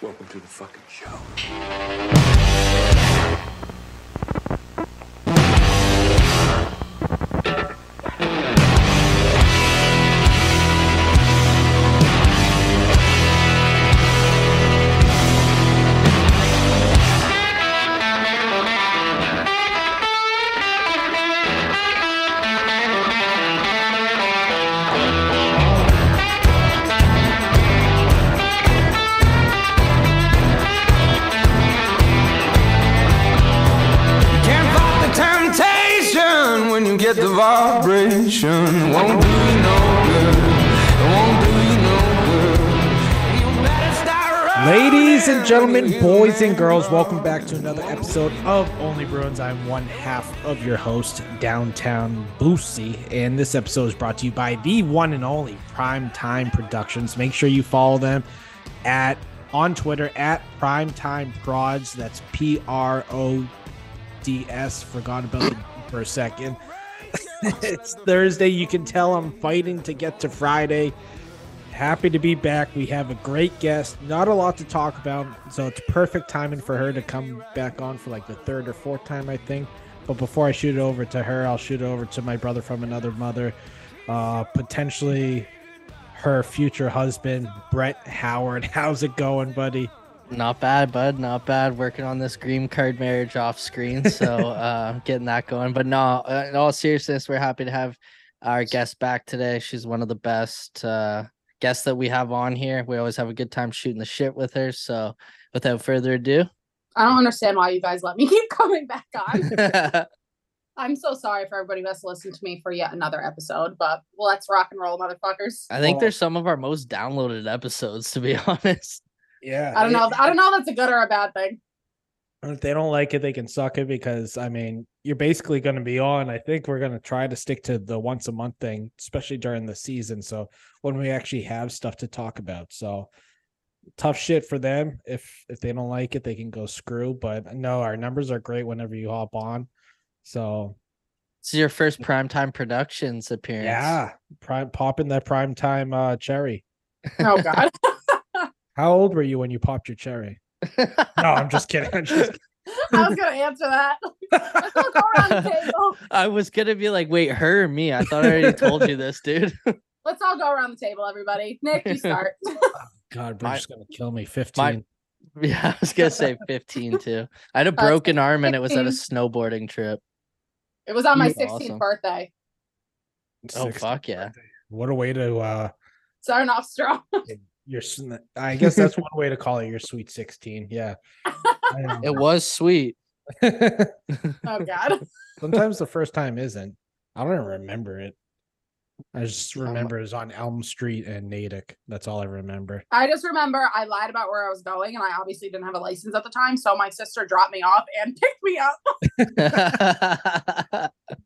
Welcome to the fucking show. Gentlemen, boys and girls, welcome back to another episode of Only Bruins. I'm one half of your host, Downtown Boosy, and this episode is brought to you by the one and only Prime Time Productions. Make sure you follow them at on Twitter at Primetime Prods. That's P R O D S. Forgot about it for a second. it's Thursday. You can tell I'm fighting to get to Friday happy to be back. We have a great guest. Not a lot to talk about, so it's perfect timing for her to come back on for like the third or fourth time, I think. But before I shoot it over to her, I'll shoot it over to my brother from another mother, uh, potentially her future husband, Brett Howard. How's it going, buddy? Not bad, bud. Not bad. Working on this green card marriage off screen, so uh, getting that going. But no, uh, in all seriousness, we're happy to have our guest back today. She's one of the best uh, guests that we have on here. We always have a good time shooting the shit with her. So, without further ado, I don't understand why you guys let me keep coming back on. I'm so sorry for everybody who has to listen to me for yet another episode, but let's rock and roll, motherfuckers. I think Well- they're some of our most downloaded episodes, to be honest. Yeah. I don't know. I don't know if that's a good or a bad thing. If they don't like it, they can suck it because I mean, you're basically going to be on. I think we're going to try to stick to the once a month thing, especially during the season. So when we actually have stuff to talk about, so tough shit for them. If if they don't like it, they can go screw. But no, our numbers are great whenever you hop on. So This is your first primetime productions appearance. yeah, prime popping that prime time uh, cherry. Oh god. How old were you when you popped your cherry? No, I'm just kidding. I'm just I was gonna answer that. Let's all go around the table. I was gonna be like, wait, her or me? I thought I already told you this, dude. Let's all go around the table, everybody. Nick, you start. God, My- Bruce is gonna kill me. Fifteen. Yeah, I was gonna say 15 too. I had a Uh, broken arm and it was at a snowboarding trip. it was on my 16th awesome. birthday. Oh fuck yeah. What a way to uh Starting off strong. Your sn- I guess that's one way to call it your sweet 16. Yeah. It was sweet. Oh god. Sometimes the first time isn't. I don't even remember it. I just Um, remember it was on Elm Street and Natick. That's all I remember. I just remember I lied about where I was going, and I obviously didn't have a license at the time. So my sister dropped me off and picked me up.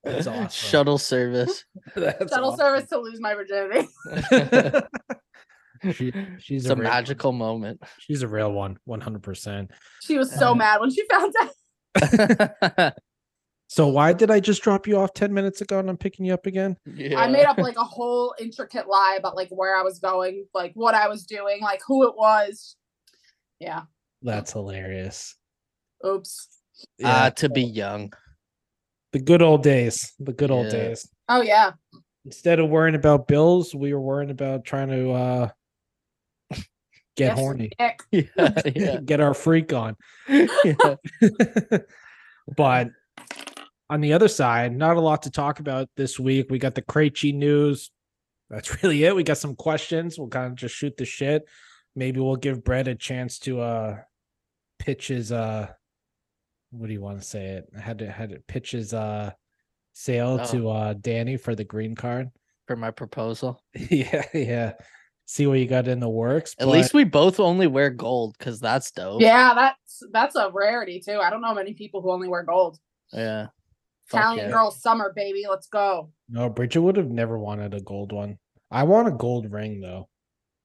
That's awesome. Shuttle service. That's Shuttle awesome. service to lose my virginity. She, she's It's a a real, magical moment. She's a real one, 100%. She was so Uh, mad when she found out. So why did I just drop you off 10 minutes ago and I'm picking you up again? yeah. I made up like a whole intricate lie about like where I was going, like what I was doing, like who it was. Yeah. That's hilarious. Oops. uh, to be young. the good old days. The good old Yeah. days. Oh yeah. Instead of worrying about bills, we were worrying about trying to uh get Yes, horny. Yeah, yeah, get our freak on. yeah. but on the other side, not a lot to talk about this week. We got the Krejci news. That's really it. We got some questions. We'll kind of just shoot the shit. Maybe we'll give Brett a chance to uh pitch his uh what do you want to say it? Had to had to pitch his uh sale Oh. to uh Dani for the green card. For my proposal. yeah, yeah. See what you got in the works. At but- least we both only wear gold because that's dope. Yeah, that's that's a rarity too. I don't know many people who only wear gold. Yeah. Italian yeah. girl summer, baby. Let's go. no, Bridget would have never wanted a gold one. I want a gold ring though.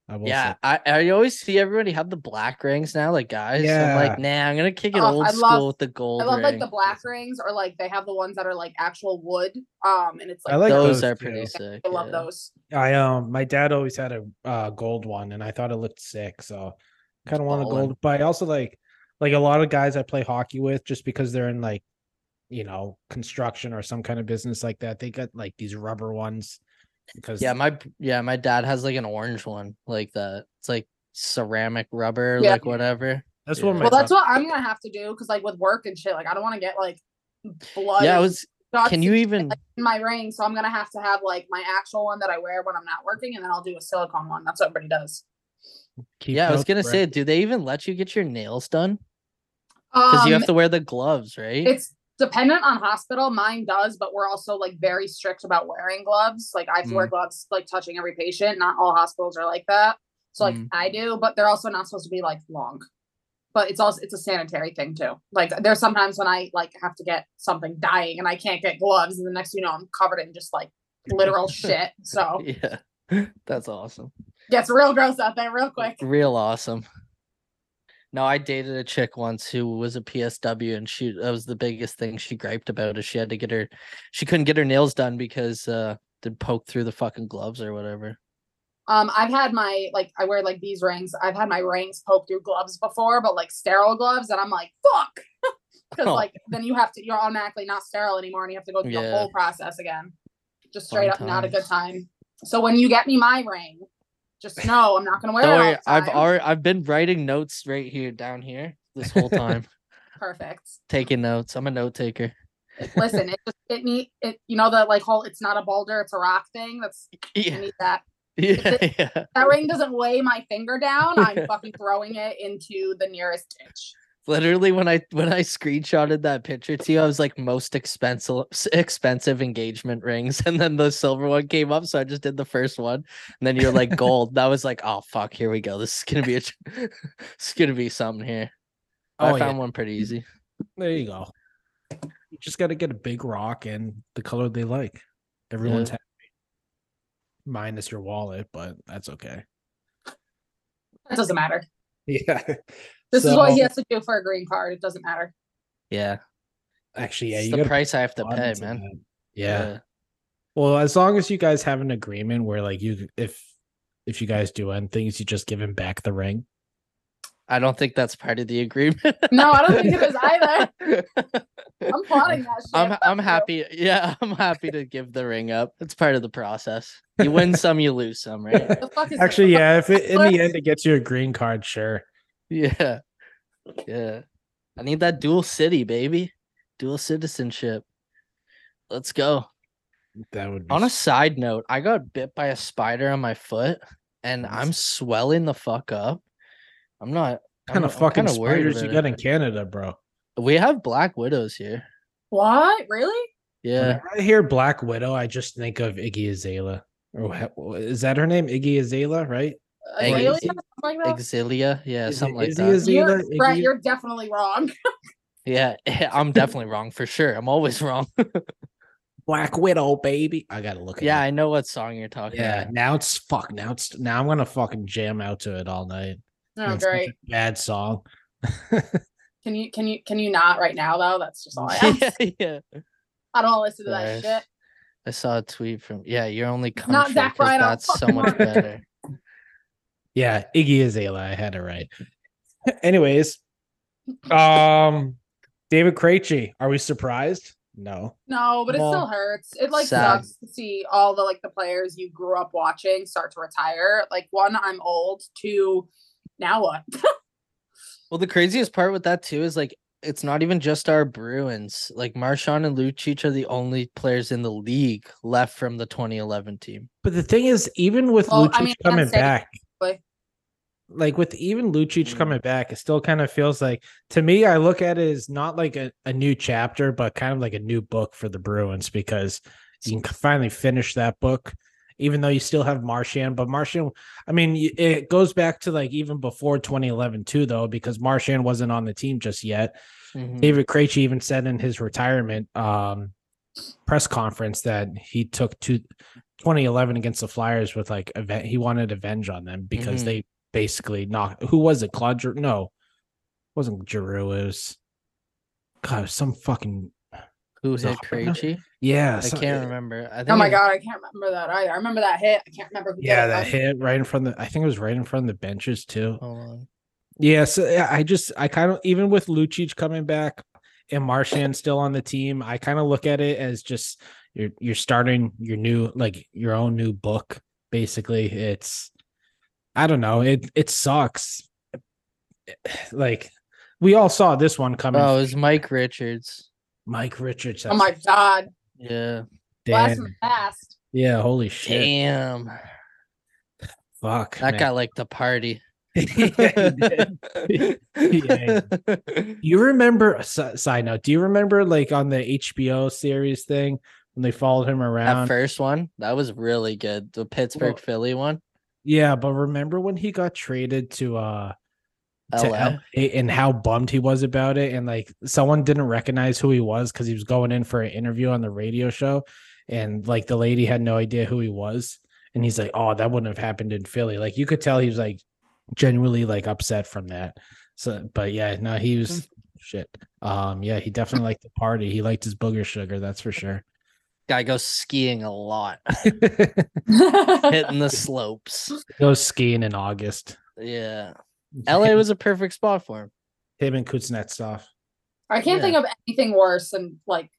I will Yeah, say. I, I always see everybody have the black rings now, like guys. I'm like, nah, I'm gonna kick it Oh, old I school love- with the gold I love like the black rings or like they have the ones that are like actual wood. Um and it's like, I like those, those are too. pretty sick. I love yeah. those. I um my dad always had a uh, gold one and I thought it looked sick, so kind of want to gold. but I also like like a lot of guys I play hockey with just because they're in like you know construction or some kind of business like that. They got like these rubber ones because Yeah, my yeah, my dad has like an orange one like that. It's like ceramic rubber, Yeah. like whatever. that's what Yeah. my Well, that's what I'm gonna have to do because, like, with work and shit, like, I don't want to get like blood. Yeah, I was. Can you even? like, in my ring, so I'm gonna have to have like my actual one that I wear when I'm not working, and then I'll do a silicone one. That's what everybody does. keep Yeah, I was gonna bro. say, do they even let you get your nails done? Because Um, you have to wear the gloves, right? It's dependent on hospital. Mine does, but we're also like very strict about wearing gloves. Like I have to wear gloves like touching every patient. Not all hospitals are like that. So like Mm. I do, but they're also not supposed to be like long. But it's also it's a sanitary thing too. Like there's sometimes when I like have to get something dying and I can't get gloves, and the next you know I'm covered in just like literal shit. So yeah, that's awesome. gets real gross out there real quick. Real awesome. No, I dated a chick once who was a PSW, and she that was the biggest thing she griped about is she had to get her, she couldn't get her nails done because uh they'd poke through the fucking gloves or whatever. Um, I've had my like I wear like these rings. I've had my rings poke through gloves before, but like sterile gloves, and I'm like, fuck, because Oh. like then you have to you're automatically not sterile anymore, and you have to go through the whole process again. Just straight Fun up, not a good time. So when you get me my ring, just no, I'm not gonna wear Don't it. worry, I've already I've been writing notes right here down here this whole time, perfect. taking notes. I'm a note taker. Listen, it just it need it. You know the like whole it's not a boulder, it's a rock thing. That's I Yeah, need that. yeah, yeah. That ring doesn't weigh my finger down. I'm fucking throwing it into the nearest ditch. Literally, when I when I screenshotted that picture to you, I was like most expensive expensive engagement rings, and then the silver one came up, so I just did the first one, and then you're like gold. That was like, oh fuck, here we go. This is gonna be a, tr- it's gonna be something here. I Oh, yeah. found one pretty easy. There you go. You just got to get a big rock and the color they like. Everyone's Yeah. happy. Minus your wallet, but that's okay. That doesn't matter. Yeah. This is what he has to do for a green card. It doesn't matter. Yeah, Actually, yeah, it's you the price I have to pay, man. that. Yeah. Well, as long as you guys have an agreement where like you if if you guys do end things, you just give him back the ring. I don't think that's part of the agreement. No, I don't think it is either. I'm plotting that shit. I'm I'm happy. Yeah, I'm happy to give the ring up. It's part of the process. You win some, you lose some, right? The fuck is Actually, this? yeah, if it, in the end it gets you a green card, sure. Yeah. Yeah. I need that dual city, baby. Dual citizenship. Let's go. That would be On a side note, I got bit by a spider on my foot and Nice. I'm swelling the fuck up. I'm not what kind I'm- of fucking kinda spiders you about got in. Canada, bro. We have black widows here. What? Really? Yeah. Whenever I hear Black Widow, I just think of Iggy Azalea. Or is that her name? Iggy Azalea, right? Egg- Azalea, Egg- something like that? Exilia. Yeah, Is it something like that. Azalea? You're, Brett, you're definitely wrong. Yeah, I'm definitely wrong for sure. I'm always wrong. Black Widow, baby. I gotta look. it yeah, up. I know what song you're talking yeah. about. Now it's fuck. Now it's now I'm gonna fucking jam out to it all night. Oh, It's such a great. bad song. Can you can you can you not right now though? That's just all I ask. yeah, yeah. I don't want to listen to that Yes. shit. I saw a tweet from yeah, you're only country Not Zach 'cause Bryan, I'll that's so much better. Yeah, Iggy Azalea. I had it right. Anyways, um, David Krejci. Are we surprised? No. No, but it still hurts. It like sad. sucks to see all the like the players you grew up watching start to retire. Like one, I'm old. Two, now what? Well, the craziest part with that too is like it's not even just our Bruins. Like Marchand and Lucic are the only players in the league left from the 2011 team. But the thing is, even with Well, Lucic I mean, coming saying- back, but- like with even Lucic Mm. coming back, it still kind of feels like to me, I look at it as not like a, a new chapter, but kind of like a new book for the Bruins because you can finally finish that book, even though you still have Marchand. But Marchand, I mean, it goes back to like even before 2011 too, though, because Marchand wasn't on the team just yet. Mhm. David Krejci even said in his retirement um, press conference that he took to 2011 against the Flyers with like event. He wanted revenge on them because Mhm. they basically knocked. Who was it? Claude? Giroux? No, it wasn't Giroux. It was God. it was Some fucking Who Was it hit Hartnell? Krejci? yeah. I some- can't remember. I oh think oh my it- god, I can't remember that either. I remember that hit. I can't remember who Yeah, that though. hit right in front of. The, I think it was right in front of the benches too. Hold on. Yeah, so yeah, I just I kind of even with Lucic coming back and Marchand still on the team, I kind of look at it as just you're you're starting your new like your own new book. Basically, it's I don't know. It it sucks. Like we all saw this one coming. Oh, it was Mike Richards. Mike Richards. Oh my god. Yeah. Blast damn. from the past. Yeah, holy shit. Damn. Fuck. That man. guy liked to party. Yeah. Yeah. you remember side note, do you remember like on the HBO series thing when they followed him around? That first one, that was really good. The Pittsburgh Well, Philly one. Yeah, but remember when he got traded to uh to LA. LA and how bummed he was about it and like someone didn't recognize who he was because he was going in for an interview on the radio show and like the lady had no idea who he was and he's like oh that wouldn't have happened in philly. Like you could tell he was like genuinely like upset from that. So but yeah no he was shit. Um yeah he definitely liked the party. He liked his booger sugar that's for sure Guy goes skiing a lot, hitting the slopes. goes skiing in august Yeah. LA was a perfect spot for him. him and kuznetsov I can't Yeah. think of anything worse than like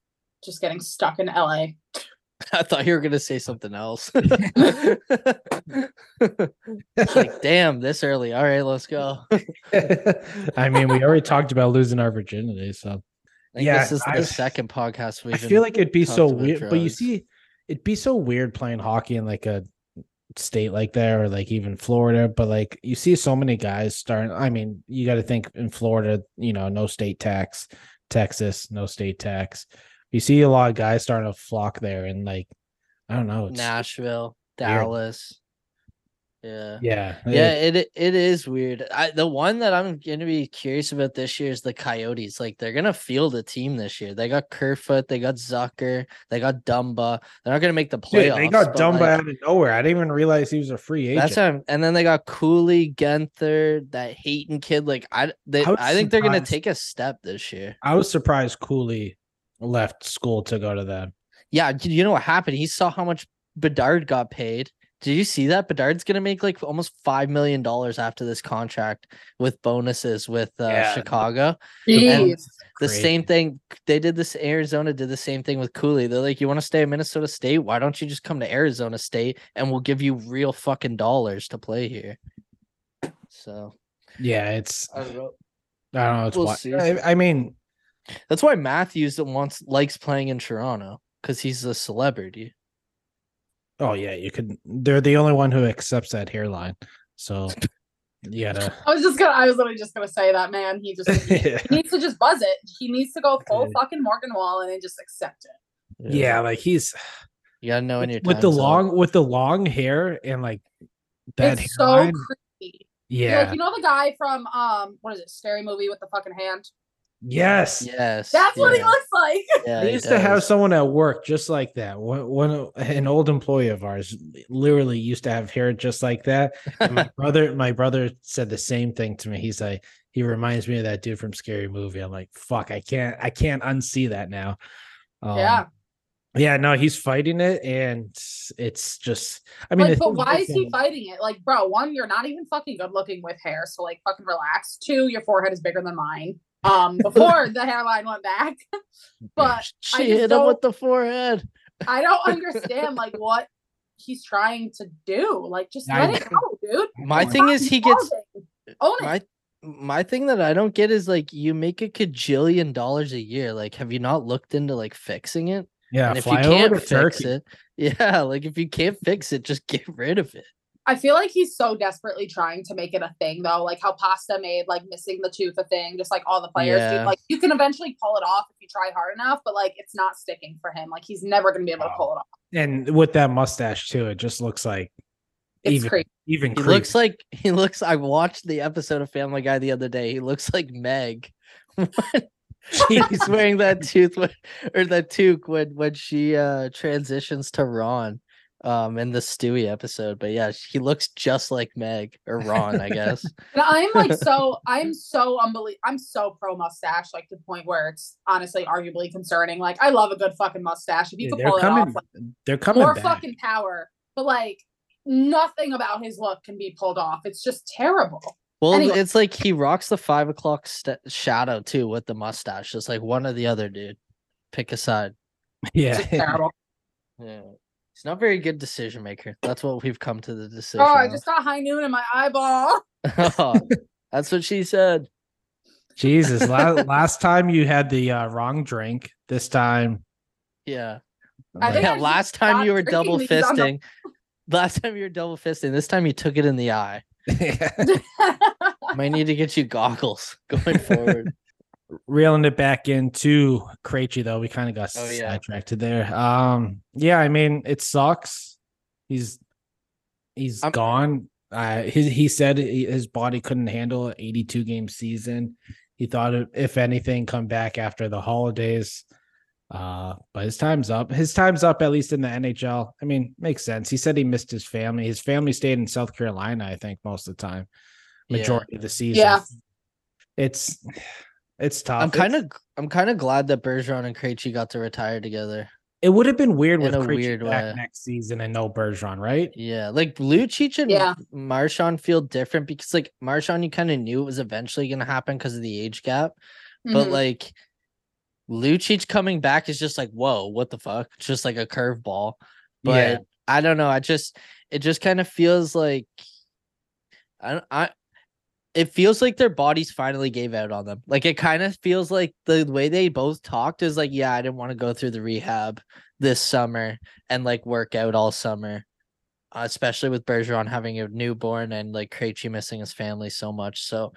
just getting stuck in LA. I thought you were gonna say something else. like, damn, this early. All right, let's go. I I mean, we already talked about losing our virginity, so think Yeah, this is I- the second podcast we've I feel like it'd be so weird. But you see, it'd be so weird playing hockey in like a state like there, or like even Florida. But like you see so many guys starting. I mean, you got to think in Florida, you know, no state tax. Texas, no state tax. You see a lot of guys starting to flock there, and like I don't know, it's, Nashville, Dallas. Yeah. yeah, Yeah, it it- is weird. I the one that I'm gonna be curious about this year is the Coyotes. Like they're gonna field a team this year. They got Kerfoot, they got Zucker, they got Dumba. They're not gonna make the Dude, playoffs. they got Dumba like, out of nowhere. I didn't even realize he was a free agent. That's what I'm, and then they got Cooley, Guenther, that Hayton kid. Like I, they, I I think they're gonna take a step this year. I was surprised Cooley left school to go to them. Yeah, you know what happened? He saw how much Bedard got paid. Did you see that? Bedard's gonna make like almost five million dollars after this contract with bonuses with uh, Yeah. Chicago. The Crazy. same thing they did this Arizona did the same thing with Cooley. They're like, You want to stay at Minnesota State? Why don't you just come to Arizona State and we'll give you real fucking dollars to play here? So Yeah, it's I don't know. I don't know. It's We'll wi- I, I mean, That's why Matthews wants likes playing in Toronto because he's a celebrity. Oh yeah, you could. They're the only one who accepts that hairline. So you gotta. I was just gonna I was literally just gonna say that man. He just he needs to just buzz it. He needs to go full Yeah. fucking Morgan Wall and then just accept it. yeah, like he's you gotta know when your with the time's up. long with the long hair and like that it's so creepy. yeah. Like you know the guy from um what is it, scary movie with the fucking hand? Yes. Yes, That's what he looks like. Yeah, I he used to have someone at work just like that. One, one an old employee of ours literally used to have hair just like that. And my brother, my brother said the same thing to me. He's like, he reminds me of that dude from Scary Movie. I'm like, fuck, I can't, I can't unsee that now. Um, yeah. yeah, no, he's fighting it, and it's just, I mean, like, but why is, is he fighting it? Like, bro, one, you're not even fucking good looking with hair, so like fucking relax. Two, your forehead is bigger than mine. Um, before the hairline went back. but She just hit him with the forehead. I don't understand like what he's trying to do. Like, just I let it go, dude. My It's thing is he gets involving. own it. my my thing that I don't get is like you make a cajillion dollars a year. Like, have you not looked into like fixing it? yeah, and if you can't fix Turkey. it, yeah, like if you can't fix it, just get rid of it. I feel like he's so desperately trying to make it a thing, though. Like how Pasta made like missing the tooth a thing, just like all the players Yeah. do. Like you can eventually pull it off if you try hard enough, but like it's not sticking for him. Like he's never gonna be able to pull it off. and with that mustache too, it just looks like It's even crazy. even He creepy. looks like he looks. I watched the episode of Family Guy the other day. He looks like Meg. He's wearing that tooth when- or that toque when when she uh transitions to Ron um in the Stewie episode. But yeah, he looks just like Meg or Ron, I guess. And I'm like so I'm so unbelievable. I'm so pro mustache, like to the point where it's honestly arguably concerning. Like I love a good fucking mustache. If you Yeah, could they're pull it coming. off, like, they're coming more back. fucking power. But like nothing about his look can be pulled off. It's just terrible. Well, Anyway. it's like he rocks the five o'clock st- shadow too with the mustache. It's like one or the other, dude. Pick a side. Yeah. It's terrible. Yeah. He's not very good decision maker. That's what we've come to the decision. Oh, I of. just got high noon in my eyeball. That's what she said. Jesus. La- last time you had the uh, wrong drink. This time. Yeah. I think yeah. I Last time you were double these on the- fisting. Last time you were double fisting. This time you took it in the eye. Might need to get you goggles going forward. Reeling it back into Krejci though, we kind of got Oh, yeah. sidetracked there. Um, yeah, I mean, it sucks. He's he's I'm- gone. Uh, he he said his body couldn't handle an 82 game season. He thought if- if anything, come back after the holidays. Uh, but his time's up. His time's up at least in the NHL. I mean, makes sense. He said he missed his family. His family stayed in South Carolina, I think, most of the time, Yeah. majority of the season. Yeah. It's it's tough. I'm kind of I'm kind of glad that Bergeron and Krejci got to retire together. It would have been weird In with a Krejci weird back way. next season and no Bergeron, right? Yeah, like Lucic and Yeah. Marchand feel different because like Marchand, you kind of knew it was eventually gonna happen because of the age gap, but Mhm. like Lucic coming back is just like whoa, what the fuck? It's just like a curveball. But Yeah. I don't know. I just it just kind of feels like I don't- I it feels like their bodies finally gave out on them. Like it kind of feels like the way they both talked is like, yeah, I didn't want to go through the rehab this summer and like work out all summer. Uh, especially with Bergeron having a newborn and like Krejci missing his family so much. So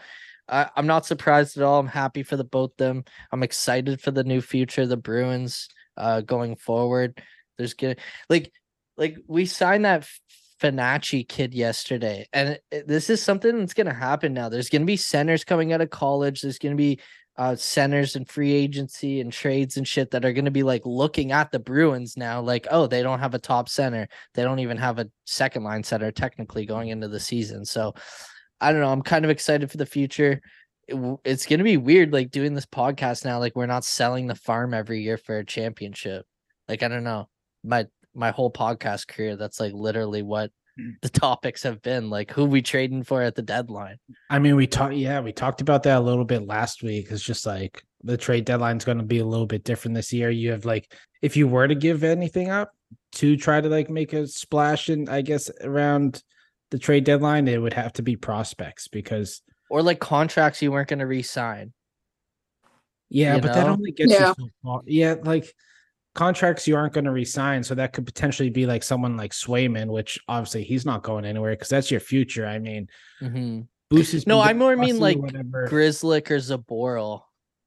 I, I'm not surprised at all. I'm happy for the both them. I'm excited for the new future, the Bruins uh going forward. There's good like like we signed that Finacci kid yesterday, and this is something that's gonna happen now. There's gonna be centers coming out of college. There's gonna be uh centers and free agency and trades and shit that are gonna be like looking at the Bruins now, like, oh, they don't have a top center. They don't even have a second line center technically going into the season. So I don't know. I'm kind of excited for the future. It it's gonna be weird, like doing this podcast now. Like we're not selling the farm every year for a championship. Like I don't know. My my whole podcast career, that's like literally what Mm. the topics have been. Like who we trading for at the deadline. I mean, we talked, yeah, we talked about that a little bit last week. It's just like the trade deadline's going to be a little bit different this year. You have like, if you were to give anything up to try to like make a splash in, I guess, around the trade deadline, it would have to be prospects because, Or like contracts you weren't gonna re-sign. yeah, You but that only gets Yeah. you so far. Yeah, like contracts you aren't going to resign. So that could potentially be like someone like Swayman, which obviously he's not going anywhere because that's your future. I mean, Mhm. Boosy's No, I more mean like. Grzelcyk or Zboril.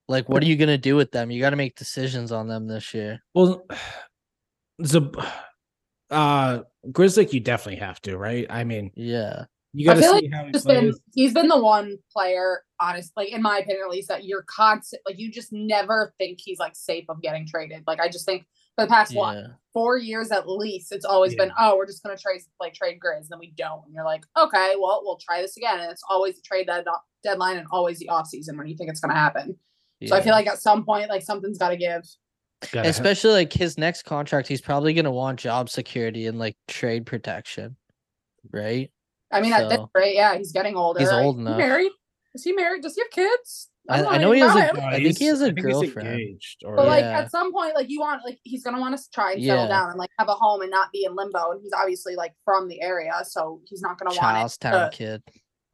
Like, what are you gonna do with them? You got to make decisions on them this year. Well, Zab- uh, Grizzly, you definitely have to, right? I mean, Yeah, you got I to feel see how he just been plays. he's been the one player, honestly, like in my opinion at least, that you're constant like you just never think he's like safe of getting traded. Like I just think for the past what yeah, four years at least, it's always Yeah. been, oh, we're just gonna trade like trade Grizz, then we don't. And you're like, okay, well, we'll try this again. And it's always the trade dead- deadline and always the off season when you think it's gonna happen. So I feel like at some point, like something's gotta give. Gotta- especially like his next contract, he's probably gonna want job security and like trade protection, right? I mean, at this So- rate, yeah, he's getting older. He's old Is he enough. married? Is he married? Does he have kids? I- don't I know know he has about a- I think he has a I think he's girlfriend. engaged, or But like Yeah. at some point, like you want, like he's gonna want to try and settle Yeah. down and like have a home and not be in limbo. And he's obviously like from the area, so he's not gonna want Charlestown it. To, kid.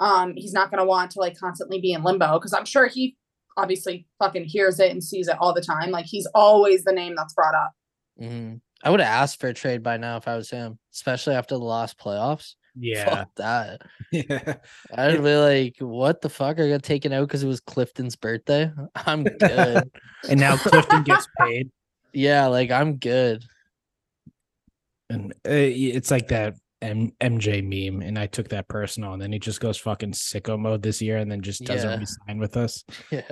um, he's not gonna want to like constantly be in limbo because I'm sure he obviously fucking hears it and sees it all the time. Like he's always the name that's brought up. hmm I would have asked for a trade by now if I was him, especially after the last playoffs. yeah, Fuck that. yeah. I'd be like, what the fuck? I got taken out because it was Clifton's birthday. I'm good. and now Clifton gets paid, yeah, like I'm good. and uh, it's like that M- MJ meme, and I took that personal, and then he just goes fucking sicko mode this year, and then just doesn't Yeah. resign with us. Yeah.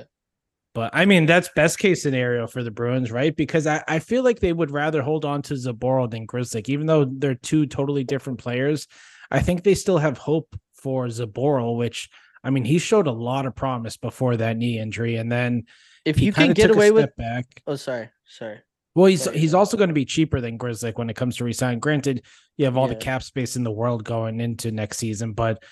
But I mean, that's best case scenario for the Bruins, right? Because I, I feel like they would rather hold on to Zboril than Grzelcyk, even though they're two totally different players. I think they still have hope for Zboril, which I mean, he showed a lot of promise before that knee injury, and then If he you can get away with back. oh sorry, sorry. Well, he's Sorry, he's sorry. also going to be cheaper than Grzelcyk when it comes to resign. Granted, you have all the cap space in the world going into next season, but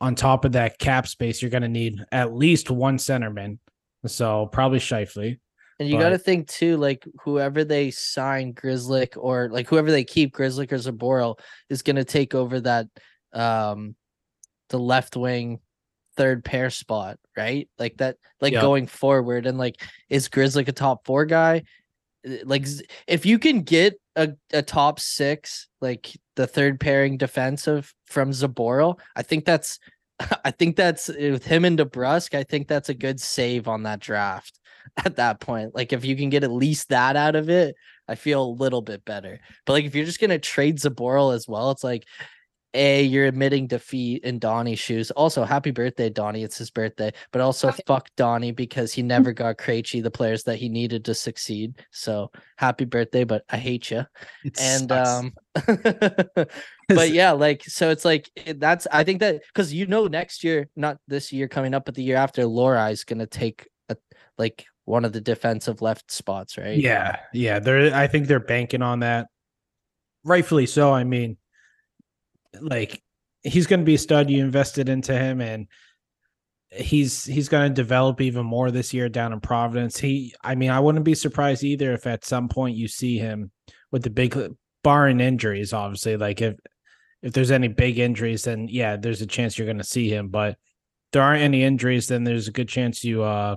on top of that cap space, you're going to need at least one centerman. So probably Shifley. And you got to think too, like whoever they sign Grzelcyk or like whoever they keep Grzelcyk or Zboril is going to take over that, um, the left wing third pair spot, right? Like that, like Yeah. going forward. And like, is Grzelcyk a top four guy? Uh, Like, if you can get a, a top six, like the third pairing defensive from Zboril, I think that's, I think that's with him and DeBrusk. I think that's a good save on that draft at that point. Like if you can get at least that out of it, I feel a little bit better. But like if you're just gonna trade Zboril as well, it's like a you're admitting defeat in Donnie's shoes. Also, happy birthday, Donnie. It's his birthday. But also Okay. fuck Donnie because he never got Krejci the players that he needed to succeed. So happy birthday, but I hate you. It And sucks. um but yeah, like so it's like that's I think that because you know next year, not this year coming up, but the year after, Lohrei is gonna take a like one of the defensive left spots, right? Yeah, yeah. They're I think they're banking on that. Rightfully so. I mean, like he's gonna be a stud. You invested into him and he's he's gonna develop even more this year down in Providence. He I mean, I wouldn't be surprised either if at some point you see him with the big barring injuries, obviously. Like if if there's any big injuries, then yeah, there's a chance you're gonna see him. But there aren't any injuries, then there's a good chance you uh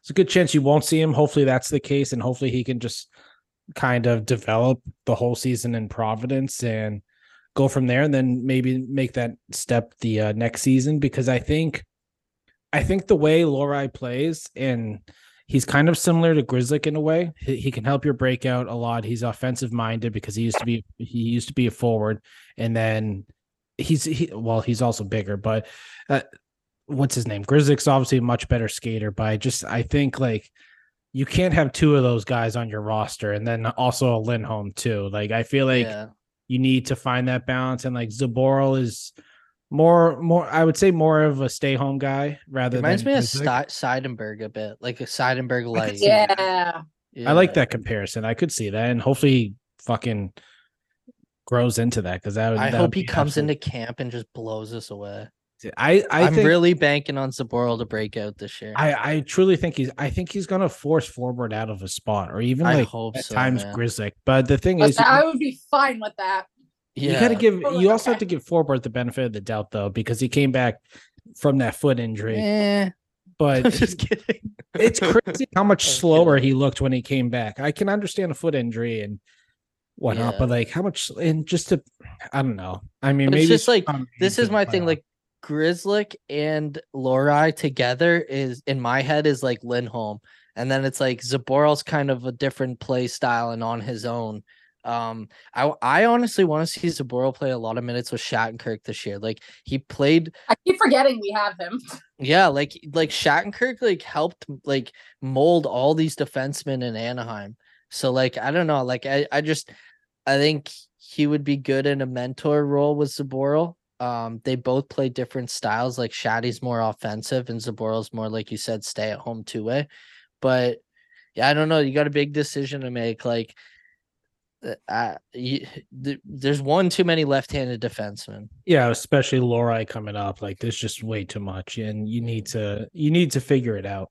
it's a good chance you won't see him. Hopefully that's the case, and hopefully he can just kind of develop the whole season in Providence and go from there, and then maybe make that step the uh, next season. Because I think, I think the way Lohrei plays, and he's kind of similar to Grzelcyk in a way. He, he can help your breakout a lot. He's offensive minded because he used to be he used to be a forward, and then he's he, well he's also bigger, but. Uh, what's his name? Grzelcyk's obviously a much better skater, but I just I think like you can't have two of those guys on your roster and then also a Lindholm too. Like I feel like yeah. you need to find that balance and like Zboril is more more I would say more of a stay home guy rather Reminds than me of Grzelcyk. Sti- Seidenberg a bit, like a Seidenberg I could light. see Yeah. I like that comparison. I could see that and hopefully fucking grows into that because that would I that hope would he comes absolute- into camp and just blows us away. I I I'm think really banking on Zboril to break out this year. I, I truly think he's I think he's gonna force Forbort out of a spot or even I like hope at so, times man. Grzelcyk. But the thing is Listen, I would be fine with that. you gotta give Oh, you also have to give Forbort the benefit of the doubt though, because he came back from that foot injury. Eh, I'm But just kidding. it's crazy how much slower kidding. he looked when he came back. I can understand a foot injury and whatnot, Yeah. but like how much and just to I don't know. I mean But maybe it's just like this is my thing. Like Grzelcyk and Lohrei together is in my head is like Lindholm, and then it's like Zboril's kind of a different play style and on his own. Um, I I honestly want to see Zboril play a lot of minutes with Shattenkirk this year. Like he played, I keep forgetting we have him. yeah, like like Shattenkirk like helped like mold all these defensemen in Anaheim. So like I don't know, like I I just I think he would be good in a mentor role with Zboril. Um, they both play different styles. Like Shaddy's more offensive, and Zboril's more like you said, stay at home two way. But yeah, I don't know. You got a big decision to make. Like, uh, uh, you, th- there's one too many left-handed defensemen. yeah, especially Lohrei coming up. Like there's just way too much, and you need to you need to figure it out.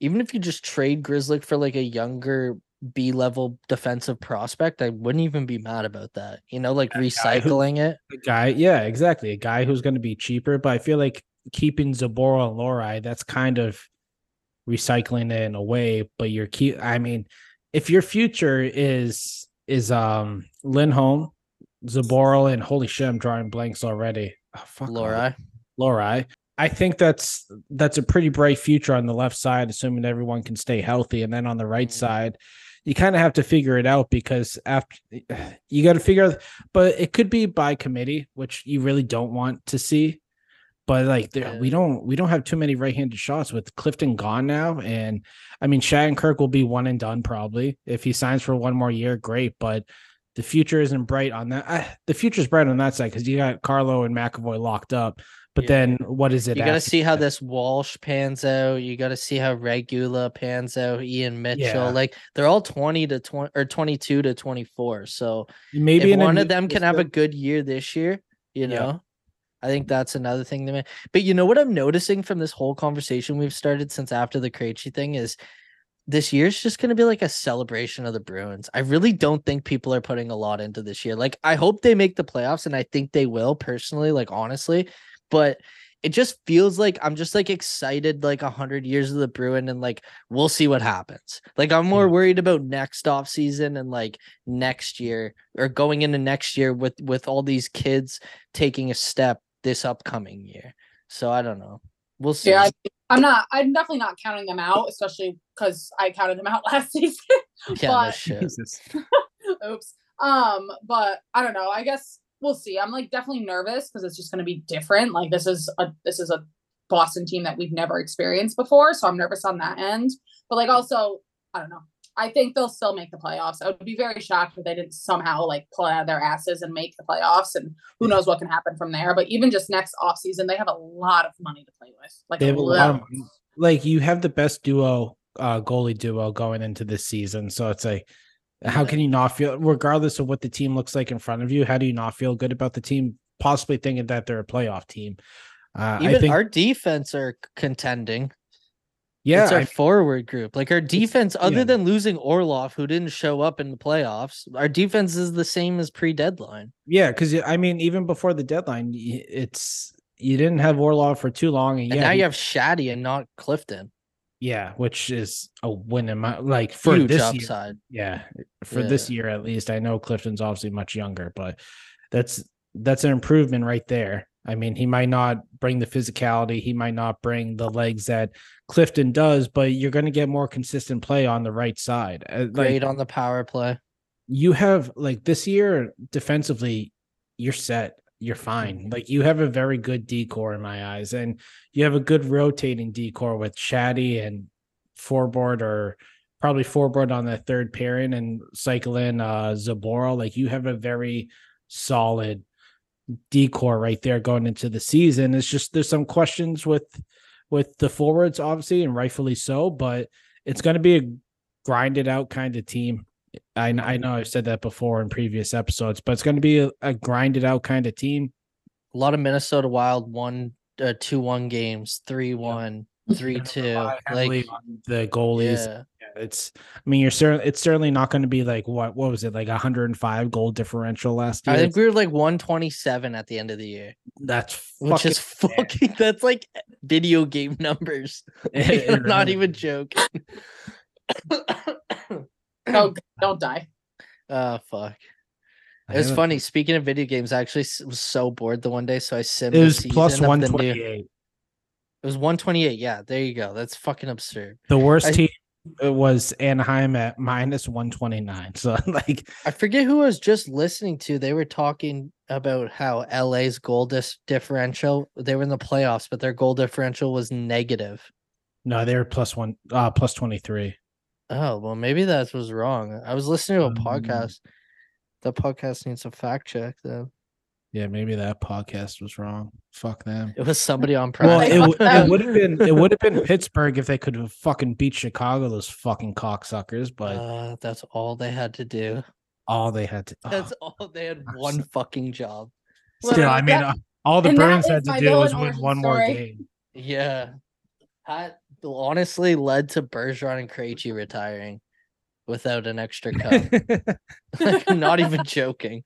Even if you just trade Grzelcyk for like a younger B level defensive prospect, I wouldn't even be mad about that. You know, like A guy who- recycling it. A guy, yeah, exactly. A guy who's going to be cheaper, but I feel like keeping Zboril and Lohrei, that's kind of recycling it in a way. But you're keep. I mean, if your future is is um Lindholm, Zboril, and holy shit, I'm drawing blanks already. Oh, fuck all Lohrei. Lohrei. I think that's that's a pretty bright future on the left side, assuming everyone can stay healthy. And then on the right Mhm. side, you kind of have to figure it out because after you got to figure out, but it could be by committee, which you really don't want to see. But like there, we don't we don't have too many right-handed shots with Clifton gone now, and I mean Shattenkirk will be one and done probably if he signs for one more year. Great, but the future isn't bright on that. Uh, the future's bright on that side because you got Carlo and McAvoy locked up. But Yeah. then what is it? You got to see how this Walsh pans out. You got to see how Regula pans out. Ian Mitchell, Yeah. like they're all twenty to twenty or twenty-two to twenty-four. So maybe one of them can have a good year this year, you Yeah. know, I think that's another thing that. But you know what I'm noticing from this whole conversation we've started since after the Krejci thing is this year's just going to be like a celebration of the Bruins. I really don't think people are putting a lot into this year. Like I hope they make the playoffs and I think they will personally, like honestly, but it just feels like I'm just like excited like a hundred years of the Bruin and like we'll see what happens. Like I'm more worried about next off season and like next year or going into next year with with all these kids taking a step this upcoming year. So I don't know. We'll see. Yeah, I, I'm not. I'm definitely not counting them out, especially because I counted them out last season. yeah, no but- shit. Oops. Um, but I don't know. I guess we'll see. I'm like definitely nervous because it's just going to be different. Like this is a this is a Boston team that we've never experienced before, so I'm nervous on that end. But like also, I don't know. I think they'll still make the playoffs. I would be very shocked if they didn't somehow like pull out their asses and make the playoffs. And who knows what can happen from there. But even just next offseason, they have a lot of money to play with. Like They have a lot of like you have the best duo uh goalie duo going into this season so it's like how can you not feel regardless of what the team looks like in front of you how do you not feel good about the team possibly thinking that they're a playoff team uh, Even i think our defense are contending. yeah it's our I- forward group. Like our defense, other yeah. than losing Orlov, who didn't show up in the playoffs, our defense is the same as pre-deadline. yeah because i mean even before the deadline it's you didn't have Orlov for too long and, And yeah now you have Shaddy and not Clifton. Yeah which is a win in my like for Huge this year, yeah for this year at least. I know clifton's obviously much younger but that's that's an improvement right there. I mean he might not bring the physicality he might not bring the legs that clifton does but you're going to get more consistent play on the right side Uh, like, Great on the power play. you have like this year defensively you're set you're fine. Like you have a very good D-core in my eyes and you have a good rotating D-core with Shaddy and Forbort or probably Forbort on the third pairing and cycle in uh Zboril like you have a very solid D-core right there going into the season. It's just there's some questions with with the forwards obviously and rightfully so but it's going to be a grinded out kind of team I, I know I've said that before in previous episodes, but it's going to be a, a grinded out kind of team. A lot of Minnesota Wild one, uh, two one games, three one, three two. Rely heavily Like the goalies. yeah, Yeah, It's, I mean, you're certainly, it's certainly not going to be like what, what was it, like 105 goal differential last year? I think we were like one twenty seven at the end of the year, that's which fucking is fucking. That's like video game numbers. It- I'm not even is. joking. Oh, don't die. Oh fuck. It was haven't- funny. Speaking of video games, I actually was so bored the one day, so I simmed. It was plus season of the new- 128. It was 128. Yeah, there you go. That's fucking absurd. The worst I- team was Anaheim at minus 129. So, like, I forget who I was just listening to. They were talking about how LA's goal dis- differential. They were in the playoffs, but their goal differential was negative. no, they were plus one, uh, plus 23. Oh well, maybe that was wrong. I was listening to a Um, podcast. The podcast needs a fact check. Though Yeah, maybe that podcast was wrong. Fuck them. it was somebody on Prime. Well, it, w- it would have been it would have been Pittsburgh if they could have fucking beat Chicago, those fucking cocksuckers. But uh, that's all they had to do. all they had to That's all they had. I'm One so- fucking job. still, Literally, I mean, that- uh, all the and that Bruins had to do was win origin one more game. Yeah. That honestly led to Bergeron and Krejci retiring without an extra cup. like, not even joking.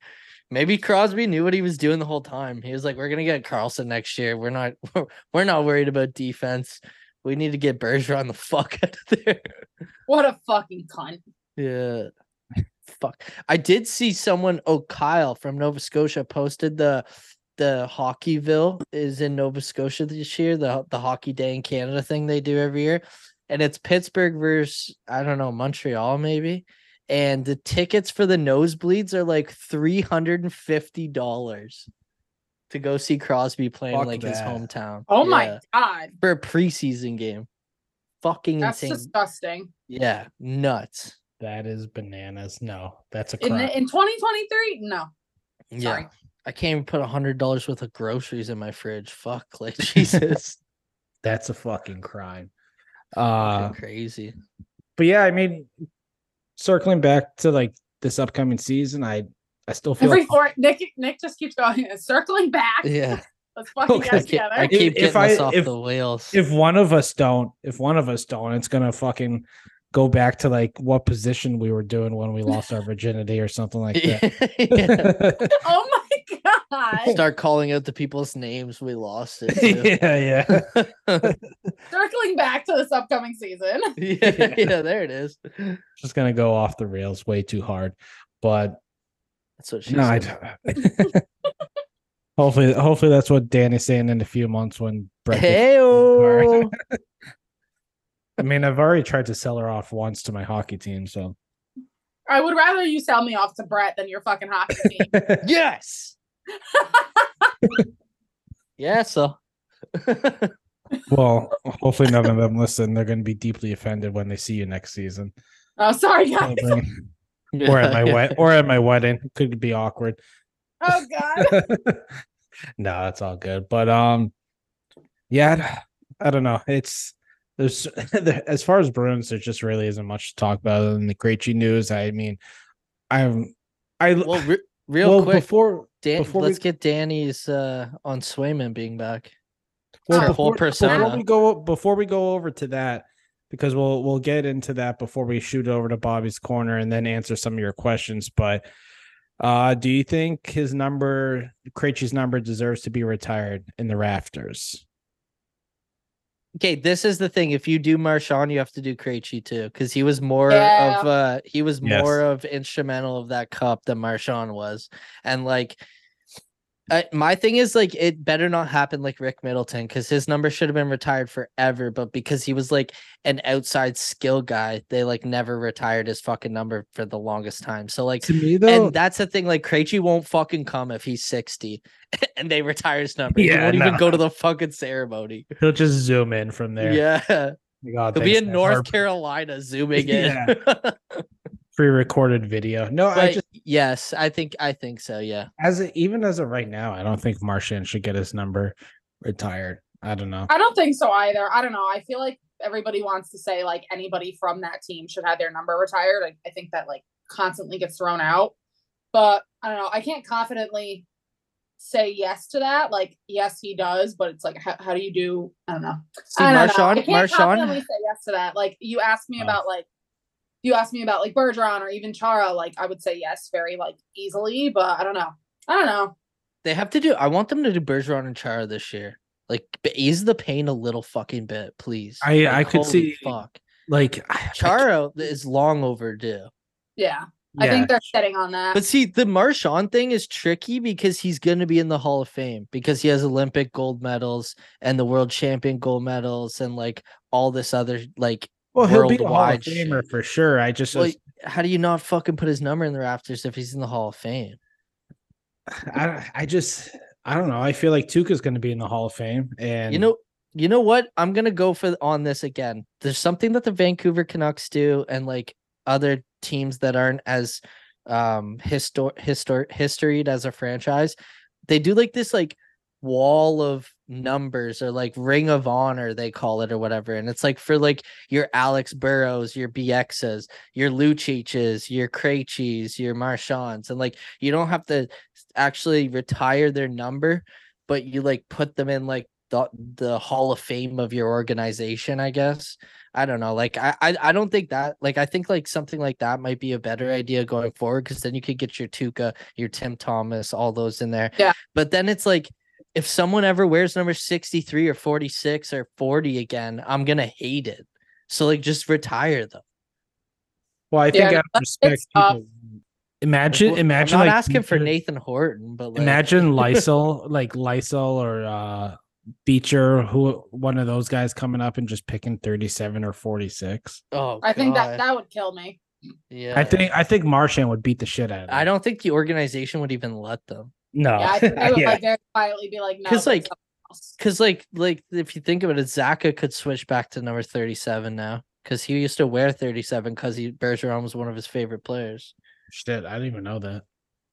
Maybe Crosby knew what he was doing the whole time. He was like, "We're gonna get Karlsson next year. We're not. We're, we're not worried about defense. We need to get Bergeron the fuck out of there." What a fucking cunt. Yeah. Fuck. I did see someone, oh Kyle from Nova Scotia posted the the Hockeyville is in Nova Scotia this year, the the Hockey Day in Canada thing they do every year. And it's Pittsburgh versus I don't know, Montreal maybe. And the tickets for the nosebleeds are like three hundred and fifty dollars to go see Crosby playing Fuck like his hometown. Oh Yeah, my god. for a preseason game. Fucking That's insane. disgusting. Yeah, nuts. That is bananas. No, that's a In crime. the, in 2023? No. Yeah. Sorry. I can't even put a hundred dollars worth of groceries in my fridge. Fuck, like Jesus, that's a fucking crime. Uh, Fucking crazy. but yeah, I mean, circling back to like this upcoming season, I I still feel Every four Nick Nick just keeps going circling back. Yeah, Let's fucking Okay. get I keep, together. I keep If getting I- off if- the wheels. if one of us don't, if one of us don't, it's gonna fucking go back to like what position we were doing when we lost our virginity or something like that. oh my god. Start calling out the people's names we lost it. yeah, yeah. Circling back to this upcoming season. yeah, yeah, there it is. Just gonna go off the rails way too hard. But That's what she no, I said. don't- hopefully, hopefully that's what Dani's saying in a few months when Brett. gets- Hey, I mean, I've already tried to sell her off once to my hockey team, so I would rather you sell me off to Brett than your fucking hockey team. yes. Yeah, so well, hopefully none of them listen. They're going to be deeply offended when they see you next season, oh, sorry guys. or at my wed- or at my wedding. Could be awkward. Oh god. no, that's all good. But um, yeah, I don't know. It's there's as far as Bruins, there just really isn't much to talk about other than the Krejci news. I mean, I'm I well, re- real well, quick, before Dan- before let's get Dani's uh on Swayman being back. well, her whole before, persona. Before we go before we go over to that, because we'll we'll get into that before we shoot over to Bobbie's corner and then answer some of your questions. But uh do you think his number, Krejci's number, deserves to be retired in the rafters? Okay, this is the thing. If you do Marchand, you have to do Krejci too, because he was more Yeah. of uh he was Yes. more of instrumental of that cup than Marchand was. And like uh, my thing is like it better not happen like Rick Middleton because his number should have been retired forever, but because he was like an outside skill guy, they like never retired his fucking number for the longest time. So like To me though, and that's the thing, like Krejci won't fucking come if he's 60 and they retire his number. Yeah, he won't even go to the fucking ceremony. he'll just zoom in from there. Yeah. God, He'll be in. North Or Carolina zooming in. Yeah. Pre-recorded video. No, I just yes, I think I think so. Yeah. as a, even as of right now, I don't think Marchand should get his number retired. I don't know. I don't think so either. I don't know. I feel like everybody wants to say like anybody from that team should have their number retired. I, I think that like constantly gets thrown out. But I don't know. I can't confidently say yes to that. Like, yes, he does, but it's like how, how do you do I don't know. See, I don't know. I Marchand, can't confidently Marchand, say yes to that. Like you asked me Oh. about like you asked me about like Bergeron or even Chara, like I would say yes very like easily, but I don't know. I don't know. they have to do. I want them to do Bergeron and Chara this year. Like ease the pain a little fucking bit, please. I- Like, I could see- Fuck. Like I- I Chara is long overdue. Yeah. yeah, I think they're setting on that. But see, the Marchand thing is tricky because he's going to be in the Hall of Fame because he has Olympic gold medals and the world champion gold medals and like all this other like. Well, he'll be a Hall of Famer shit. for sure. I just, Well, how do you not fucking put his number in the rafters if he's in the Hall of Fame? I, I just, I don't know. I feel like Tuukka's going to be in the Hall of Fame, and You know, you know what? I'm gonna go for on this again. There's something that the Vancouver Canucks do, and like other teams that aren't as um histor histor historied as a franchise, they do like this like wall of numbers or like ring of honor they call it or whatever and it's like for like your alex burrows your bx's your luciches your Krejcis, your marchands and like you don't have to actually retire their number but you like put them in like the, the hall of fame of your organization i guess i don't know like I, I i don't think that like i think like something like that might be a better idea going forward because then you could get your tuukka your tim thomas all those in there Yeah. but then it's like if someone ever wears number 63 or 46 or 40 again i'm gonna hate it. So like just retire them. Well, I think Yeah, out of respect, people, imagine, Well, imagine i'm not like asking for nathan horton but like Imagine Lysell, like Lysell or uh Beecher, who one of those guys coming up and just picking 37 or 46. oh I think that that would kill me. yeah. I think I think Marchand would beat the shit out of i don't think the organization would even let them No. Yeah, I think they would Yeah. like very quietly be like, no, 'Cause, get like. Because like like if you think about it, Zacha could switch back to number thirty seven now because he used to wear thirty seven because he Bergeron was one of his favorite players. Shit, I didn't even know that.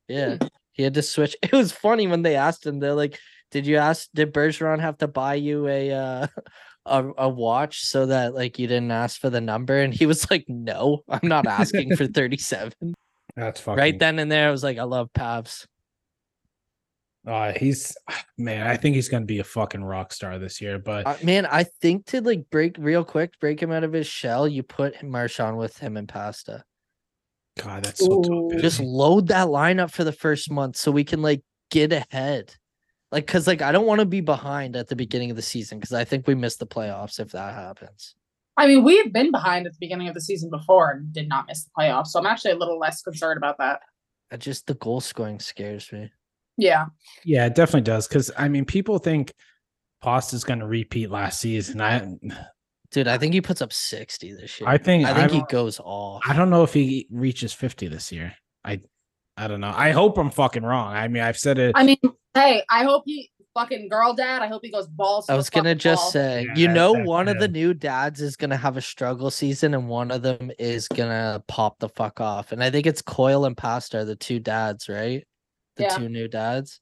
Yeah, he had to switch. It was funny when they asked him. They're like, "Did you ask? Did Bergeron have to buy you a uh, a a watch so that like you didn't ask for the number?" And he was like, "No, I'm not asking for thirty seven. That's fucking Right then and there, I was like, "I love Pavs." Uh, he's man, I think he's gonna be a fucking rock star this year. But Uh, man, I think to like break real quick, break him out of his shell, you put Marchand with him and Pasta. God, that's so Ooh. tough. Just load that lineup for the first month so we can like get ahead. Like, cause like I don't want to be behind at the beginning of the season because I think we miss the playoffs if that happens. I mean, we've been behind at the beginning of the season before and did not miss the playoffs, so I'm actually a little less concerned about that. I just the goal scoring scares me. Yeah, Yeah, it definitely does. Because I mean, people think Pasta's gonna repeat last season. I Dude, I think he puts up 60 this year. I think I think he goes off. I don't know if he reaches 50 this year. I I don't know. I hope I'm fucking wrong. I mean, I've said it. I mean, hey, I hope he fucking girl dad. I hope he goes balls. I was gonna just wall. say, Yeah, you know, that's one of the new dads is gonna have a struggle season, and one of them is gonna pop the fuck off. And I think it's Coyle and Pasta are the two dads, right? The Yeah. two new dads.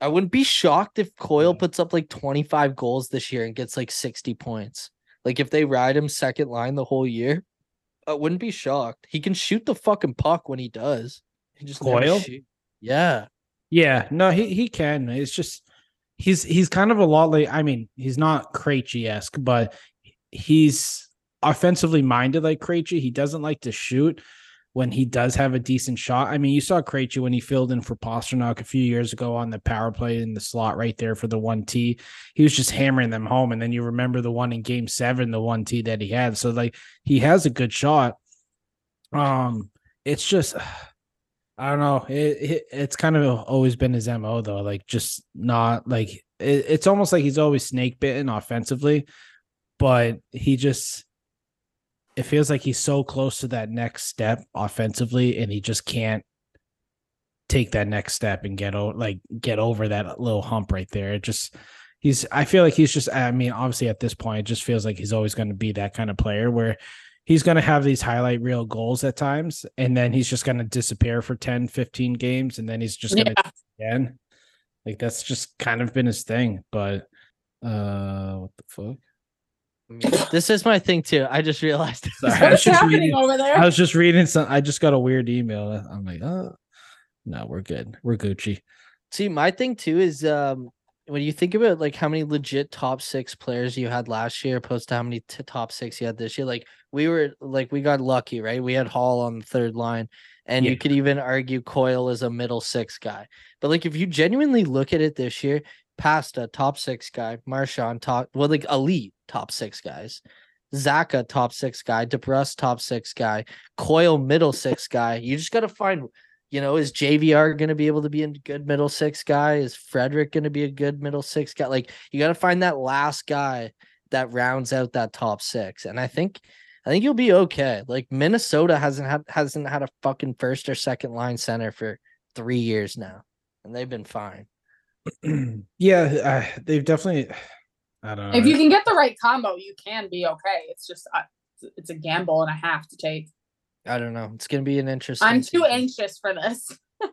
I wouldn't be shocked if Coyle puts up like 25 goals this year and gets like 60 points. Like if they ride him second line the whole year, I wouldn't be shocked. He can shoot the fucking puck when he does. He just Coyle? Yeah. Yeah, no, he he can. It's just he's he's kind of a lot like I mean, he's not Krejci esque, but he's offensively minded like Krejci. He doesn't like to shoot when he does have a decent shot. I mean, you saw Krejci when he filled in for Pastrnak a few years ago on the power play in the slot right there for the one T. He was just hammering them home, and then you remember the one in Game Seven, the one T that he had. So like he has a good shot. Um, it's just. I don't know. It, it it's kind of always been his mo though. Like just not like it, it's almost like he's always snake bitten offensively, but he just it feels like he's so close to that next step offensively, and he just can't take that next step and get over like get over that little hump right there. It just he's I feel like he's just I mean obviously at this point it just feels like he's always going to be that kind of player where he's going to have these highlight reel goals at times and then he's just going to disappear for 10 15 games and then he's just going to Yeah. again like that's just kind of been his thing but uh what the fuck This is my thing too. I just realized. Sorry, I was What's just happening reading- over there? i was just reading some i just got a weird email i'm like oh no we're good we're gucci See, my thing too is um when you think about like how many legit top six players you had last year opposed to how many t- top six you had this year, like we were like we got lucky, right? We had Hall on the third line, and Yeah. you could even argue Coyle is a middle six guy. But like if you genuinely look at it this year, Pasta top six guy, Marchand top well like elite top six guys. Zacha top six guy, DeBrusk top six guy, Coyle, middle six guy. You just got to find you know, is JVR going to be able to be a good middle six guy? Is Frederic going to be a good middle six guy? Like, you got to find that last guy that rounds out that top six. And I think, I think you'll be okay. Like Minnesota hasn't had hasn't had a fucking first or second line center for three years now, and they've been fine. yeah uh, they've definitely i don't know if you can get the right combo, you can be okay. It's just uh, it's- it's a gamble and a half to take. I don't know. It's gonna be an interesting. I'm too season. anxious for this.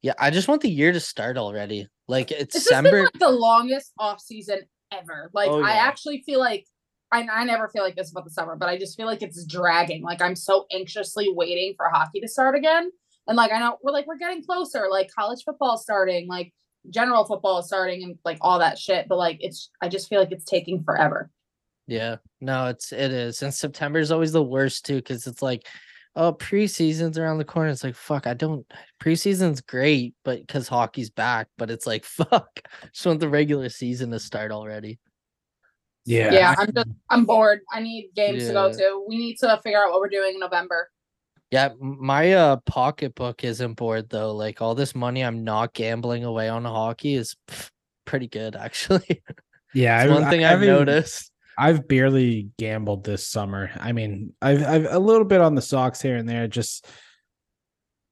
Yeah, I just want the year to start already. Like it's It's just been December. like the longest off season ever. Like Oh, I actually feel like I, I never feel like this about the summer, but I just feel like it's dragging. Like I'm so anxiously waiting for hockey to start again. And like I know we're like we're getting closer. Like college football starting, like general football is starting, and like all that shit. But like it's I just feel like it's taking forever. Yeah, no, it's it is, and September is always the worst too, because it's like, oh, preseason's around the corner. It's like, fuck, I don't. Preseason's great, but because hockey's back, but it's like, fuck, just want the regular season to start already. yeah Yeah, I'm just I'm bored. I need games to go to. We need to figure out what we're doing in November. Yeah, my uh pocketbook isn't bored though. Like all this money I'm not gambling away on hockey is pff, pretty good actually. yeah It's I- one thing I've haven't- noticed. I've barely gambled this summer. I mean, I've I've a little bit on the Sox here and there, just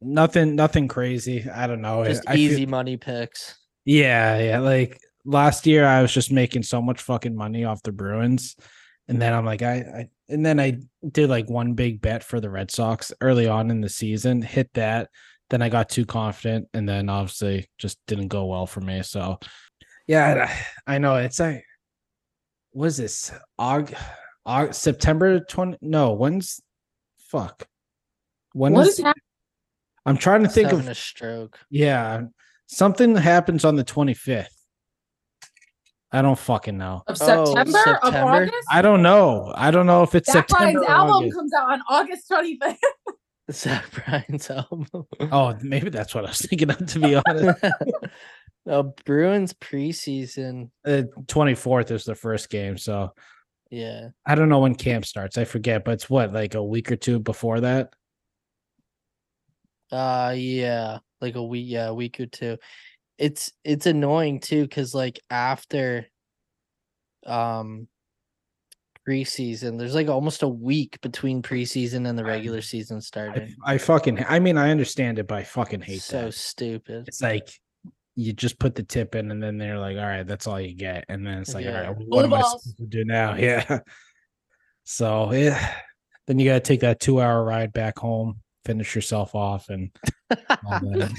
nothing nothing crazy. I don't know. Just I feel- easy money picks. yeah, yeah. Like last year I was just making so much fucking money off the Bruins. And then I'm like, I, I and then I did like one big bet for the Red Sox early on in the season, hit that. Then I got too confident, and then obviously just didn't go well for me. So yeah, I I know it's like what is this? Aug, Aug September 20 no, when's fuck. When What is is happening? I'm trying to think of a stroke. yeah, Something happens on the 25th. I don't fucking know. Of Oh, September, of August. I don't know. I don't know if it's Zach September. Bryan's or album August. comes out on August 25th. Zach Bryan's album. Oh, maybe that's what I was thinking of, to be honest. no, Bruins preseason. uh, 24th is the first game. So Yeah. I don't know when camp starts. I forget, but it's what, like a week or two before that? Uh yeah, like a week, yeah, a week or two. It's it's annoying too, because like after um preseason, there's like almost a week between preseason and the regular season I, starting. I fucking, I mean, I understand it, but I fucking hate that. so that. stupid. It's like you just put the tip in, and then they're like, all right, that's all you get. And then it's like, all Yeah. right, what am I supposed to do now? Yeah. So, yeah. Then you got to take that two hour ride back home, finish yourself off, and all that.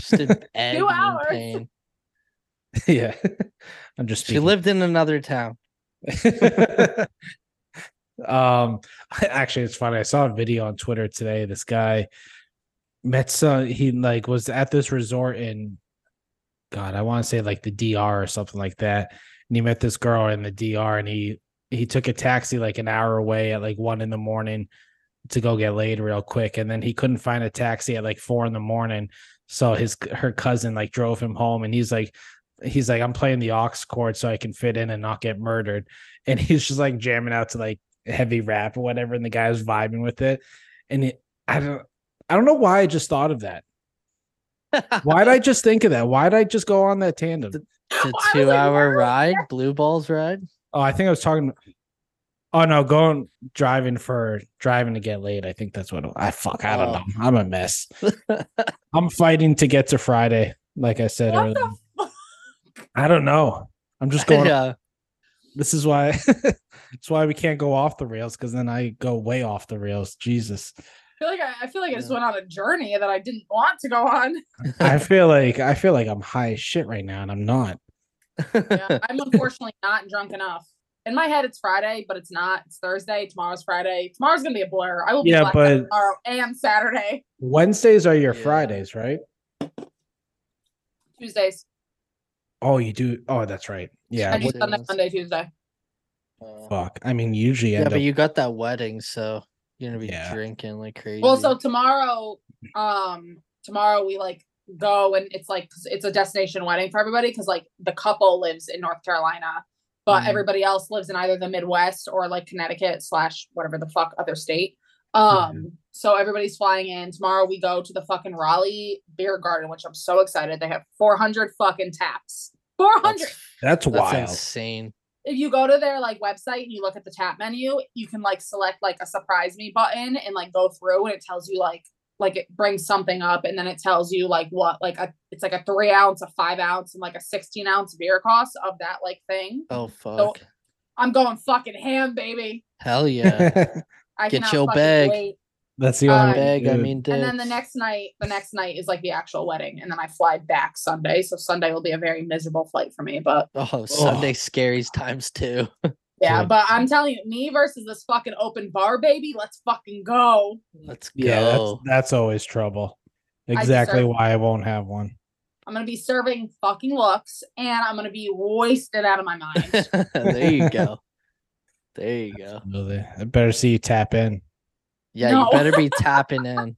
Just agony hours. pain. yeah. I'm just She speaking. lived in another town. um actually it's funny i saw a video on twitter today this guy met some he like was at this resort in god i want to say like the dr or something like that and he met this girl in the dr and he he took a taxi like an hour away at like one in the morning to go get laid real quick and then he couldn't find a taxi at like four in the morning so his her cousin like drove him home and he's like he's like i'm playing the aux cord so i can fit in and not get murdered. And he's just like jamming out to like heavy rap or whatever and the guy was vibing with it. And it i don't i don't know why i just thought of that. Why'd i just think of that? Why'd i just go on that tandem? The I was two-hour where is ride, blue balls ride. oh i think i was talking oh no going driving for driving to get laid i think that's what i fuck i don't Oh. know i'm a mess i'm fighting to get to friday like i said What earlier i don't know i'm just going yeah. this is why that's why we can't go off the rails because then i go way off the rails jesus I feel like I, I feel like I just went on a journey that I didn't want to go on. I feel like I feel like I'm high as shit right now, and I'm not. Yeah, I'm unfortunately not drunk enough. In my head, it's Friday, but it's not. It's Thursday. Tomorrow's Friday. Tomorrow's gonna be a blur. I will be Yeah, but- tomorrow and Saturday, Wednesdays are your Yeah. Fridays, right? Tuesdays. Oh, you do. Oh, that's right. Yeah. I do what- Sunday, Monday, Tuesday. Uh, fuck. I mean, usually yeah, end but up. you got that wedding, so you're gonna be Yeah. drinking like crazy. Well, so tomorrow, um, tomorrow we like go and it's like it's a destination wedding for everybody because like the couple lives in North Carolina, but Mhm. everybody else lives in either the Midwest or like Connecticut slash whatever the fuck other state. Um, so everybody's flying in tomorrow. We go to the fucking Raleigh Beer Garden, which I'm so excited. They have 400 fucking taps. 400 that's, That's that's wild. insane. if you go to their like website and you look at the tap menu, you can like select like a surprise me button and like go through and it tells you like like it brings something up and then it tells you like what like a it's like a three ounce, a five ounce, and like a 16 ounce beer cost of that like thing. Oh fuck. I'm going fucking ham, baby. Hell yeah. I Get cannot your bag. wait. That's the only uh, way to Bag, I do it. mean And then the next night, the next night is like the actual wedding, and then I fly back Sunday. So Sunday will be a very miserable flight for me. But Oh, Sunday scaries times two. yeah, Good. but I'm telling you, me versus this fucking open bar, baby. Let's fucking go. Let's go. yeah, that's, that's always trouble. Exactly started- why I won't have one. I'm gonna be serving fucking looks, and I'm gonna be wasted out of my mind. there you go. There you go. Really. I better see you tap in. Yeah, No. you better be tapping in.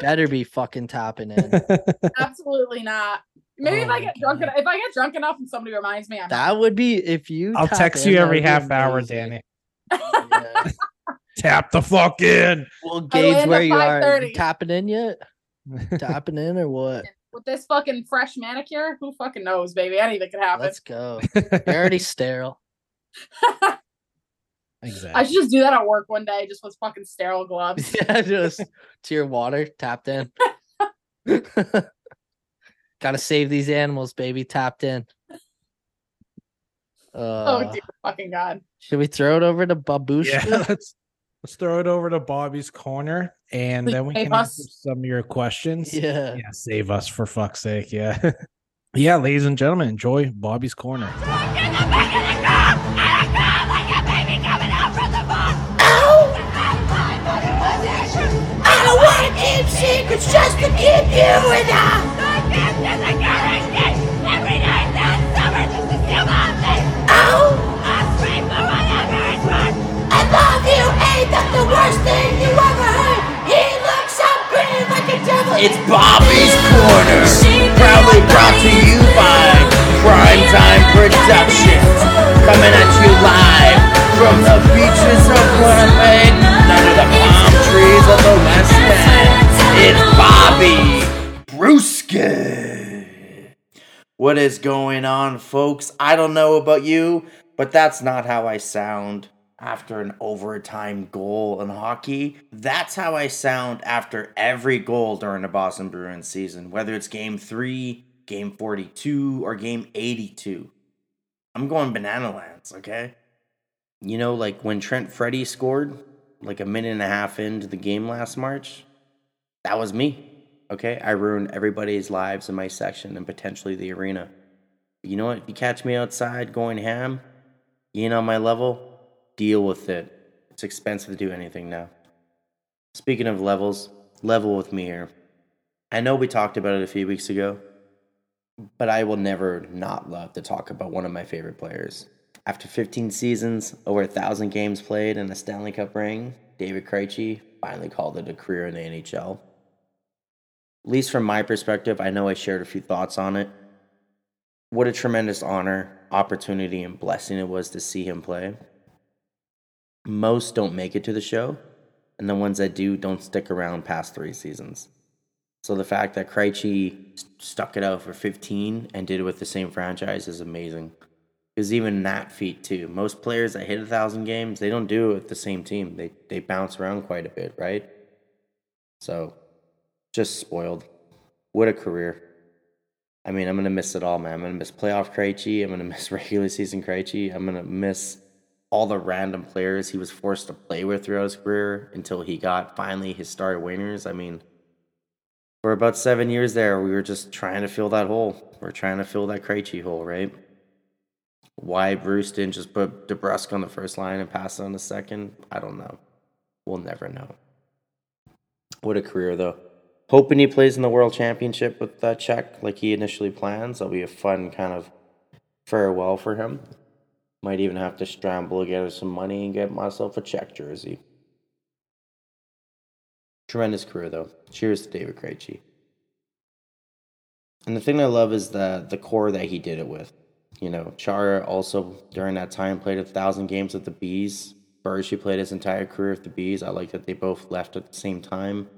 Better be fucking tapping in. Absolutely not. Maybe if Oh I my get drunk God. enough, if I get drunk enough and somebody reminds me, I'm That would be if you. I'll text in, you every half hour, amazing. Dani. Yeah. Tap the fuck in. We'll gauge where you are. You tapping in yet? tapping in or what? with this fucking fresh manicure. Who fucking knows, baby? Anything could happen. Let's go. You're already sterile. exactly. I should just do that at work one day, just with fucking sterile gloves. yeah, just to your water tapped in. Gotta save these animals, baby. Tapped in. oh Uh, dear fucking god. should we throw it over to Babushka? Yeah, let's let's throw it over to Bobbie's corner, and Please then we save can us. answer some of your questions. Yeah. yeah, save us for fuck's sake. Yeah, yeah, ladies and gentlemen, enjoy Bobbie's corner. I don't want to keep secrets just to keep you in the It's Bobbie's Corner, proudly brought to you by Primetime Productions, coming at you live from the beaches of Winnipeg, under the palm trees of the West End. It's Bobbie Brewski. What is going on, folks? I don't know about you, but that's not how I sound after an overtime goal in hockey. That's how I sound after every goal during the Boston Bruins season, whether it's game three, game 42, or game 82. I'm going banana lands, okay? You know, like when Trent Freddy scored, like a minute and a half into the game last March, that was me. Okay, I ruined everybody's lives in my section and potentially the arena. You know what? If you catch me outside going ham, you know my level, deal with it. It's expensive to do anything now. Speaking of levels, level with me here. I know we talked about it a few weeks ago, but I will never not love to talk about one of my favorite players. After 15 seasons, over a thousand games played, and a Stanley Cup ring, David Krejci finally called it a career in the NHL. At least from my perspective, I know I shared a few thoughts on it. What a tremendous honor, opportunity, and blessing it was to see him play. Most don't make it to the show, and the ones that do don't stick around past three seasons. So the fact that Krejci stuck it out for 15 and did it with the same franchise is amazing. Because even that feat too. Most players that hit a thousand games, they don't do it with the same team. They they bounce around quite a bit, right? So just spoiled. What a career. I mean, I'm gonna miss it all, man. I'm gonna miss playoff Krejci. I'm gonna miss regular season Krejci. I'm gonna miss all the random players he was forced to play with throughout his career until he got finally his star winners. I mean, for about seven years there, we were just trying to fill that hole. We're trying to fill that Krejci hole, right? Why Bruce didn't just put DeBrusk on the first line and pass it on the second, I don't know. We'll never know. What a career, though. Hoping he plays in the World Championship with that Czech like he initially plans. That'll be a fun kind of farewell for him. Might even have to scramble together some money and get myself a Czech jersey. Tremendous career, though. Cheers to David Krejci. And the thing I love is the the core that he did it with. You know, Chara also during that time played a thousand games with the Bees. Berge played his entire career with the Bees. I like that they both left at the same time.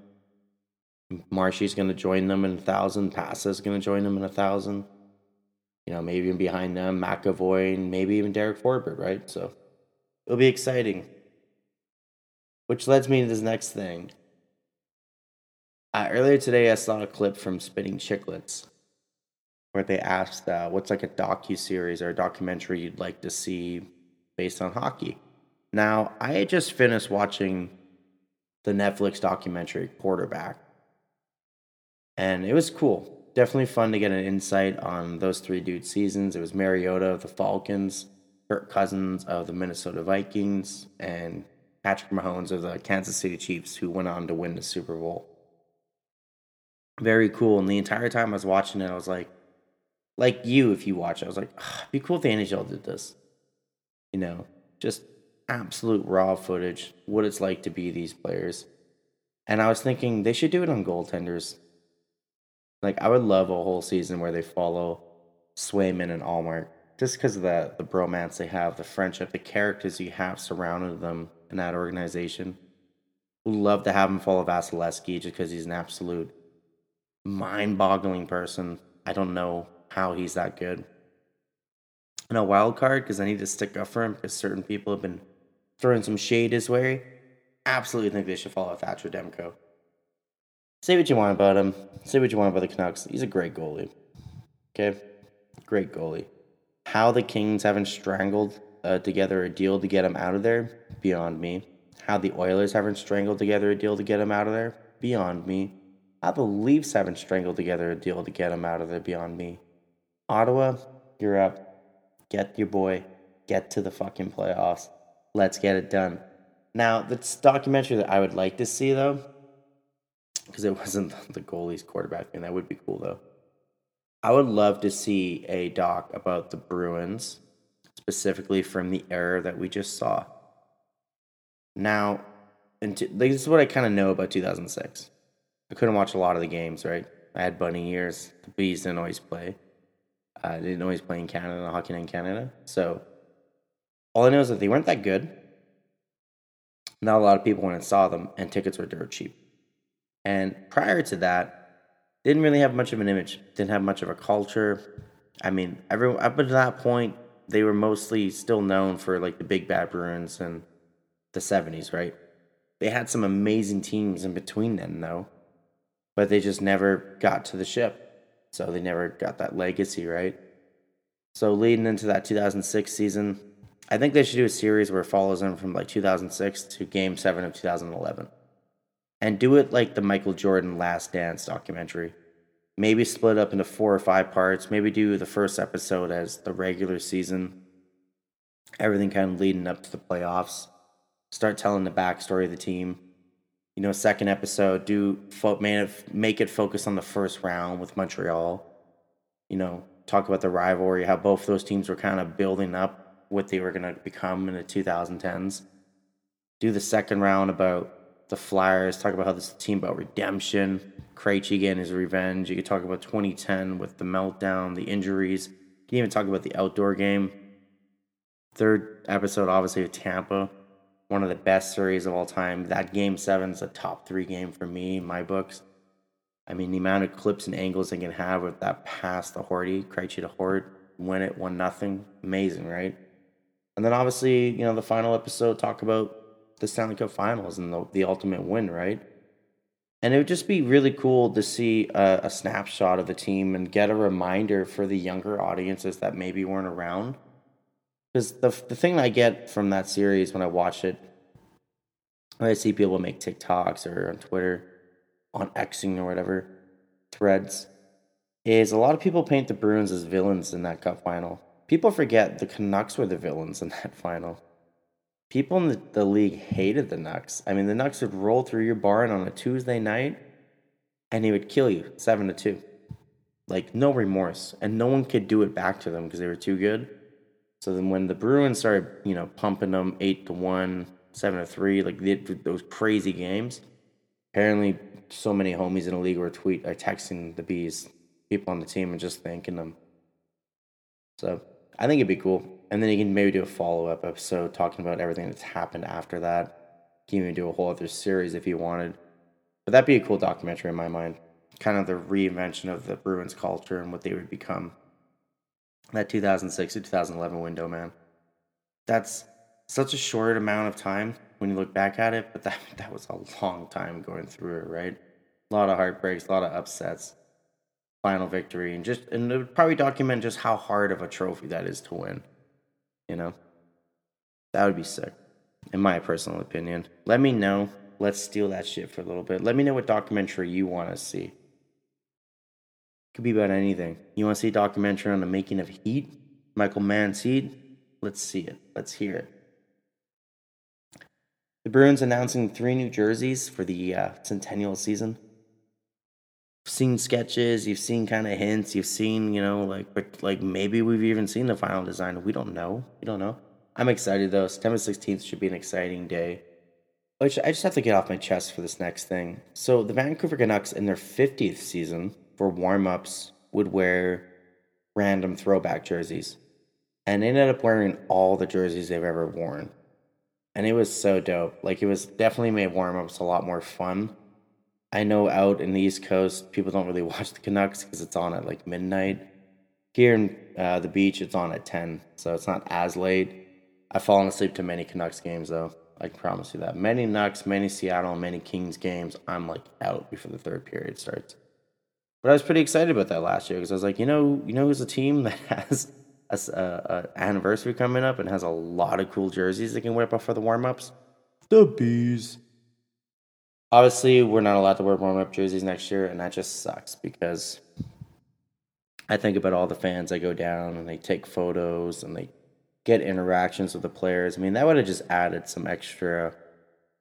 Marshy's going to join them in a thousand. Passa's going to join them in a thousand. You know, maybe even behind them, McAvoy and maybe even Derek Forbort, right? So it'll be exciting. Which leads me to this next thing. Uh, earlier today, I saw a clip from Spitting Chicklets where they asked, uh, "What's like a docu series or a documentary you'd like to see based on hockey?" Now, I had just finished watching the Netflix documentary Quarterback, and it was cool. Definitely fun to get an insight on those three dudes' seasons. It was Mariota of the Falcons, Kirk Cousins of the Minnesota Vikings, and Patrick Mahomes of the Kansas City Chiefs, who went on to win the Super Bowl. Very cool. And the entire time I was watching it, I was like, like you, if you watch I was like, it'd be cool if the NHL did this. You know, just absolute raw footage, what it's like to be these players. And I was thinking they should do it on goaltenders. Like I would love a whole season where they follow Swayman and Ullmark, just because of the the bromance they have, the friendship, the characters you have surrounded them in that organization. Would love to have him follow Vasilevskiy just because he's an absolute mind-boggling person. I don't know how he's that good. And a wild card because I need to stick up for him because certain people have been throwing some shade his way. Absolutely think they should follow Thatcher Demko. Say what you want about him. Say what you want about the Canucks. He's a great goalie. Okay? Great goalie. How the Kings haven't strangled uh, together a deal to get him out of there, beyond me. How the Oilers haven't strangled together a deal to get him out of there, beyond me. How the Leafs haven't strangled together a deal to get him out of there, beyond me. Ottawa, you're up. Get your boy. Get to the fucking playoffs. Let's get it done. Now, this documentary that I would like to see, though, because it wasn't the goalie's quarterback thing. That would be cool though. I would love to see a doc about the Bruins, specifically from the era that we just saw. Now, and to, like, this is what I kind of know about 2006. I couldn't watch a lot of the games, right? I had bunny ears. The bees didn't always play. Uh, I didn't always play in Canada, hockey in Canada. So all I know is that they weren't that good. Not a lot of people went and saw them, and tickets were dirt cheap. And prior to that, didn't really have much of an image. Didn't have much of a culture. I mean, everyone up until that point, they were mostly still known for like the Big Bad Bruins and the '70s, right? They had some amazing teams in between then, though, but they just never got to the ship. So they never got that legacy, right? So leading into that 2006 season, I think they should do a series where it follows them from like 2006 to Game Seven of 2011, and do it like the Michael Jordan Last Dance documentary. Maybe split up into four or five parts. Maybe do the first episode as the regular season. Everything kind of leading up to the playoffs. Start telling the backstory of the team. You know, second episode, do fo- make it focus on the first round with Montreal. You know, talk about the rivalry, how both those teams were kind of building up what they were going to become in the 2010s. Do the second round about the Flyers, talk about how this is team about redemption, Krejci again, his revenge. You could talk about 2010 with the meltdown, the injuries. You can even talk about the outdoor game. Third episode, obviously, of Tampa, one of the best series of all time. That game seven is a top three game for me my books. I mean, the amount of clips and angles they can have with that pass to Horty, Krejci to Hort, win it one nothing, amazing, right? And then obviously, you know, the final episode talk about the Stanley Cup Finals and the, the ultimate win, right? And it would just be really cool to see a, a, snapshot of the team and get a reminder for the younger audiences that maybe weren't around. Because the, the thing I get from that series when I watch it, I see people make TikToks or on Twitter, on Xing or whatever, threads, is a lot of people paint the Bruins as villains in that cup final. People forget the Canucks were the villains in that final. People in the, the league hated the Nucks. I mean, the Nucks would roll through your barn on a Tuesday night and he would kill you seven to two. Like, no remorse. And no one could do it back to them because they were too good. So then when the Bruins started, you know, pumping them eight to one, seven to three, like they, those crazy games, apparently so many homies in the league were tweet, uh, texting the bees, people on the team, and just thanking them. So I think it'd be cool. And then you can maybe do a follow up episode talking about everything that's happened after that. You can even do a whole other series if you wanted. But that'd be a cool documentary in my mind. Kind of the reinvention of the Bruins culture and what they would become. That 2006 to 2011 window, man. That's such a short amount of time when you look back at it, but that, that was a long time going through it, right? A lot of heartbreaks, a lot of upsets final victory and just and it would probably document just how hard of a trophy that is to win. You know? That would be sick. In my personal opinion. Let me know. Let's steal that shit for a little bit. Let me know what documentary you want to see. Could be about anything. You want to see a documentary on the making of Heat? Michael Mann's Heat? Let's see it. Let's hear it. The Bruins announcing three new jerseys for the uh, centennial season seen sketches, you've seen kind of hints, you've seen, you know, like, like maybe we've even seen the final design. We don't know. We don't know. I'm excited though. September 16th should be an exciting day. Which I just have to get off my chest for this next thing. So the Vancouver Canucks in their 50th season for warm-ups would wear random throwback jerseys. And they ended up wearing all the jerseys they've ever worn. And it was so dope. Like it was definitely made warm-ups a lot more fun I know out in the East Coast, people don't really watch the Canucks because it's on at like midnight. Here in uh, the beach, it's on at 10, so it's not as late. I've fallen asleep to many Canucks games, though. I can promise you that. Many Nucks, many Seattle, many Kings games, I'm like out before the third period starts. But I was pretty excited about that last year because I was like, you know, you know who's a team that has a, a, a, anniversary coming up and has a lot of cool jerseys they can whip up for the warm ups? The Bees. Obviously, we're not allowed to wear warm up jerseys next year, and that just sucks because I think about all the fans that go down and they take photos and they get interactions with the players. I mean, that would have just added some extra,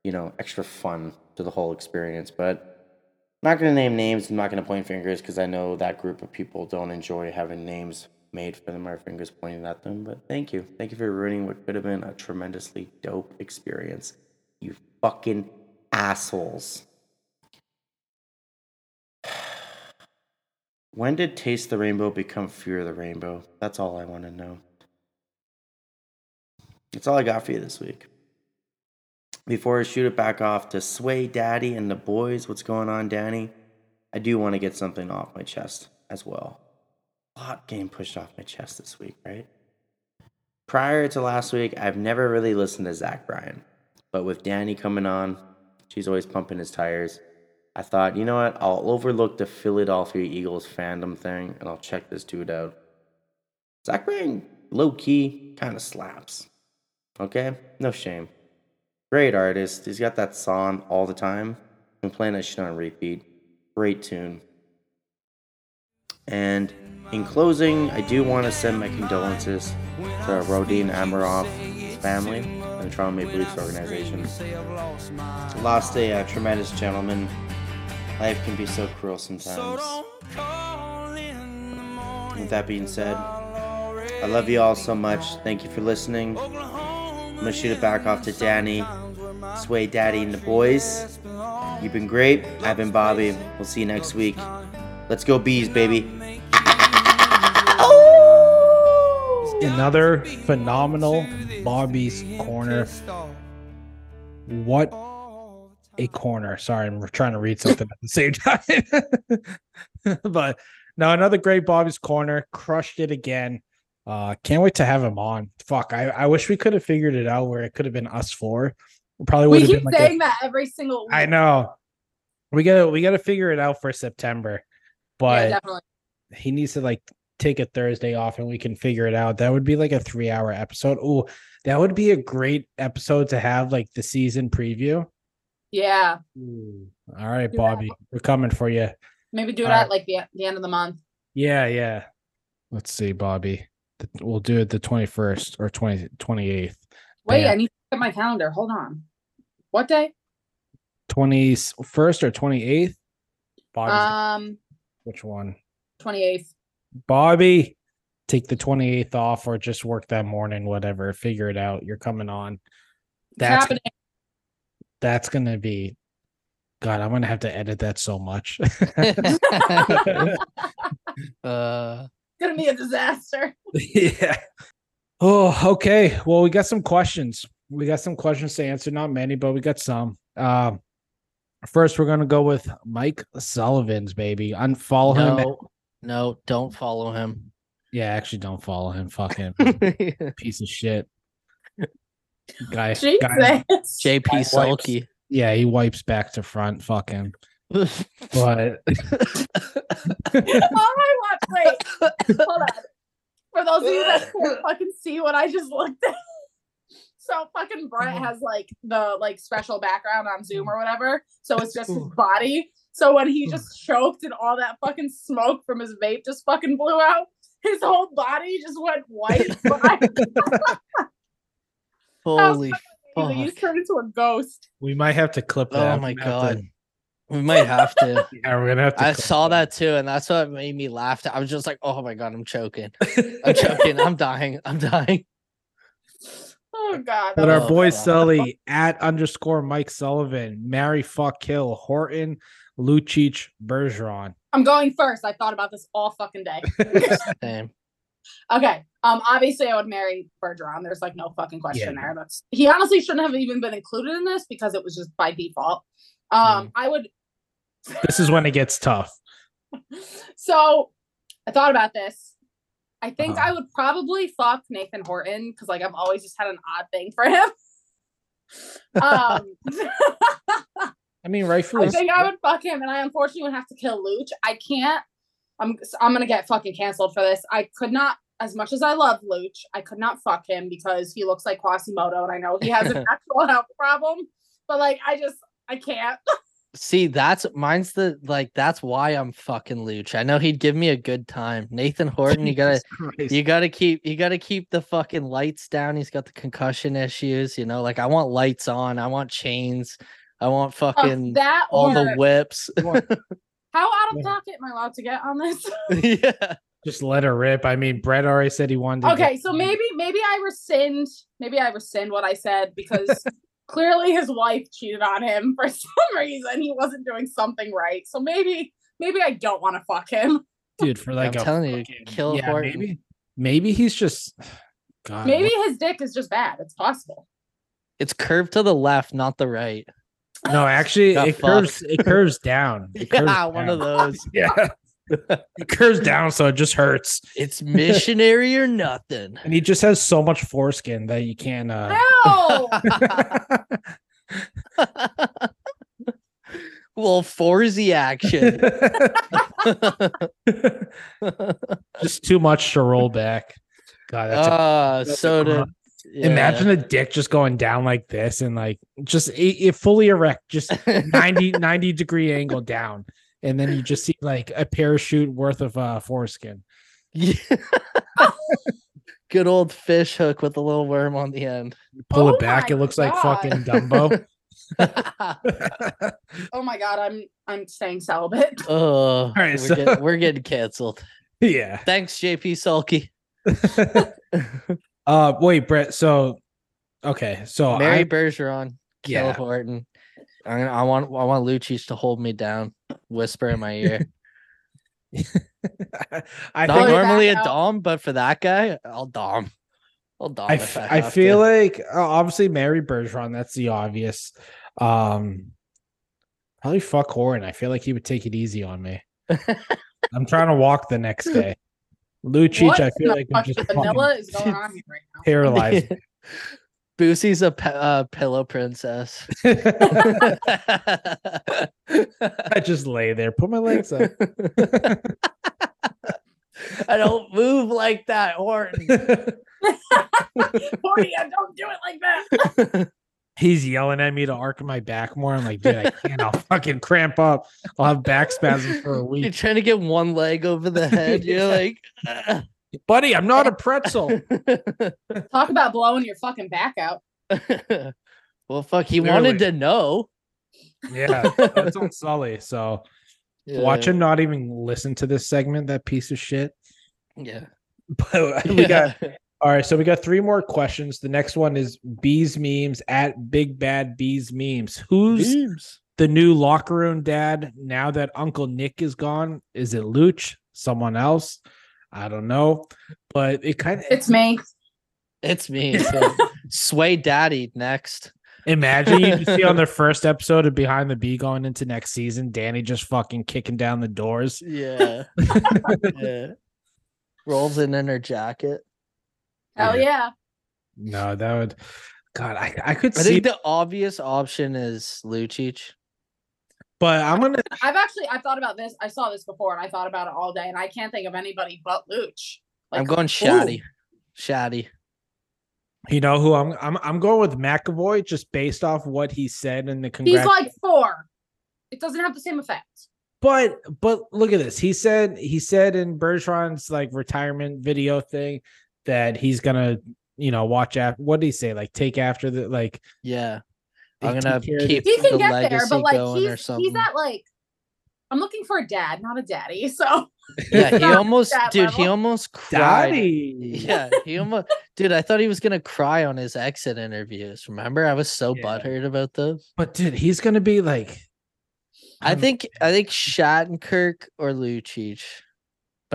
you know, extra fun to the whole experience. But I'm not going to name names. I'm not going to point fingers because I know that group of people don't enjoy having names made for them or fingers pointing at them. But thank you. Thank you for ruining what could have been a tremendously dope experience. You fucking assholes. When did Taste the Rainbow become Fear the Rainbow? That's all I want to know. That's all I got for you this week. Before I shoot it back off to Sway Daddy and the boys, what's going on, Dani? I do want to get something off my chest as well. A lot getting pushed off my chest this week, right? Prior to last week, I've never really listened to Zach Bryan, but with Dani coming on, she's always pumping his tires. I thought, you know what? I'll overlook the Philadelphia Eagles fandom thing and I'll check this dude out. Zach Bryan, low key, kind of slaps. Okay? No shame. Great artist. He's got that song all the time. Been playing that shit on repeat. Great tune. And in closing, I do want to send my condolences to Rodion Amirov's family and the Toronto Maple Leafs organization. Lost a uh, tremendous gentleman. Life can be so cruel sometimes. With that being said, I love you all so much. Thank you for listening. I'm gonna shoot it back off to Dani, Sway Daddy, and the boys. You've been great. I've been Bobbie. We'll see you next week. Let's go bees, baby. Another phenomenal Bobbie's corner. What a corner. Sorry, I'm trying to read something at the same time. but no, another great Bobbie's corner. Crushed it again. Uh, can't wait to have him on. Fuck, I, I wish we could have figured it out where it could have been us four. Probably would We have keep been like a- saying that every single week. I know. We gotta we gotta figure it out for September. Yeah, But definitely. he needs to like take a Thursday off and we can figure it out. That would be like a three hour episode. Oh, that would be a great episode to have like the season preview. Yeah. All right, Do that. Bobbie. We're coming for you. Maybe do it All at right. like the, the end of the month. Yeah, yeah. Let's see, Bobbie. We'll do it the 21st or 20, 28th. Wait, Bam. I need to at my calendar. Hold on. What day? 21st or 28th? Bobbie, Um, which one? 28th. Bobbie, take the 28th off or just work that morning, whatever. Figure it out. You're coming on. It's That's happening. that's gonna be God, I'm gonna have to edit that so much. uh, It's gonna be a disaster. yeah. Oh, okay. Well, we got some questions. We got some questions to answer. Not many, but we got some. Um, first, we're gonna go with Mike Sullivan's baby. Unfollow him. No, no, don't follow him. Yeah, actually, don't follow him. Fuck him. Piece of shit. Guy, guy. JP wipes. Sulky. Yeah, he wipes back to front. Fuck him. But oh my god, wait. Hold on. For those of you that can't fucking see what I just looked at. So fucking Brett uh-huh. has like the like special background on Zoom mm. or whatever. So it's just his body. So when he hmm. just choked and all that fucking smoke from his vape just fucking blew out, his whole body just went white. Holy Amazing. He just turned into a ghost. we might have to clip that. Oh my We have to- God. We might have to. yeah, we're gonna have to. I saw that too, and that's what made me laugh. I was just like, "Oh my god, I'm choking! I'm choking! I'm dying! I'm dying!" Oh god. But our Oh, boy God. Sully at underscore Mike Sullivan, Mary fuck kill Horton, Lucic, Bergeron. I'm going first. I thought about this all fucking day. Same. Okay. Um. Obviously, I would marry Bergeron. There's like no fucking question Yeah. there. That's he honestly shouldn't have even been included in this because it was just by default. Um. I would. This is when it gets tough. So, I thought about this. I think Uh-huh. I would probably fuck Nathan Horton because like I've always just had an odd thing for him. um. I mean, rightfully. I think. I would fuck him, and I unfortunately would have to kill Luch. I can't. I'm I'm gonna get fucking canceled for this. I could not, as much as I love Luch, I could not fuck him because he looks like Quasimodo, and I know he has an actual health problem. But like, I just I can't. See, that's mine's the like. That's why I'm fucking Luch. I know he'd give me a good time. Nathan Horton, you gotta, you gotta keep, you gotta keep the fucking lights down. He's got the concussion issues. You know, like I want lights on. I want chains. I want Uh, fucking that all or the whips. how out of pocket am I allowed to get on this? yeah. Just let her rip. I mean, Brett already said he wanted to. okay, get- so maybe maybe I rescind maybe I rescind what I said because clearly his wife cheated on him for some reason. He wasn't doing something right. So maybe maybe I don't want to fuck him. dude, for like I'm a telling you, fucking- kill yeah, Horton. maybe maybe he's just God. Maybe what- his dick is just bad. It's possible. It's curved to the left, not the right. No, actually, Got it curves. It curves down. It curves Yeah, one of those. Yeah, it curves down, so it just hurts. It's missionary or nothing. And he just has so much foreskin that you can't. uh No. well, Forzy action. just too much to roll back. God, that's a- Ah, that's a so to grunt. imagine a dick just going down like this and like just it, it fully erect, just 90, 90 degree angle down, and then you just see like a parachute worth of uh foreskin. Yeah. Good old fish hook with a little worm on the end. Pull Oh it back, it looks like fucking Dumbo. oh my god, I'm I'm staying celibate. oh, right, we're, so- getting, we're getting canceled. yeah. Thanks, JP Sulky. Uh, wait, Brett. So, okay, so marry I Bergeron, kill Yeah. Horton. I'm gonna, I want I want Lucic to hold me down, whisper in my ear. I Not think Pull it normally a out. dom, but for that guy, I'll dom. I'll dom. I, if f- I, I have feel to. like uh, obviously marry Bergeron. That's the obvious. Um, probably fuck Horn. I feel like he would take it easy on me. I'm trying to walk the next day. Lucic, What I feel like I'm just vanilla is going on here right now? paralyzed. Boosy's a pe- uh, pillow princess. I just lay there, put my legs up. I don't move like that, Horton. Horny, I don't do it like that. He's yelling at me to arc my back more. I'm like, dude, I can't. I'll fucking cramp up. I'll have back spasms for a week. You're trying to get one leg over the head. You're like, buddy. I'm not a pretzel. Talk about blowing your fucking back out. well, fuck. He Clearly. wanted to know. Yeah, that's on Sully. So watch him not even listen to this segment. That piece of shit. Yeah. But we got all right. So we got three more questions. The next one is bees memes at Big Bad Bees memes. Who's Memes. the new locker room dad now that Uncle Nick is gone? Is it Looch? Someone else? I don't know. But it kind of It's me. It's me. So, Swaydaddy next. imagine you just see on the first episode of Behind the B going into next season, Dani just fucking kicking down the doors. Yeah. yeah. Rolls in in her jacket. Hell yeah. No, that would God, I, I could I see think the obvious option is Lucic. but I'm gonna I've actually I thought about this. I saw this before and I thought about it all day, and I can't think of anybody but Looch. I'm going Shaddy. Shaddy. you know who I'm I'm I'm going with McAvoy just based off what he said in the He's like four. It doesn't have the same effect. But but look at this. He said he said in Bergeron's like retirement video thing that he's gonna you know watch after. What did he say? Like take after the like. Yeah. I'm gonna care of the- keep He can the get there, legacy but like going or he's something. he's at like I'm looking for a dad, not a daddy. So yeah, he almost that dude, he almost cried. Daddy. Yeah, he almost dude, I thought he was gonna cry on his exit interviews. Remember? I was so Yeah. butthurt about those. But dude, he's gonna be like. I I'm- think I think Shattenkirk or Lucic.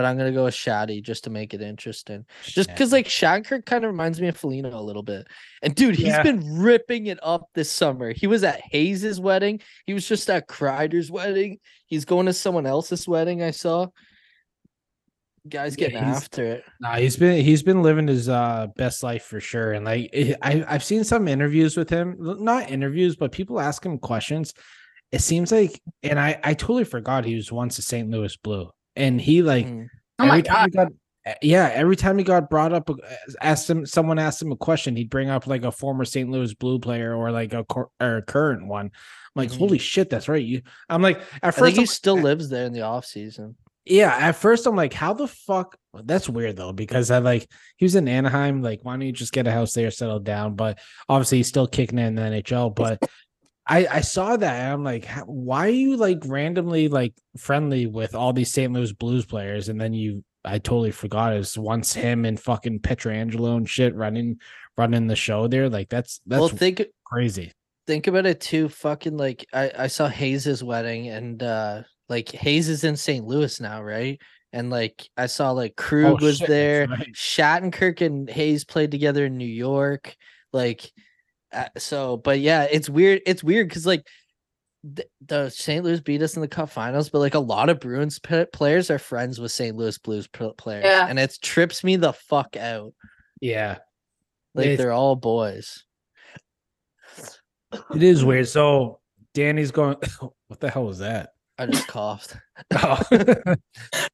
But I'm gonna go with Shaddy just to make it interesting. Just because like Shattenkirk kind of reminds me of Foligno a little bit. And dude, he's Yeah. been ripping it up this summer. He was at Hayes's wedding. He was just at Kreider's wedding. He's going to someone else's wedding. I saw. Guys getting he's- after it. Nah, he's been he's been living his uh best life for sure. And like I I've seen some interviews with him, not interviews, but people ask him questions. It seems like, and I I totally forgot he was once a St. Louis Blue, and he like Mm. oh my every time god. he got eh, yeah, every time he got brought up, uh, asked him someone asked him a question, he'd bring up like a former St. Louis Blue player or like a, cor- or a current one. I'm like, Mhm. holy shit, that's right. You, I'm like, at I first, think he I'm- still lives there in the off season. yeah, at first I'm like, how the fuck? That's weird though, because I like he was in Anaheim. Like, why don't you just get a house there, settle down? But obviously, he's still kicking it in the NHL. But I I saw that and I'm like, how- why are you like randomly like friendly with all these St. Louis Blues players? And then you, I totally forgot it was once him and fucking Pietrangelo and shit running running the show there. Like that's that's well, think crazy. think about it too. Fucking like I, I saw Hayes's wedding and uh like Hayes is in St. Louis now, right? and like I saw like Krug Oh, was shit, there. right. Shattenkirk and Hayes played together in New York. Like, uh, so, but yeah, it's weird. It's weird because like the, the St. Louis beat us in the Cup Finals, but like a lot of Bruins p- players are friends with St. Louis Blues p- players, Yeah. and it trips me the fuck out. Yeah. Like It's- they're all boys. It is weird. So Dani's going. What the hell was that? I just coughed. Oh. Do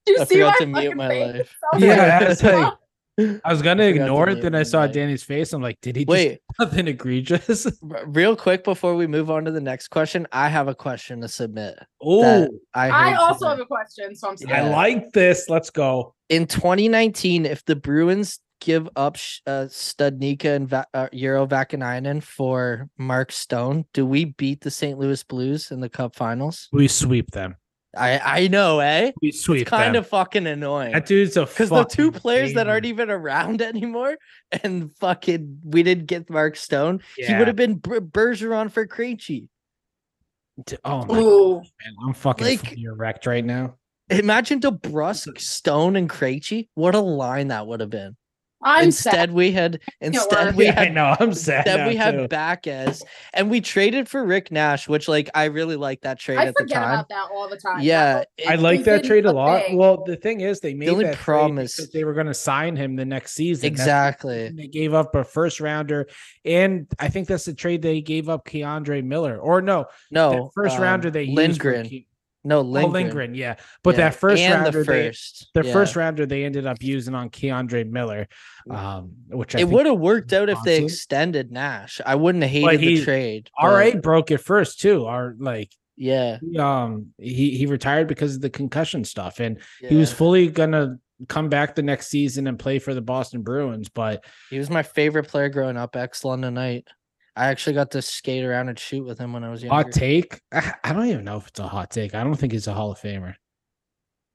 you I see forgot my to mute my face? life. Yeah, bad. it's like I was gonna I ignore it. Then I saw mic. Dani's face. I'm like, did he just Wait, nothing egregious? real quick before we move on to the next question, I have a question to submit. Oh, I I also today. have a question, so I'm I sorry. Yeah. like this. Let's go. in 2019, if the Bruins give up Sh- uh, Studnicka and Va- uh, Urho Vaakanainen for Mark Stone, do we beat the St. Louis Blues in the Cup Finals? We sweep them. I I know, eh? We sweep It's kind them. of fucking annoying. that dude's a Because the two fucking players that aren't even around anymore, and fucking we didn't get Mark Stone, he would have been Ber- Bergeron for Krejci. Oh my Ooh. God, man. I'm fucking Like- fully erect right now. Imagine DeBrusk, Stone, and Krejci. What a line that would have been. I'm instead, sad. we had instead we yeah, I had know. I'm sad. Then we had too. back as, and we traded for Rick Nash, which like I really like that trade I at the time. about that all the time. Yeah, I like that trade a lot. big. Well, the thing is, they made only that problem trade they were going to sign him the next season. That's the exactly. They gave up a first rounder, and I think that's the trade they gave up K'Andre Miller. Or no, No, first um, rounder they used Lindgren. No, Oh, Lindgren. Lindgren, yeah. But Yeah, that first and rounder, the they, first, the yeah. first rounder they ended up using on K'Andre Miller, um, which I It would have worked out if they extended Nash. I wouldn't have hated he- the trade. RA broke it first too. Our like yeah, he, um he he retired because of the concussion stuff, and he was fully gonna come back the next season and play for the Boston Bruins, but He was my favorite player growing up. Ex London Knight. I actually got to skate around and shoot with him when I was younger. hot take. I, I don't even know if it's a hot take. I don't think he's a Hall of Famer.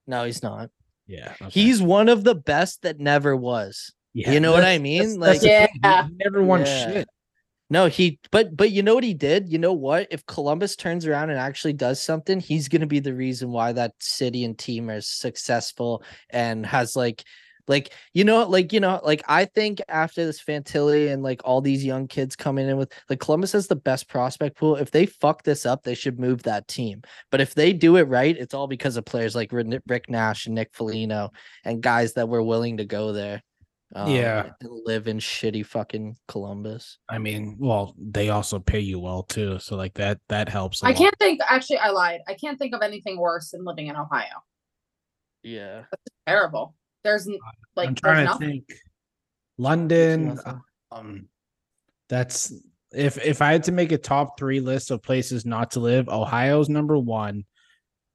No, he's not. Yeah, okay. He's one of the best that never was. yeah, you know what I mean? that's- that's Like-. He- Yeah. never won Yeah. shit. No, he but but you know what he did? You know what? If Columbus turns around and actually does something, he's gonna be the reason why that city and team are successful and has like like you know like you know like I think after this Fantilli and like all these young kids coming in with like Columbus has the best prospect pool. If they fuck this up, they should move that team. But if they do it right, it's all because of players like Rick Nash and Nick Foligno and guys that were willing to go there. um, Yeah. and live in shitty fucking Columbus. I mean, well, they also pay you well too, so like that that helps. I I can't think. Actually, I lied. I can't think of anything worse than living in Ohio. Yeah. That's Terrible. There's n- like I'm there's trying to nothing. think. London. nothing. Um, that's if if I had to make a top three list of places not to live, Ohio's number one,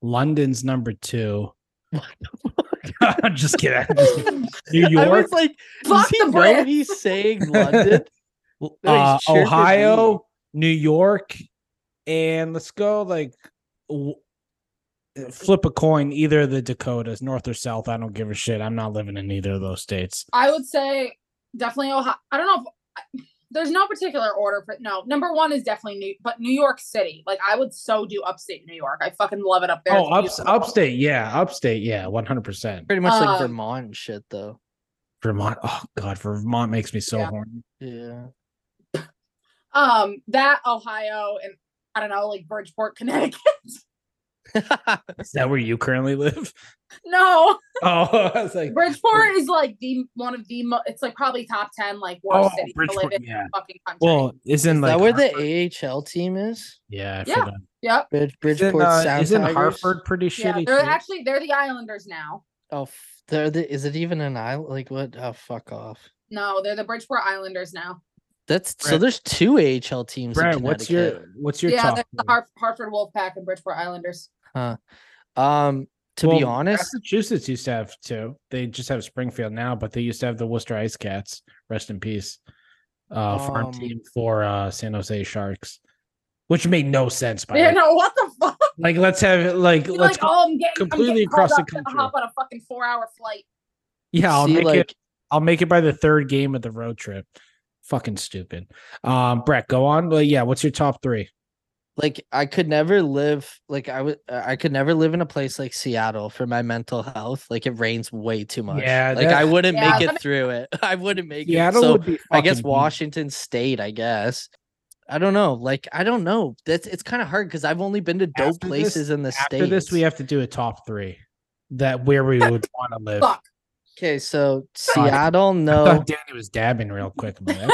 London's number two. I'm just kidding. I'm just kidding. New I York, was like, Fuck does he the know Brits. he's saying London? uh, he's cheered for Ohio, New York, and let's go like w- flip a coin, either the Dakotas, North or South. I don't give a shit. I'm not living in either of those states. I would say definitely Ohio. I don't know if there's no particular order but no. Number one is definitely New, but New York City. Like I would so do upstate New York. I fucking love it up there. Oh, It's ups, upstate, yeah, upstate, yeah, 100. percent Pretty much like Um, Vermont shit, though. Vermont. Oh God, Vermont makes me so Yeah. horny. Yeah. Um, that Ohio and I don't know, like Bridgeport, Connecticut. Is that where you currently live? no, Oh, I was like, Bridgeport is like the one of the. Mo- it's like probably top ten like worst oh, cities to live in yeah. the fucking country. Well, isn't Is like that where Hartford- the AHL team is? Yeah, I Yeah. forgot. yep. Bridge, Isn't, Bridgeport uh, isn't Tigers? Hartford pretty Yeah, shitty? they're too? actually they're the Islanders now. Oh, they're the, is it even an island? Like what? Oh, fuck off. No, they're the Bridgeport Islanders now. That's so. There's two AHL teams. in Brent, what's your what's your yeah, top? the three? Hart- Hartford Wolfpack and Bridgeport Islanders. Um, to be honest, Massachusetts used to have two. They just have Springfield now, but they used to have the Worcester Ice Cats. Rest in peace. Uh, farm Um, team for uh San Jose Sharks, which made no sense. By Yeah, the way. no, what the fuck? like let's have like You're let's like, oh, I'm getting I'm completely getting across the country. hop on a fucking four hour flight. yeah. I'll see, make like it. I'll make it by the third game of the road trip. Fucking stupid. Um, Brett, go on. Well, yeah. What's your top three? Like I could never live like I would I could never live in a place like Seattle for my mental health. Like it rains way too much. Yeah, like I wouldn't Yeah, make that it through it. I wouldn't make Seattle it. So would be. I guess fucking beat. Washington State. I guess. I don't know. Like I don't know. That's it's kind of hard because I've only been to dope After this- places in the state. After states. this, we have to do a top three that where we would want to live. Fuck. okay, so Sorry. Seattle, I no. thought Dani was dabbing real quick. I'm like, "Okay."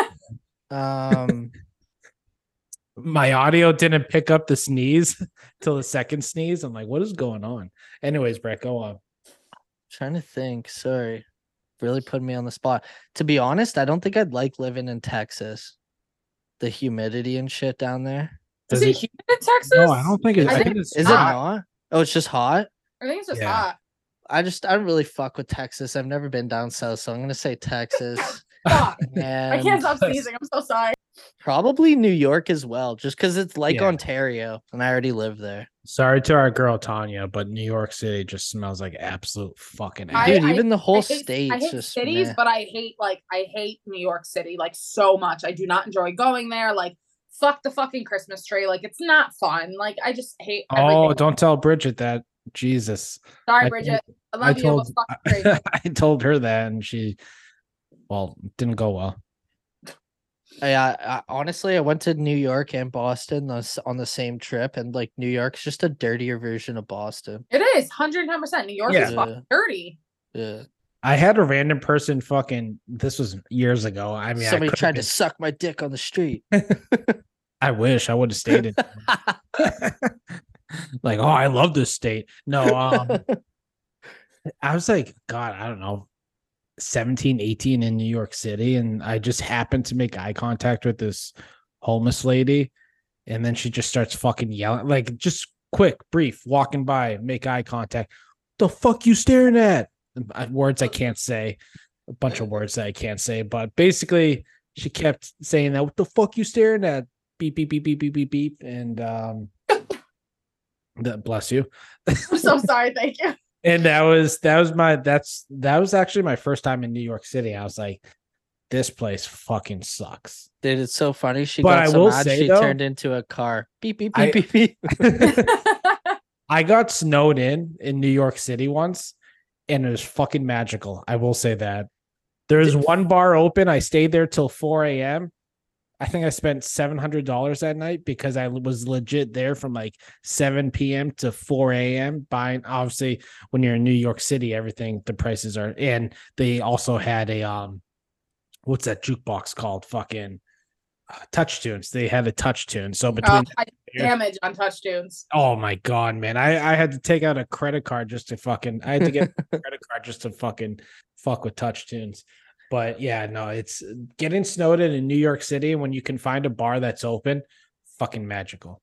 Um, my audio didn't pick up the sneeze till the second sneeze. I'm like, what is going on? Anyways, Brett, go on. trying to think. Sorry, really put me on the spot. To be honest, I don't think I'd like living in Texas. The humidity and shit down there. Is Does it it- humid in Texas? No, I don't think it. I I think- think it's Is hot. it not? Oh, it's just hot. I think it's just Yeah. hot. I just I don't really fuck with Texas. I've never been down south, so I'm gonna say Texas. Fuck. I can't stop sneezing. I'm so sorry. Probably New York as well, just because it's like Yeah. Ontario, and I already live there. Sorry to our girl Tanya, but New York City just smells like absolute fucking I- ass. Dude, even the I whole hate, state's I hate just cities, meh. but I hate like I hate New York City like so much. I do not enjoy going there. Like fuck the fucking Christmas tree. Like it's not fun. Like I just hate. oh, everything. don't tell Bridget that. Jesus. Sorry, I Bridget. I I love you, told but fuck the tree. I told her that and she well, didn't go well. I, I, I honestly I went to New York and Boston the on the same trip, and like New York's just a dirtier version of Boston. It is 110. percent New York Yeah. is fucking dirty. Yeah, I had a random person fucking this was years ago. I mean somebody could've tried to suck my dick on the street. I wish I would have stayed in like, oh, I love this state. No, um I was like, God, I don't know, 17, 18 in New York City. And I just happened to make eye contact with this homeless lady. And then she just starts fucking yelling, like just quick, brief, walking by, make eye contact. The fuck you staring at? Words I can't say, a bunch of words that I can't say, but basically she kept saying that, what the fuck you staring at? Beep, beep, beep, beep, beep, beep, beep. And um that bless you. I'm so sorry. Thank you. And that was that was my that's that was actually my first time in New York City. I was like, this place fucking sucks. Dude, it's so funny. She But got I so will say, she though- turned into a car. Beep beep I- beep beep beep. I got snowed in in New York City once, and it was fucking magical. I will say that. There was one bar open. I stayed there till 4 a.m. I think I spent seven hundred dollars that night because I was legit there from like 7 p.m. to 4 a.m. Buying obviously when you're in New York City, everything the prices are and they also had a um what's that jukebox called? Fucking uh, touch tunes. They had a touch tune. So between Oh, I damage on touch tunes. Oh my god, man! I I had to take out a credit card just to fucking. I had to get a credit card just to fucking fuck with touch tunes. But yeah, no, it's getting snowed in in New York City when you can find a bar that's open, fucking magical.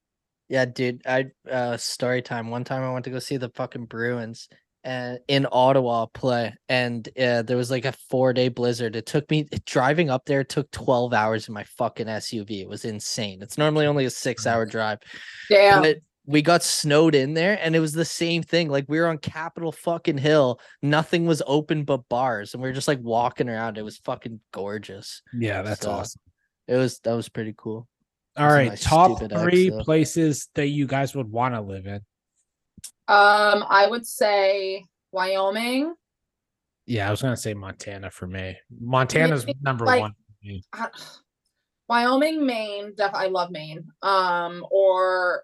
Yeah, dude. I uh story time. One time I went to go see the fucking Bruins and in Ottawa play, and uh, there was like a four day blizzard. It took me driving up there. It took twelve hours in my fucking SUV. It was insane. It's normally only a six hour drive, Damn. but we got snowed in there, and it was the same thing. Like we were on Capitol fucking Hill. Nothing was open but bars, and we were just like walking around. It was fucking gorgeous. Yeah, that's So, awesome. It was that was pretty cool. all right those are right, my top stupid ex, three though. places that you guys would want to live in. Um, I would say Wyoming. Yeah, I was gonna say Montana for me. Montana's Maybe, number like- one. for me. I- Wyoming, Maine. Def- I love Maine. Um, or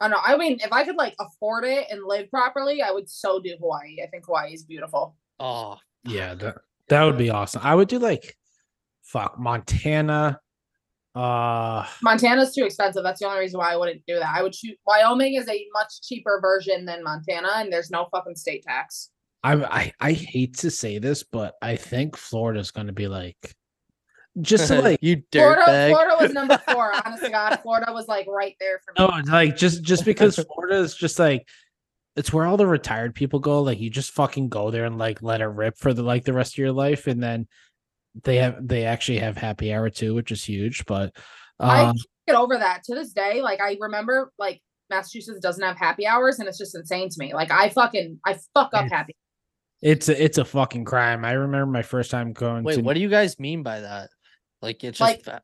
I don't know. I mean, if I could like afford it and live properly, I would so do Hawaii. I think Hawaii is beautiful. Oh, Yeah, that that would be awesome. I would do like, fuck Montana. Uh, Montana's too expensive. That's the only reason why I wouldn't do that. I would choose Wyoming is a much cheaper version than Montana, and there's no fucking state tax. I I I hate to say this, but I think Florida's going to be like, just to like you Florida, dirtbag. Florida was number four. honest to God, Florida was like right there for me. no, it's like just just because Florida is just like, it's where all the retired people go. Like you just fucking go there and like let it rip for the like the rest of your life, and then they have they actually have happy hour too, which is huge. But I um, can't get over that to this day. Like I remember, like Massachusetts doesn't have happy hours, and it's just insane to me. Like I fucking I fuck up happy. it's a, it's a fucking crime. I remember my first time going. Wait, to, what do you guys mean by that? Like it's Like- just fa-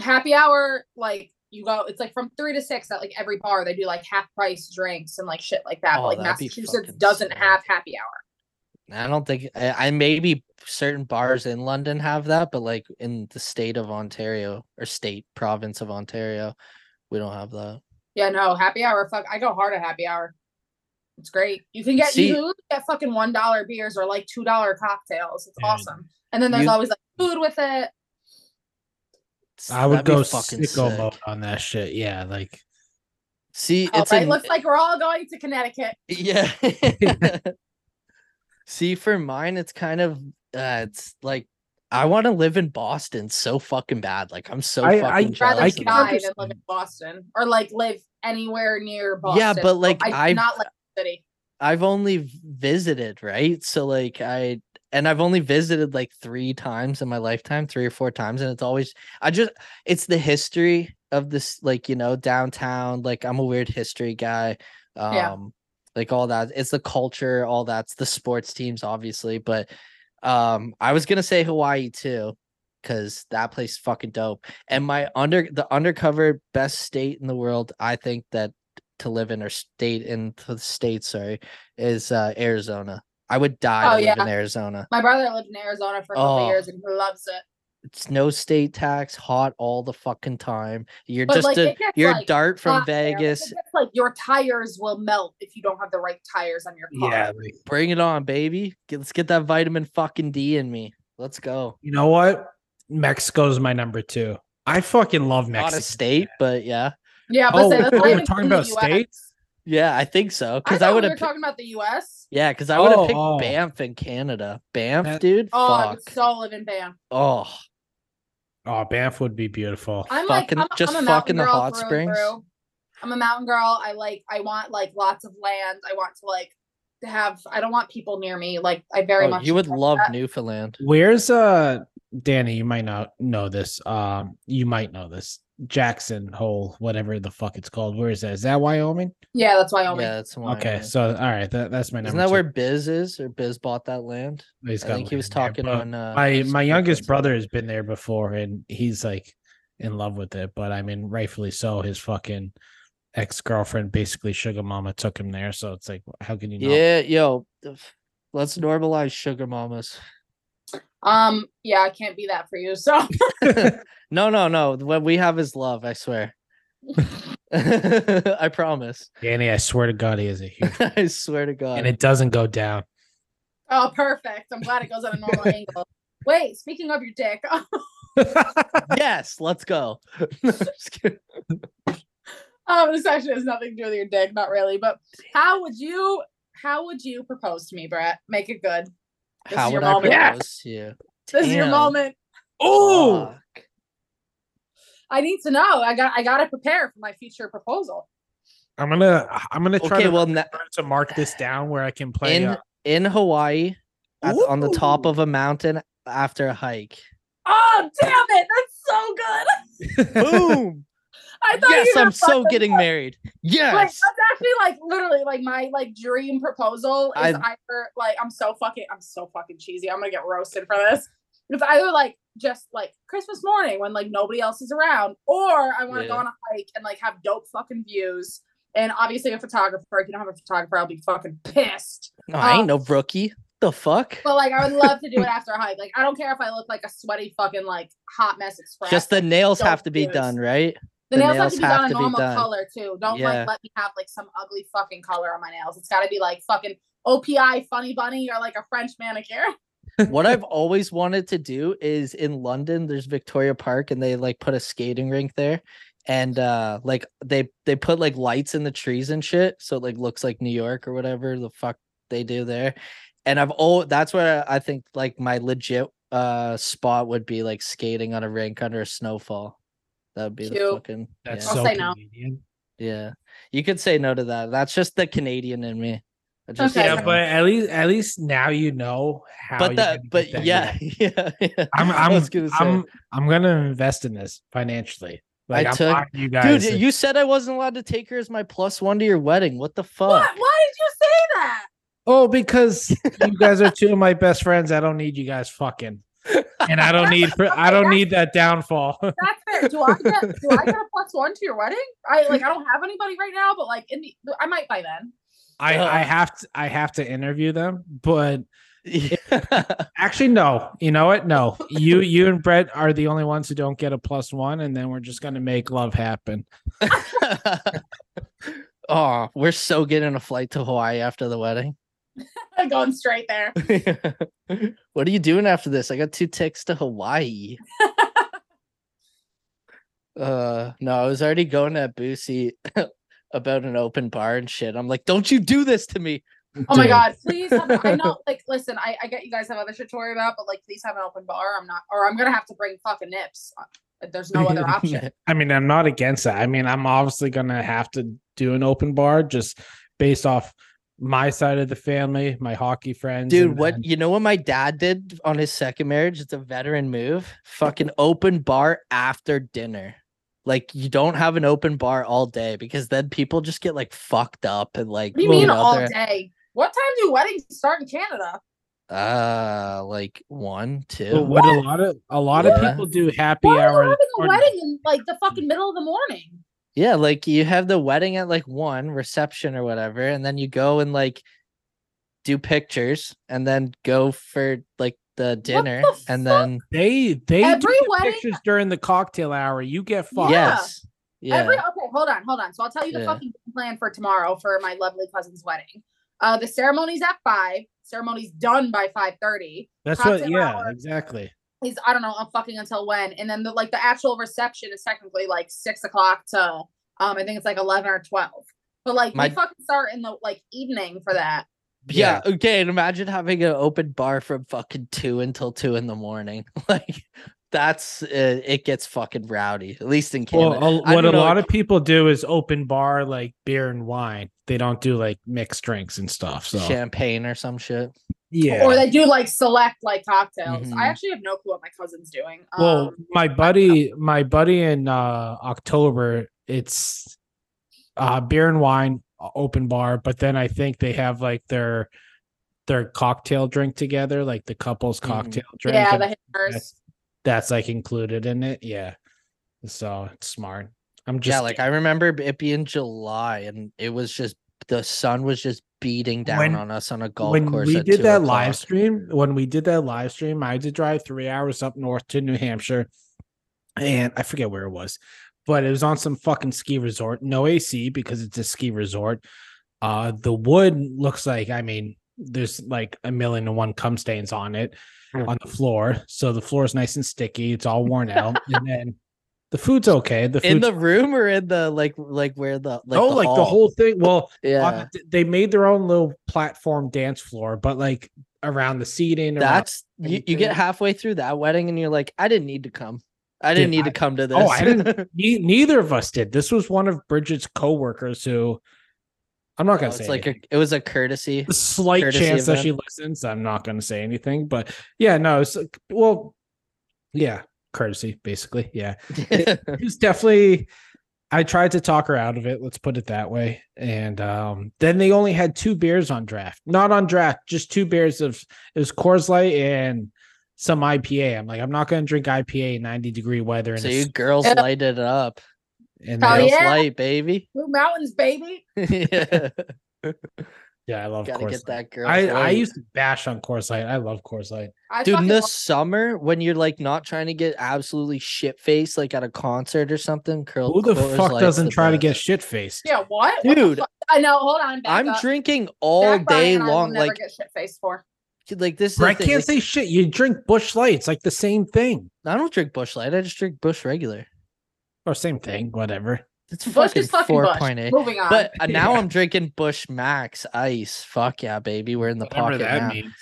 Happy hour, like You go, it's like from three to six at like every bar. They do like half price drinks and like shit like that. Oh, like Massachusetts doesn't sick. have happy hour. I don't think I, I maybe certain bars in London have that, but like in the state of Ontario or state province of Ontario, we don't have that. Yeah, no, happy hour. Fuck, I go hard at happy hour. It's great. You can get See- you can get fucking one dollar beers or like two dollar cocktails. It's Dude. awesome. And then there's You- always like food with it. It's- I would go fucking sicko sick. mode on that shit. Yeah, like See, Oh, it's right? looks like we're all going to Connecticut. yeah. See, for mine, it's kind of uh, it's like I want to live in Boston so fucking bad. Like I'm so I- I- fucking Rather can of die than live in Boston or like live anywhere near Boston. Yeah, but, like, I do I've- not like city. I've only visited, right? So like I and I've only visited like 3 times in my lifetime, 3 or 4 times and it's always I just it's the history of this like, you know, downtown, like I'm a weird history guy. Um Yeah. like all that. It's the culture, all that's the sports teams obviously, but um I was going to say Hawaii too cuz that place is fucking dope. And my under the undercover best state in the world, I think that to live in or state in the state, sorry, is uh Arizona. I would die Oh, to live yeah. in Arizona. My brother lived in Arizona for a couple Oh. years and he loves it. It's no state tax, hot all the fucking time. You're But, just like, a you're like, dart from hot there. Like, Vegas. like your tires will melt if you don't have the right tires on your car. yeah, like Bring it on, baby. Get, let's get that vitamin fucking D in me. Let's go. you know what? Mexico's my number two. I fucking love Not Mexico. a state, but yeah. Yeah, but oh, say, oh, we're talking about states? Yeah, I think so. Because I, thought would we have were talking about the US. Yeah, because I would have Oh, picked oh. Banff in Canada. Banff, That- dude. Oh, I fuck. would so live in Banff. oh, Oh, Banff would be beautiful. I'm Fucking- like I'm, just I'm a fucking mountain the hot through springs? through. I'm a mountain girl. I like I want like lots of land. I want to like to have I don't want people near me. Like I very oh, much you would love that. Newfoundland. Where's uh Dani? You might not know this. Um, you might know this. Jackson Hole, whatever the fuck it's called. Where is that? Is that Wyoming? Yeah, that's Wyoming. Yeah, that's Okay, so all right, that, that's my number. Isn't that two. where Biz is, or Biz bought that land? He's I got think he was land there, talking on. Uh, my my youngest Sense. brother has been there before, and he's like in love with it. But I mean, rightfully so. His fucking ex girlfriend, basically sugar mama, took him there. So it's like, how can you not? Yeah, yo, let's normalize sugar mamas. Um, yeah, I can't be that for you. So No, no, no. What we have is love. I swear. I promise. Dani, I swear to God, he is a huge, I swear to God. and it doesn't go down. oh perfect. I'm glad it goes at a normal angle. Wait, speaking of your dick, yes, let's go. No, I'm just kidding. um, this actually has nothing to do with your dick, not really. But how would you how would you propose to me, Brett? Make it good. This How is your would I moment. propose to you? This is your Damn. moment. oh, Fuck. I need to know. I got I gotta prepare for my future proposal. I'm gonna I'm gonna try Okay, to, well, na- to mark this down where I can play. in uh, in Hawaii, at on the top Ooh. of a mountain after a hike. Oh damn it! That's so good. Boom! I thought yes, I'm so getting married. Like Yes. that's actually like literally like my like dream proposal is I've- either like I'm so fucking I'm so fucking cheesy. I'm gonna get roasted for this. It's either like just like Christmas morning when like nobody else is around, or I want to go on a hike and like have dope fucking views. And obviously a photographer. If you don't have a photographer, I'll be fucking pissed. No, I ain't um, no rookie. The fuck? But like I would love to do it after a hike. Like I don't care if I look like a sweaty fucking like hot mess express. Just the nails have to be views. done, right? The, The nails, nails have to be done a normal color too. Don't Yeah. like let me have like some ugly fucking color on my nails. It's got to be like fucking OPI funny bunny or like a French manicure. what I've always wanted to do is in London, there's Victoria Park and they like put a skating rink there. And uh like they they put like lights in the trees and shit. So it like looks like New York or whatever the fuck they do there. And I've oh that's where I think like my legit uh spot would be like skating on a rink under a snowfall. That would be the Cute. fucking That's yeah. I'll so say no. Canadian. yeah. You could say no to that. That's just the Canadian in me. I just, Okay. Yeah, but at least at least now you know how. but that but that yeah, yeah. yeah, yeah. I'm I I'm gonna. I'm I'm gonna invest in this financially. Like I I'm took- you guys. Dude, and- you said I wasn't allowed to take her as my plus one to your wedding. What the fuck? What? Why did you say that? oh, because you guys are two of my best friends. I don't need you guys fucking. And I don't need for I don't need that downfall. That's fair. Do I get do I get a plus one to your wedding? I like I don't have anybody right now, but like in the I might by then. I I Uh. have to I have to interview them, but Yeah. actually no. You know what? No, you you and Brett are the only ones who don't get a plus one, and then we're just gonna make love happen. oh, we're so getting a flight to Hawaii after the wedding. Going straight there. what are you doing after this? I got two tickets to Hawaii. uh no, I was already going at Boosy about an open bar and shit. I'm like, don't you do this to me. Oh my god, please have, I know like listen, I, I get you guys have other shit to worry about, but like please have an open bar. I'm not or I'm gonna have to bring fucking nips. Uh, There's no other option. I mean, I'm not against that. I mean, I'm obviously gonna have to do an open bar just based off my side of the family, my hockey friends. Dude, and what then- you know what my dad did on his second marriage? It's a veteran move. Fucking open bar after dinner. Like you don't have an open bar all day because then people just get like fucked up and like What do you mean all they're- day? What time do weddings start in Canada? Uh like one, two. Well, what a lot of a lot of people do happy Why hour. having a wedding in like the fucking middle of the morning? Yeah, like you have the wedding at like one reception or whatever, and then you go and like do pictures and then go for like the dinner the and fuck? then They they do Every the wedding- pictures during the cocktail hour. You get fucked. Yeah. yes. Yeah. Every okay, hold on, hold on. So I'll tell you the Yeah. fucking plan for tomorrow for my lovely cousin's wedding. Uh the ceremony's at five. Ceremony's done by five thirty. That's what. Yeah, hour. exactly. He's I don't know, I'm fucking until when. And then the like the actual reception is technically like six o'clock to um I think it's like eleven or twelve. But like My- we fucking start in the like evening for that. yeah. Okay. And imagine having an open bar from fucking two until two in the morning. Like that's uh, it gets fucking rowdy, at least in Canada. Well, a, I what a know, lot of people do is open bar like beer and wine. They don't do like mixed drinks and stuff. So champagne or some shit. Yeah. Or they do like select like cocktails. Mhm. I actually have no clue what my cousin's doing. Well, Um, my buddy, my buddy in uh October, it's uh beer and wine open bar, but then I think they have like their their cocktail drink together, like the couple's Mhm. cocktail drink. yeah, the hitters. that's, that's like included in it. Yeah. So it's smart. I'm just yeah, like I remember it being July and it was just the sun was just beating down When- on us on a golf when course. we did that o'clock. live stream, when we did that live stream, I had to drive three hours up north to New Hampshire, and I forget where it was, but it was on some fucking ski resort. No AC because it's a ski resort. Uh, the wood looks like, I mean, there's like a million and one cum stains on it Hmm. on the floor, so the floor is nice and sticky. It's all worn out, and then the food's okay. The in the room or in the like like where the like oh, the like the whole thing. Well, yeah. Uh, the- they made their own little platform dance floor, but like around the seating. That's you, you get halfway through that wedding and you're like, I didn't need to come. I didn't Dude, need I- to come to this. Oh, I didn't. neither of us did. This was one of Bridget's coworkers who I'm not Oh, gonna say it's like a, it was a courtesy. a slight courtesy chance that she listens. I'm not gonna say anything, but yeah, no, it's like, well, yeah, courtesy, basically. Yeah, it was definitely. I tried to talk her out of it. Let's put it that way. And um, then they only had two beers on draft, not on draft, just two beers of it was Coors Light and some IPA. I'm like, I'm not going to drink IPA in 90 degree weather. And, so you girls Yeah. lighted it up. and Hell then- Girls yeah. light, baby. Blue Mountains, baby. yeah. yeah, I love Gotta Coors get Light. that girl. I, I used to bash on Coors Light. I love Coors Light. I Dude, in fucking the love- summer when you're like not trying to get absolutely shit faced like at a concert or something, curl. Who the Coors fuck Light's doesn't the try to get shit faced? yeah, what? What the Dude, fuck? I know. Hold on. Back I'm up. drinking all Zach day and I will long. never Like, get shit faced for. like this is I thing, can't like, say shit. You drink Busch Light. It's like the same thing. I don't drink Busch Light. I just drink Busch regular. Or same thing, whatever. It's Busch fucking is fucking four Busch. point eight. Moving on. But uh, now Yeah. I'm drinking Busch Max Ice. Fuck yeah, baby. We're in the Whatever pocket that now. means.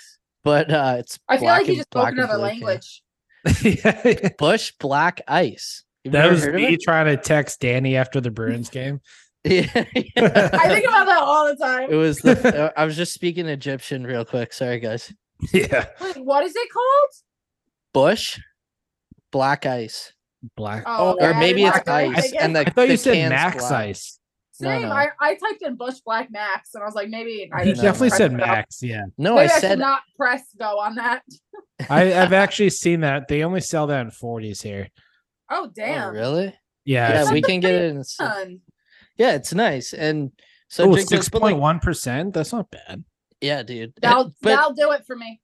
But uh it's I feel like you just spoke another blue can. language. Busch Black Ice. You've that was me trying to text Dani after the Bruins game. Yeah, I think about that all the time. it was the uh, I was just speaking Egyptian real quick. Sorry guys. yeah. Wait, what is it called? Busch Black Ice. Black. Oh, Or yeah, maybe it's black ice, ice I and the I thought you the said Max black. Ice. Same. no. I, I typed in Busch Black Max and I was like, maybe I He definitely press said go. Max. Yeah, No, Maybe I I, said not press go on that. I, I've actually seen that. They only sell that in 40s here. Oh Oh, damn. really? Yeah, Yeah, we can get it in s- Fun. Yeah, it's nice. And so oh, drink those, six but, point like, percent. That's not bad. yeah, dude. That'll but that'll do it for me.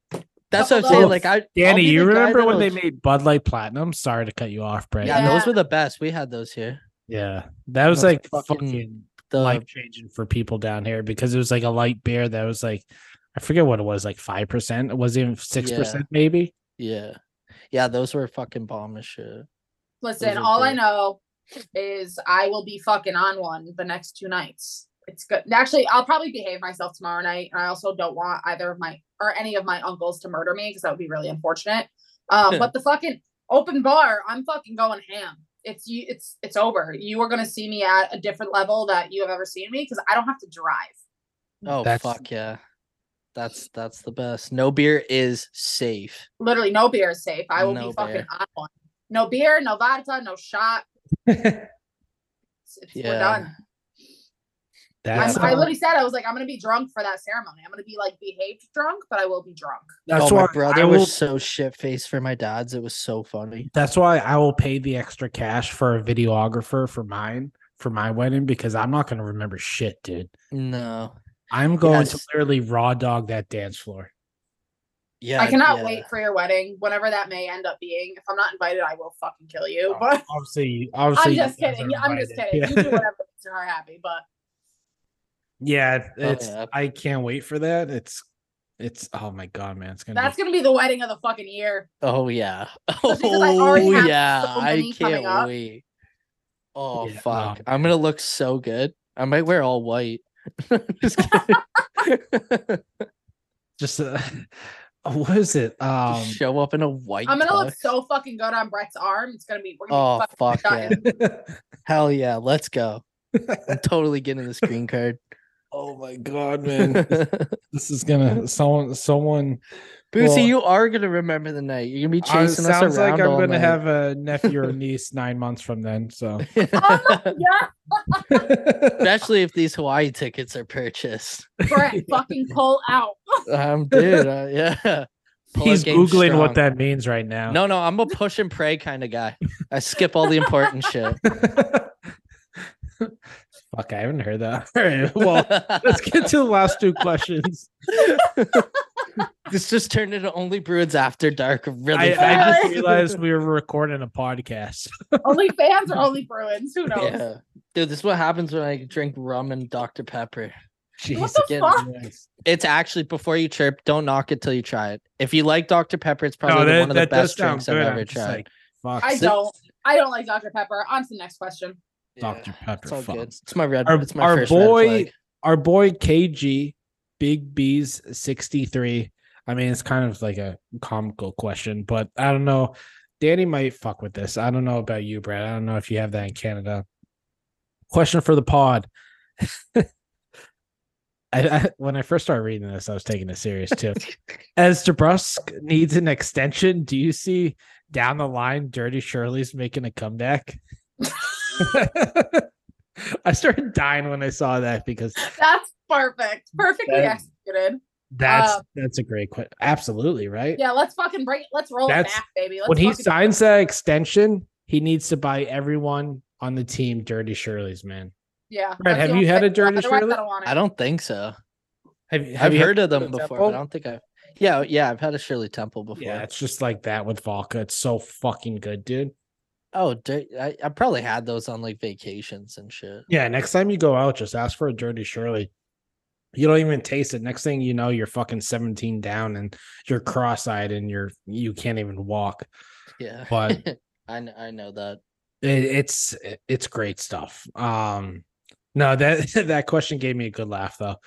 That's what I'm saying. Like I Dani, you remember when they made Bud Light Platinum? Sorry to cut you off, Brett. Yeah, Yeah. those were the best. We had those here. Yeah, that was Those like fucking- fucking The life changing for people down here because it was like a light beer that was like I forget what it was, like five percent. It wasn't even six percent, maybe. yeah. Yeah, those were fucking bomb as shit. Listen, Those are all I know is I will be fucking on one the next two nights. It's good. Actually, I'll probably behave myself tomorrow night. And I also don't want either of my or any of my uncles to murder me because that would be really unfortunate. Um, but the fucking open bar, I'm fucking going ham. It's you. It's it's over. You are gonna see me at a different level that you have ever seen me because I don't have to drive. Oh That's- fuck yeah. That's that's the best. No beer is safe. Literally, no beer is safe. I will No be fucking beer. on one. No beer, no vodka, no shot. It's, it's- We're Yeah. done. I'm, That's I uh, literally said I was like, I'm gonna be drunk for that ceremony. I'm gonna be like behaved drunk, but I will be drunk. that's oh, why my brother I will, was so shit faced for my dad's. It was so funny. That's why I will pay the extra cash for a videographer for mine for my wedding because I'm not going to remember shit, dude. No. I'm going to literally raw dog that dance floor. Yeah. I cannot yeah. wait for your wedding, whenever that may end up being. If I'm not invited, I will fucking kill you. Oh, But obviously, obviously, I'm just kidding. are I'm just kidding. Yeah. You do whatever makes her happy, but Yeah, it- Oh, it's. yeah. I can't wait for that. It's. It's. Oh my god, man! It's gonna. that's be, gonna be the wedding of the fucking year. Oh yeah. Especially 'cause I Oh yeah. so I can't wait. Oh Yeah, fuck. no. I'm gonna look so good. I might wear all white. Just kidding. just. Uh, what is it? Um. Just show up in a white. I'm gonna look so fucking good on Brett's arm. It's gonna be. We're Oh gonna be fuck yeah. Hell yeah. Let's go. I'm totally getting the screen card. Oh my god, man! this is gonna. Someone. Someone. Boosy, Well- you are gonna remember the night. You're gonna be Uh, chasing us sounds like I'm all gonna night. have a nephew or niece nine months from then. So. Oh my god, Especially if these Hawaii tickets are purchased. Brett, fucking pull out. Um, dude, uh, yeah. Pull He's out game googling what that means right now. No, no, I'm a push and pray kind of guy. I skip all the important shit. Fuck, I haven't heard that. All right, well, let's get to the last two questions. this just turned into only Bruins after dark really I, I just realized we were recording a podcast. only fans or only Bruins? Who knows? yeah. Dude, this is what happens when I drink rum and Dr. Pepper. What the fuck? It's actually before you chirp, don't knock it till you try it. If you like Dr. Pepper, it's probably No, that, one of the best sound drinks I've ever tried. like, fuck, I don't. I don't like Dr. Pepper. On to the next question. Dr. Pepper. It's all good. It's my red. Our, it's my our first red boy, flag. our boy KG, Big B's 63. I mean, it's kind of like a comical question, but I don't know. Dani might fuck with this. I don't know about you, Brad. I don't know if you have that in Canada. Question for the pod. I, I, when I first started reading this, I was taking it serious too. As DeBrusk needs an extension, do you see down the line Dirty Shirley's making a comeback? I started dying when I saw that because That's perfect. Perfectly That- executed. that's Uh, that's a great question. Absolutely, right? Yeah, let's fucking break it. Let's roll That's- it back, baby. Let's when he signs that extension, he needs to buy everyone on the team Dirty Shirley's, man. yeah. Brett, have you had a Dirty Shirley? I don't want it. I don't think so. Have, have I've you had heard of them Shirley before, Temple? but I don't think I've. Yeah, yeah, I've had a Shirley Temple before. Yeah, it's just like that with vodka. It's so fucking good, dude. Oh, I, I probably had those on like vacations and shit. Yeah, next time you go out, just ask for a Dirty Shirley. You don't even taste it. Next thing you know, you're fucking 17 down and you're cross-eyed and you're you can't even walk. Yeah, But I I know that. it, it's it's great stuff. Um, no, that that question gave me a good laugh though.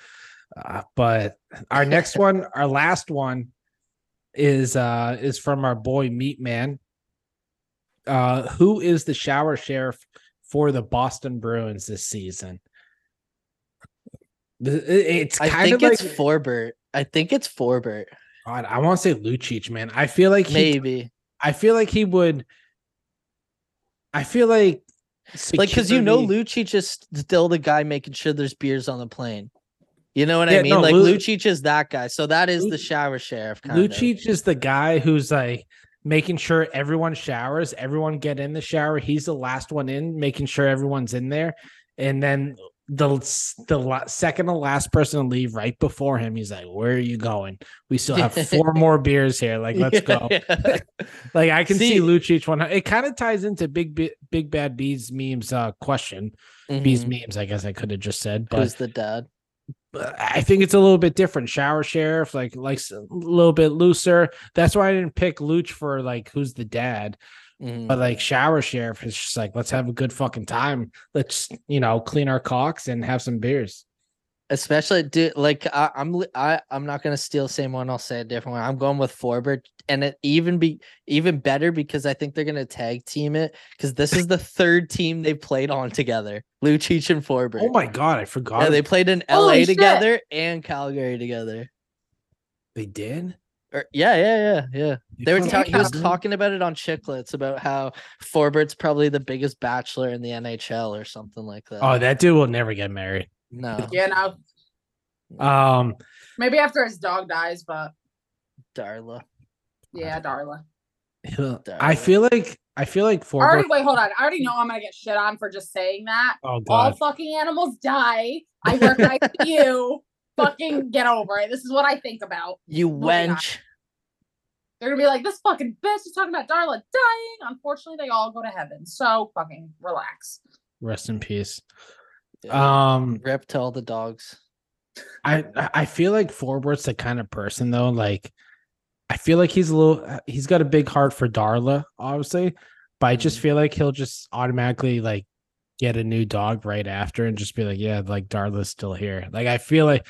Uh, but our next one, our last one, is uh is from our boy Meat Man. Uh, who is the shower sheriff for the Boston Bruins this season? It's I kind think of it's like Forbort. I think it's Forbort. God, I want to say Lucic, man. I feel like he Maybe. I feel like he would. I feel like like because you know Lucic is still the guy making sure there's beers on the plane. You know what Yeah, I mean? no, like Lu- Lucic is that guy. So that is the shower sheriff. Kind of. Lucic is the guy who's like making sure everyone showers, everyone get in the shower. He's the last one in, making sure everyone's in there, and then the the la- second to last person to leave right before him, he's like, "Where are you going? We still have four more beers here. Like, let's go." Yeah. Like, I can see, See- Lucic one. It kind of ties into Big Bi- Big Bad Bees memes uh question. Bees Mhm. memes, I guess I could have just said, but Who's the dad? I think it's a little bit different. Shower sheriff, like likes a little bit looser. That's why I didn't pick Looch for like who's the dad. Mhm. But like shower sheriff is just like let's have a good fucking time. Let's you know clean our cocks and have some beers. Especially, do like I, I'm I I'm not gonna steal the same one. I'll say a different one. I'm going with Forbort, and it even be even better because I think they're gonna tag team it because this is the third team they've played on together. Lucic and Forbort. Oh my god, I forgot Yeah, they they, played in Holy LA shit. together and Calgary together. they did. Or, yeah, yeah, yeah, yeah. They were talking. He was talking about it on Chiclets about how Forbort's probably the biggest bachelor in the NHL or something like that. Oh, that dude will never get married. No, Yeah, no. Um, Maybe after his dog dies, but Darla. yeah, Darla. I feel like I feel like I already wait, hold on. I already know I'm gonna get shit on for just saying that. Oh All god, fucking animals die. I work at ICU. fucking get over it. This is what I think about. You Moving on. wench. They're gonna be like, this fucking bitch is talking about Darla dying. Unfortunately, they all go to heaven. So fucking relax. rest in peace. Yeah. Um, Rip to all the dogs. I I feel like Forbort's the kind of person though, like I feel like he's a little uh, he's got a big heart for Darla, obviously, but I just Mhm. feel like he'll just automatically like get a new dog right after and just be like, yeah, like Darla's still here. Like I feel like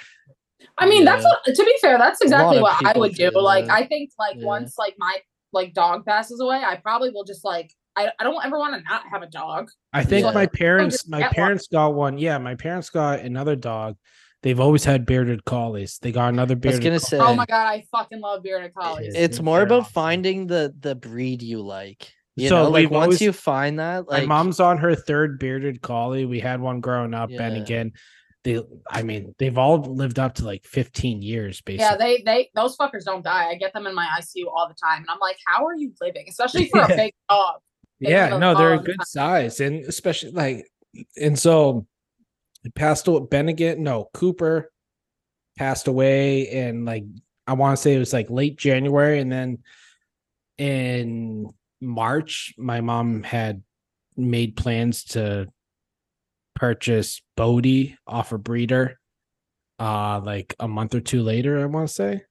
I mean, that's what to be fair, that's exactly what I would do. feel Like. I think like Yeah. once like my like dog passes away, I probably will just like I, I don't ever want to not have a dog. I think Yeah. my parents my get one. parents got one. Yeah, my parents got another dog. They've always had bearded collies. They got another I was bearded gonna collie. say Oh my god, I fucking love bearded collies. Yeah. it's more about awesome. finding the the breed you like. You So know, like once always- you find that, like my mom's on her third bearded collie. We had one growing up, and again, they I mean, they've all lived up to like 15 years, basically. Yeah, they they those fuckers don't die. I get them in my ICU all the time, and I'm like, how are you living? Especially for a Yeah. big dog. Yeah, no, they're a good time. size, and especially like, and so passed away. Bennigan, no, Cooper passed away, and like I want to say it was like late January, and then in March, my mom had made plans to purchase Bodie off a breeder. Uh, like a month or two later, I want to say.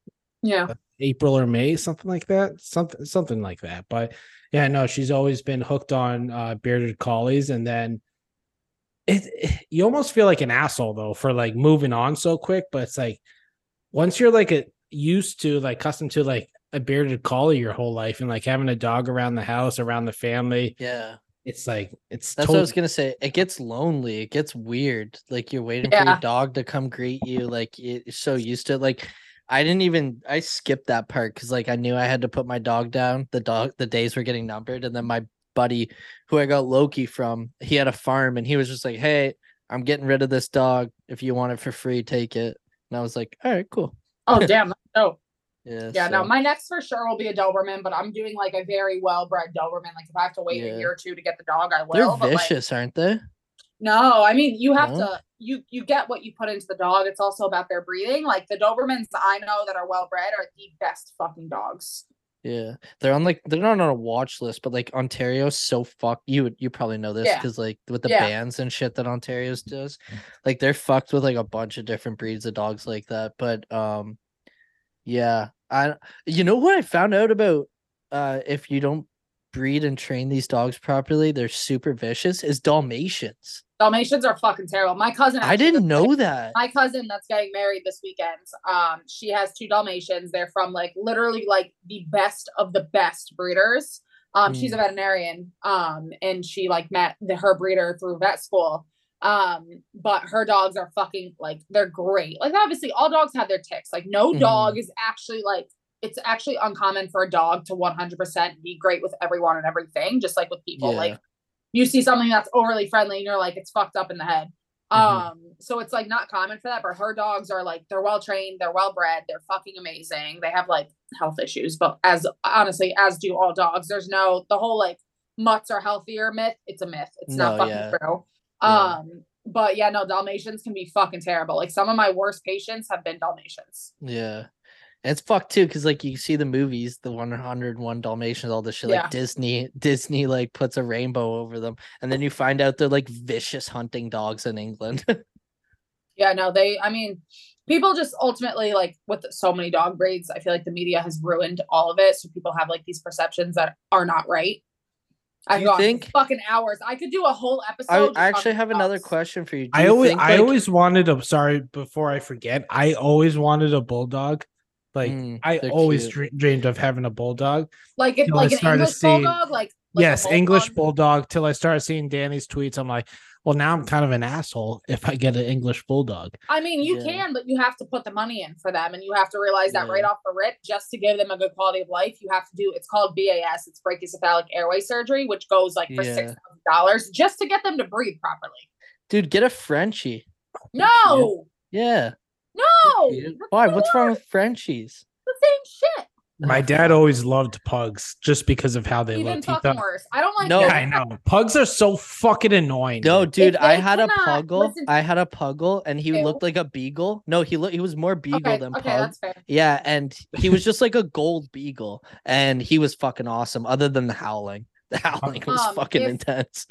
Yeah. April or May, something like that, something something like that. But yeah, no, she's always been hooked on uh, bearded collies, and then it, it- you almost feel like an asshole though for like moving on so quick. But it's like once you're like a used to like accustomed to like a bearded collie your whole life and like having a dog around the house, around the family, yeah. it's like it's That's what I was gonna say. It gets lonely. It gets weird. Like you're waiting for your dog to come greet you. Like you're so used to it. Like I didn't even I skipped that part because like I knew I had to put my dog down. The dog the days were getting numbered, and then my buddy who I got Loki from, he had a farm, and he was just like, "Hey, I'm getting rid of this dog. If you want it for free, take it." And I was like, "All right, cool." Oh damn. dope. Yeah. Yeah. No, my next for sure will be a Doberman, but I'm doing like a very well bred Doberman. Like if I have to wait Yeah. a year or two to get the dog, I will. they're but, like, vicious, aren't they? No, I mean you have No? to you you get what you put into the dog. It's also about their breeding. Like the Dobermans I know that are well bred are the best fucking dogs. Yeah, they're on like they're not on a watch list, but like Ontario's so fucked. You you probably know this Yeah. because like with the Yeah. bans and shit that Ontario's does, like they're fucked with like a bunch of different breeds of dogs like that. But um, yeah, I you know what I found out about uh if you don't breed and train these dogs properly, they're super vicious. Is Dalmatians? Dalmatians are fucking terrible. My cousin I didn't know that. my cousin that's getting married this weekend um she has two dalmatians they're from like literally like the best of the best breeders um she's a veterinarian um and she like met the, her breeder through vet school um but her dogs are fucking like they're great like obviously all dogs have their ticks like no Mhm. dog is actually like it's actually uncommon for a dog to 100% be great with everyone and everything just like with people Yeah. like you see something that's overly friendly and you're like, it's fucked up in the head. Mhm. Um, so it's like not common for that, but her dogs are like they're well trained, they're well bred, they're fucking amazing. They have like health issues, but as honestly, as do all dogs. There's no the whole like mutts are healthier myth. It's a myth. It's not fucking yeah. true. Yeah. Um, but yeah, no, Dalmatians can be fucking terrible. Like some of my worst patients have been Dalmatians. Yeah. And it's fucked too, because like you see the movies, the 101 Dalmatians, all this shit, Yeah. like Disney, Disney like puts a rainbow over them, and then you find out they're like vicious hunting dogs in England. Yeah, no, they. I mean, people just ultimately like with so many dog breeds. I feel like the media has ruined all of it, so people have like these perceptions that are not right. I've you think- fucking hours. I could do a whole episode. I I actually talking have another question for you. Do I you always, think, I like- always wanted a. Sorry, before I forget, I always wanted a bulldog. Like Mm, I always cute. dre- dreamed of having a bulldog. like it, till I an English seeing- bulldog, like, like a yes, English bulldog. bulldog. Till I started seeing Dani's tweets, I'm like, well, now I'm kind of an asshole if I get an English bulldog. I mean, you Yeah. can, but you have to put the money in for them, and you have to realize that right off the rip, just to give them a good quality of life, you have to do. It's called BAS. It's brachycephalic airway surgery, which goes like for Yeah. six thousand dollars just to get them to breathe properly. dude, get a Frenchie. No, Yeah. No, Why? What's wrong with Frenchies? the same shit. My dad always loved pugs just because of how they Even looked. He fucking thought, worse. I don't like. No. yeah. I know. Pugs are so fucking annoying. No, dude. dude, I they had a cannot puggle. listen- I had a puggle, and he Ew. looked like a beagle. No, he looked. He was more beagle Okay, than okay, pug. that's fair. Yeah, and he was just like a gold beagle, and he was fucking awesome. Other than the howling, the howling was Um, fucking if- intense.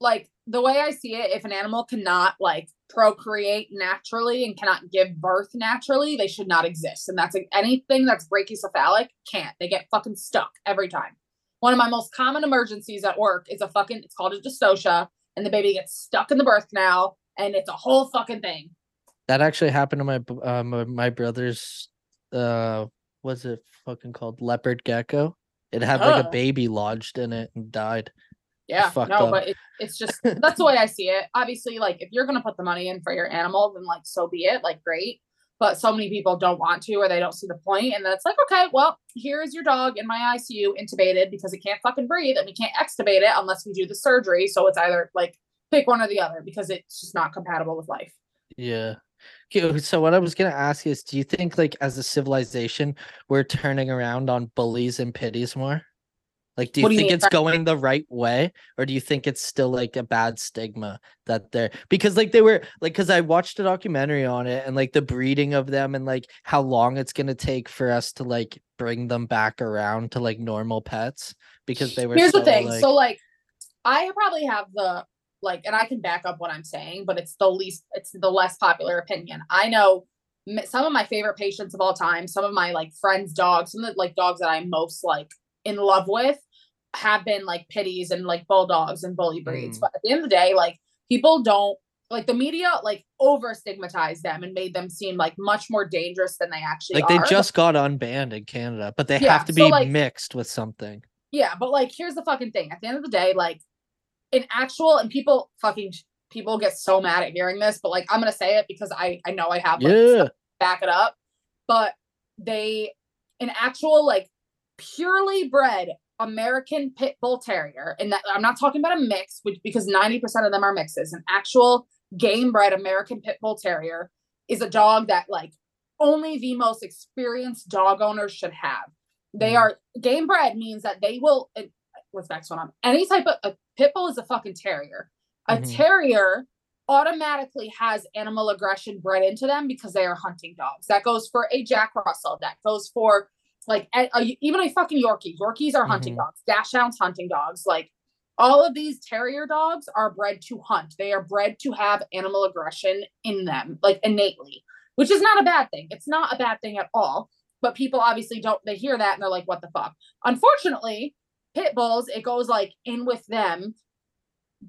Like the way I see it, if an animal cannot like procreate naturally and cannot give birth naturally, they should not exist. And that's like, anything that's brachycephalic can't. They get fucking stuck every time. One of my most common emergencies at work is a fucking. It's called a dystocia, and the baby gets stuck in the birth canal, and it's a whole fucking thing. That actually happened to my uh, my, my brother's. Uh, what's it fucking called? Leopard gecko. It had like a baby lodged in it and died. Yeah, no, up. but it, it's just that's the way I see it. Obviously, like if you're gonna put the money in for your animal, then like so be it, like great. But so many people don't want to, or they don't see the point, and then it's like, okay, well, here is your dog in my ICU, intubated because it can't fucking breathe, and we can't extubate it unless we do the surgery. So it's either like pick one or the other because it's just not compatible with life. Yeah. Okay, oh, So what I was gonna ask is, do you think like as a civilization we're turning around on bullies and pities more? Like, do you do think it's going the right way, or do you think it's still like a bad stigma that they're because like they were like because I watched a documentary on it and like the breeding of them and like how long it's gonna take for us to like bring them back around to like normal pets because they were. Here's so, the thing. like- So like I probably have the like and I can back up what I'm saying, but it's the least it's the less popular opinion. I know some of my favorite patients of all time, some of my like friends' dogs, some of the like dogs that I'm most like in love with have been like pitties and like bulldogs and bully breeds. Mm. But at the end of the day, like people don't like the media like over stigmatized them and made them seem like much more dangerous than they actually like they just got unbanned in Canada, but they Yeah, have to so, be like- mixed with something. Yeah, but like here's the fucking thing. At the end of the day, like in actual and people fucking people get so mad at hearing this, but like I'm gonna say it because I I know I have like Yeah. back it up. But they an actual like purely bred American pit bull terrier, and that I'm not talking about a mix, which because 90% of them are mixes. An actual game bred American pit bull terrier is a dog that like only the most experienced dog owners should have. They Mhm. are game bred means that they will. It, what's next one on? Any type of a pit bull is a fucking terrier. A Mhm. terrier automatically has animal aggression bred into them because they are hunting dogs. That goes for a Jack Russell. That goes for like a, a- even a fucking Yorkie. Yorkies are hunting Mhm. dogs. Hunting dogs. Like all of these terrier dogs are bred to hunt. They are bred to have animal aggression in them, like innately, which is not a bad thing. It's not a bad thing at all. But people obviously don't. They hear that and they're like, "What the fuck?" Unfortunately, pit bulls it goes like in with them.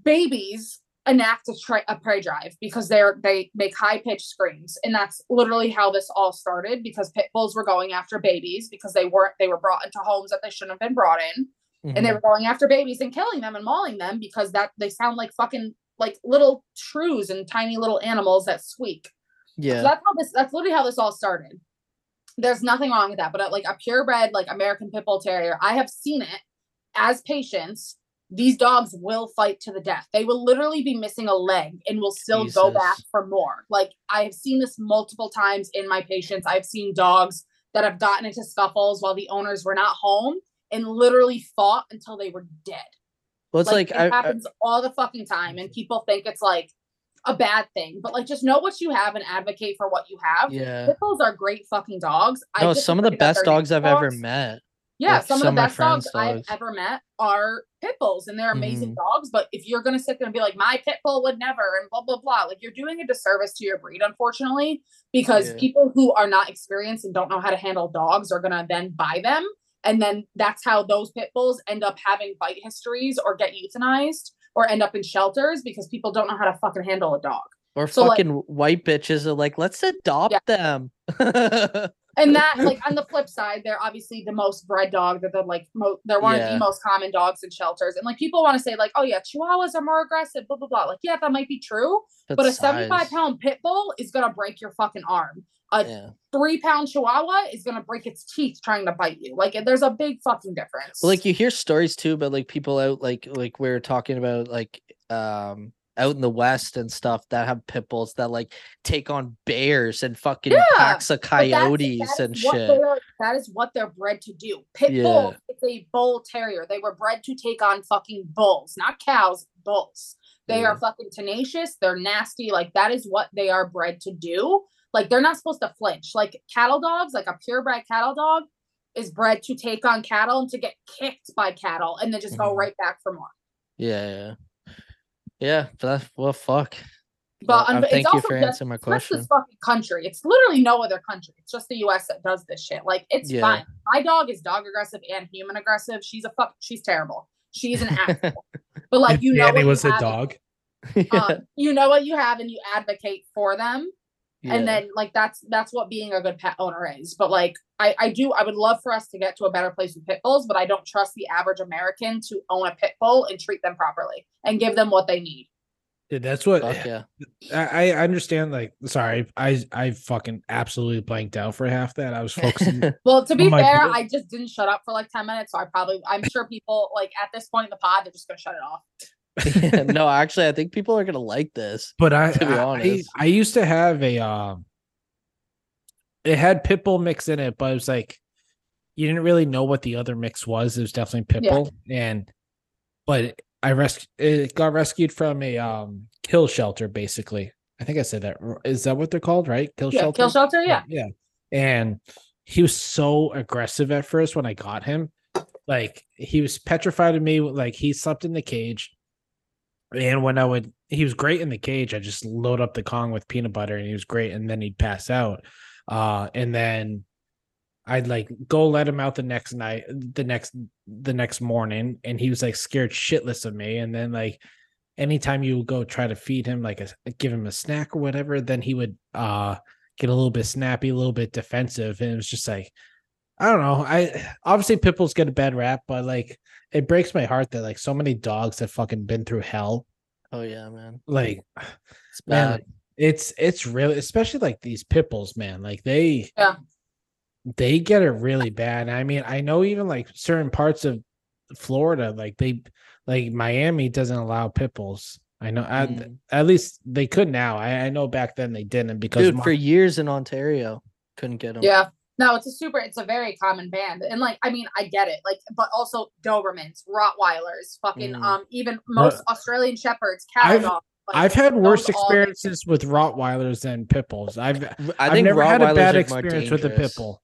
Babies enact a, tra- a prey drive because they're they make high pitched screams, and that's literally how this all started. Because pit bulls were going after babies because they weren't they were brought into homes that they shouldn't have been brought in and they Mhm. were going after babies and killing them and mauling them because that they sound like fucking like little shrews and tiny little animals that squeak. yeah. So that's how this that's literally how this all started. There's nothing wrong with that, but uh, like a purebred like American pit bull terrier, I have seen it as patients these dogs will fight to the death. They will literally be missing a leg and will still go back for more. Like I have seen this multiple times in my patients. I've seen dogs that have gotten into scuffles while the owners were not home and literally fought until they were dead. Well, it's like, it I, I, happens all the fucking time, and people think it's like a bad thing. But like, just know what you have and advocate for what you have. yeah. Pit bulls are great fucking dogs. I No, just some of the best dogs I've ever met. Yeah, like some, some of the best friends' dogs, I've ever met are pit bulls, and they're amazing Mhm. dogs. But if you're gonna sit there and be like, my pit bull would never, and blah blah blah, like you're doing a disservice to your breed, unfortunately, because Yeah. people who are not experienced and don't know how to handle dogs are gonna then buy them, and then that's how those pit bulls end up having bite histories or get euthanized or end up in shelters because people don't know how to fucking handle a dog. Or So, like- fucking white bitches are like, let's adopt Yeah. them. and that like on the flip side they're obviously the most bred dog. They're the like mo- they're one of the most common dogs in shelters. And like people want to say like oh yeah chihuahuas are more aggressive blah blah blah. Like yeah that might be true but a 75 pound pit bull is gonna break your fucking arm. A Yeah. three pound chihuahua is gonna break its teeth trying to bite you. Like there's a big fucking difference. Well, like you hear stories too about like people out like like we're talking about like um out in the west and stuff that have pit bulls that like take on bears and fucking Yeah, packs of that's- coyotes that is and shit. that is what they're bred to do. Pit Yeah. bull, it's a bull terrier. They were bred to take on fucking bulls, not cows, bulls. They Yeah. are fucking tenacious. They're nasty. Like that is what they are bred to do. Like they're not supposed to flinch. Like cattle dogs, like a purebred cattle dog, is bred to take on cattle and to get kicked by cattle and then just go Mhm. right back for more. Yeah, yeah. Yeah, but that, well fuck. But Well, un- it's thank you also for answering my question. this fucking country. It's literally no other country. It's just the U.S. that does this shit. Like it's Yeah. fine. My dog is dog aggressive and human aggressive. She's a fuck. She's terrible. She's an asshole. But like you know, Dani what you was a have, dog. Um, you know what you have, and you advocate for them. Yeah. And then like that's that's what being a good pet owner is. But like I I do I would love for us to get to a better place with pit bulls, but I don't trust the average American to own a pit bull and treat them properly and give them what they need. Dude, that's what Fuck yeah. I, I understand. Like, sorry, I I fucking absolutely blanked out for half that. I was focusing. Well, to be fair, God. I just didn't shut up for like 10 minutes. So I probably, I'm sure people like at this point in the pod, they're just going to shut it off. no, actually, I think people are gonna like this. But I, To be I- I, honest. I used to have a um it had pitbull mix in it, but it was like you didn't really know what the other mix was. It was definitely Yeah. pitbull. And but I rescued it got rescued from a um kill shelter, basically. I think I said that. Is that what they're called, right? Kill Yeah, shelter. kill shelter. Yeah. Yeah. And he was so aggressive at first when I got him. Like he was petrified of me. Like he slept in the cage. And when I would, he was great in the cage. I just load up the Kong with peanut butter and he was great. And then he'd pass out. Uh, and then I'd like go let him out the next night, the next, the next morning. And he was like scared shitless of me. And then like anytime you would go try to feed him, like a, give him a snack or whatever, then he would, uh, get a little bit snappy, a little bit defensive. And it was just like, I don't know. I obviously pit bulls get a bad rap, but like it breaks my heart that like so many dogs have fucking been through hell. Oh yeah, man. Like It's man, bad. it's it's really especially like these pit bulls, man. Like they Yeah. they get it really bad. I mean, I know even like certain parts of Florida, like they like Miami doesn't allow pit bulls. I know at, Mm. at least they could now. I, I know back then they didn't because Dude, my- for years in Ontario, couldn't get them. Yeah. No, it's a super, it's a very common band. And like, I mean, I get it. Like, but also Dobermans, Rottweilers, fucking, Mm. um, even most Australian Shepherds, cattle I've- dogs. like, I've had worse experiences with Rottweilers than pit bulls. I've I I've never had a bad experience with a pit dangerous. bull.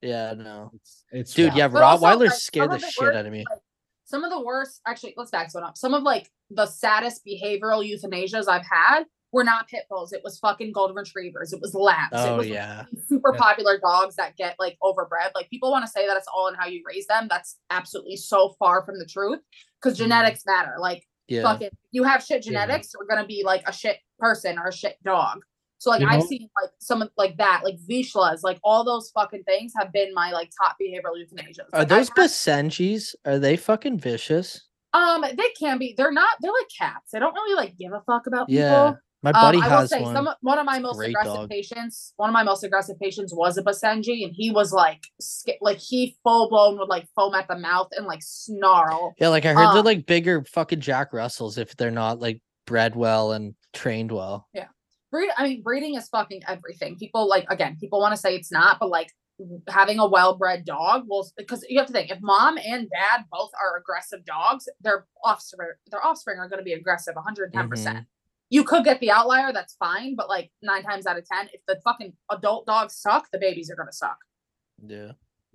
Yeah, no. It's, it's Dude, rough. yeah, But also, Rottweilers like, scare the the shit worst, out of me. like, some of the worst, actually, let's back this one up. Some of like the saddest behavioral euthanasias I've had were not pit bulls. It was fucking golden retrievers. It was labs. it Oh was yeah. super Yeah. popular dogs that get like overbred. Like people want to say that it's all in how you raise them. That's absolutely so far from the truth because Mhm. genetics matter. Like Yeah. fucking, you have shit Yeah. genetics, you're gonna be like a shit person or a shit dog. So like You I've know- seen like some like that, like Vizslas, like all those fucking things have been my like top behavioral euthanasias. Are Like, those I've Basenjis? Are they fucking vicious? um they can be they're not they're like cats. They don't really like give a fuck about people. Yeah. My Um, buddy I will has say one. some one of my most great aggressive dog. patients. One of my most aggressive patients was a Basenji, and he was like, sca- like he full blown would like foam at the mouth and like snarl. Yeah, like I heard they're Uh, like bigger fucking Jack Russells if they're not like bred well and trained well. Yeah, breed, I mean, breeding is fucking everything. People like again, people want to say it's not, but like having a well-bred dog will because you have to think if mom and dad both are aggressive dogs, their offspring their offspring are going to be aggressive 110%. percent You could get the outlier, that's fine, but like nine times out of ten, if the fucking adult dogs suck, the babies are gonna suck. Yeah.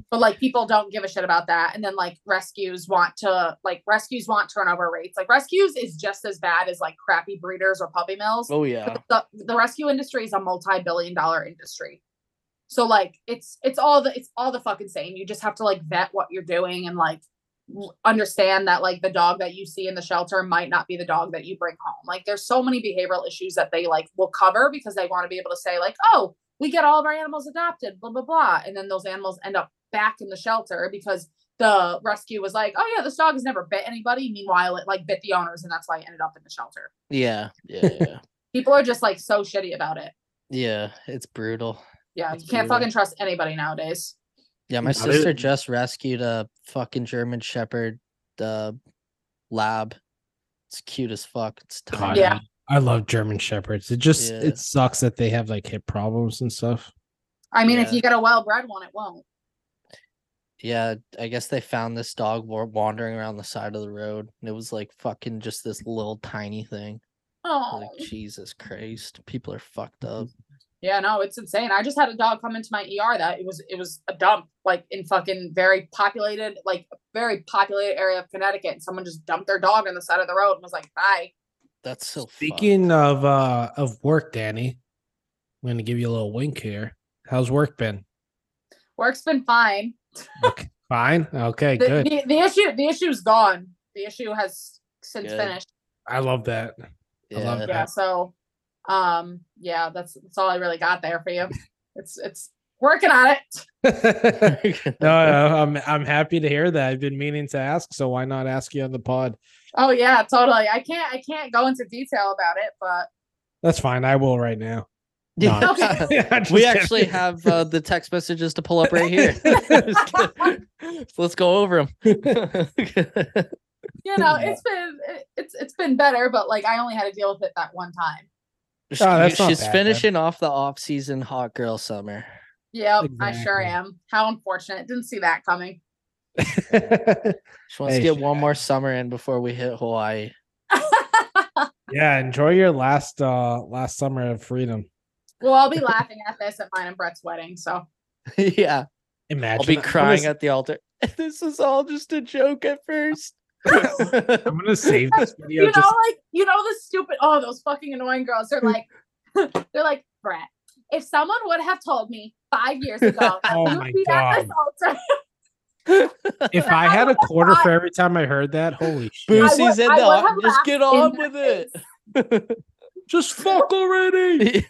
But like people don't give a shit about that. And then like rescues want to like rescues want turnover rates. Like rescues is just as bad as like crappy breeders or puppy mills Oh yeah. the, the rescue industry is a multi-billion dollar industry so like it's it's all the it's all the fucking same you just have to like vet what you're doing and like understand that like the dog that you see in the shelter might not be the dog that you bring home like there's so many behavioral issues that they like will cover because they want to be able to say like oh we get all of our animals adopted blah blah blah and then those animals end up back in the shelter because the rescue was like oh yeah this dog has never bit anybody meanwhile it like bit the owners and that's why it ended up in the shelter Yeah. Yeah. Yeah. people are just like so shitty about it yeah. It's brutal. Yeah, It's you can't brutal. fucking trust anybody nowadays. Yeah, my Not sister it. just rescued a fucking German Shepherd uh, lab. It's cute as fuck. It's God, tiny. Yeah. I love German shepherds. It just Yeah. it sucks that they have like hip problems and stuff. I mean, if Yeah. you get a well bred one, it won't. Yeah, I guess they found this dog wa- wandering around the side of the road. And it was like fucking just this little tiny thing. Oh, Like Jesus Christ, people are fucked up. Yeah, no, it's insane. I just had a dog come into my ER that it was it was a dump, like in fucking very populated, like very populated area of Connecticut, and someone just dumped their dog on the side of the road and was like, "Bye." That's so. fucked. Speaking of uh of work, Dani, I'm gonna give you a little wink here. How's work been? Work's been fine. Okay, fine. Okay, The, good. the the issue the issue's gone. The issue has since Good. finished. I love that. I love Yeah. that. Yeah, so um, yeah, that's that's all I really got there for you. It's it's working on it. no, no, I'm I'm happy to hear that. I've been meaning to ask, so why not ask you on the pod? Oh yeah, totally. I can't I can't go into detail about it, but That's fine. I will right now. Yeah. No. Okay. We actually have uh, the text messages to pull up right here. So Let's go over them. you know, it's been it's it's been better, but like I only had to deal with it that one time. Oh, that's not She's bad, then. finishing off the off season hot girl summer. Yep, I sure am. How unfortunate. Didn't see that coming. She wants Hey, to get she- one more summer in before we hit Hawaii. yeah, enjoy your last uh last summer of freedom. well, I'll be laughing at this at mine and Brett's wedding. So yeah. Imagine I'll be crying s- at the altar. This is all just a joke at first. I'm gonna save this video. you know, just like you know the stupid oh those fucking annoying girls. They're like they're like, Brett, if someone would have told me five years ago Oh you my would be at this altar, if I had a quarter for every time I heard that, holy shit! I Boosy's would- in the would just get on their with it. Just fuck already.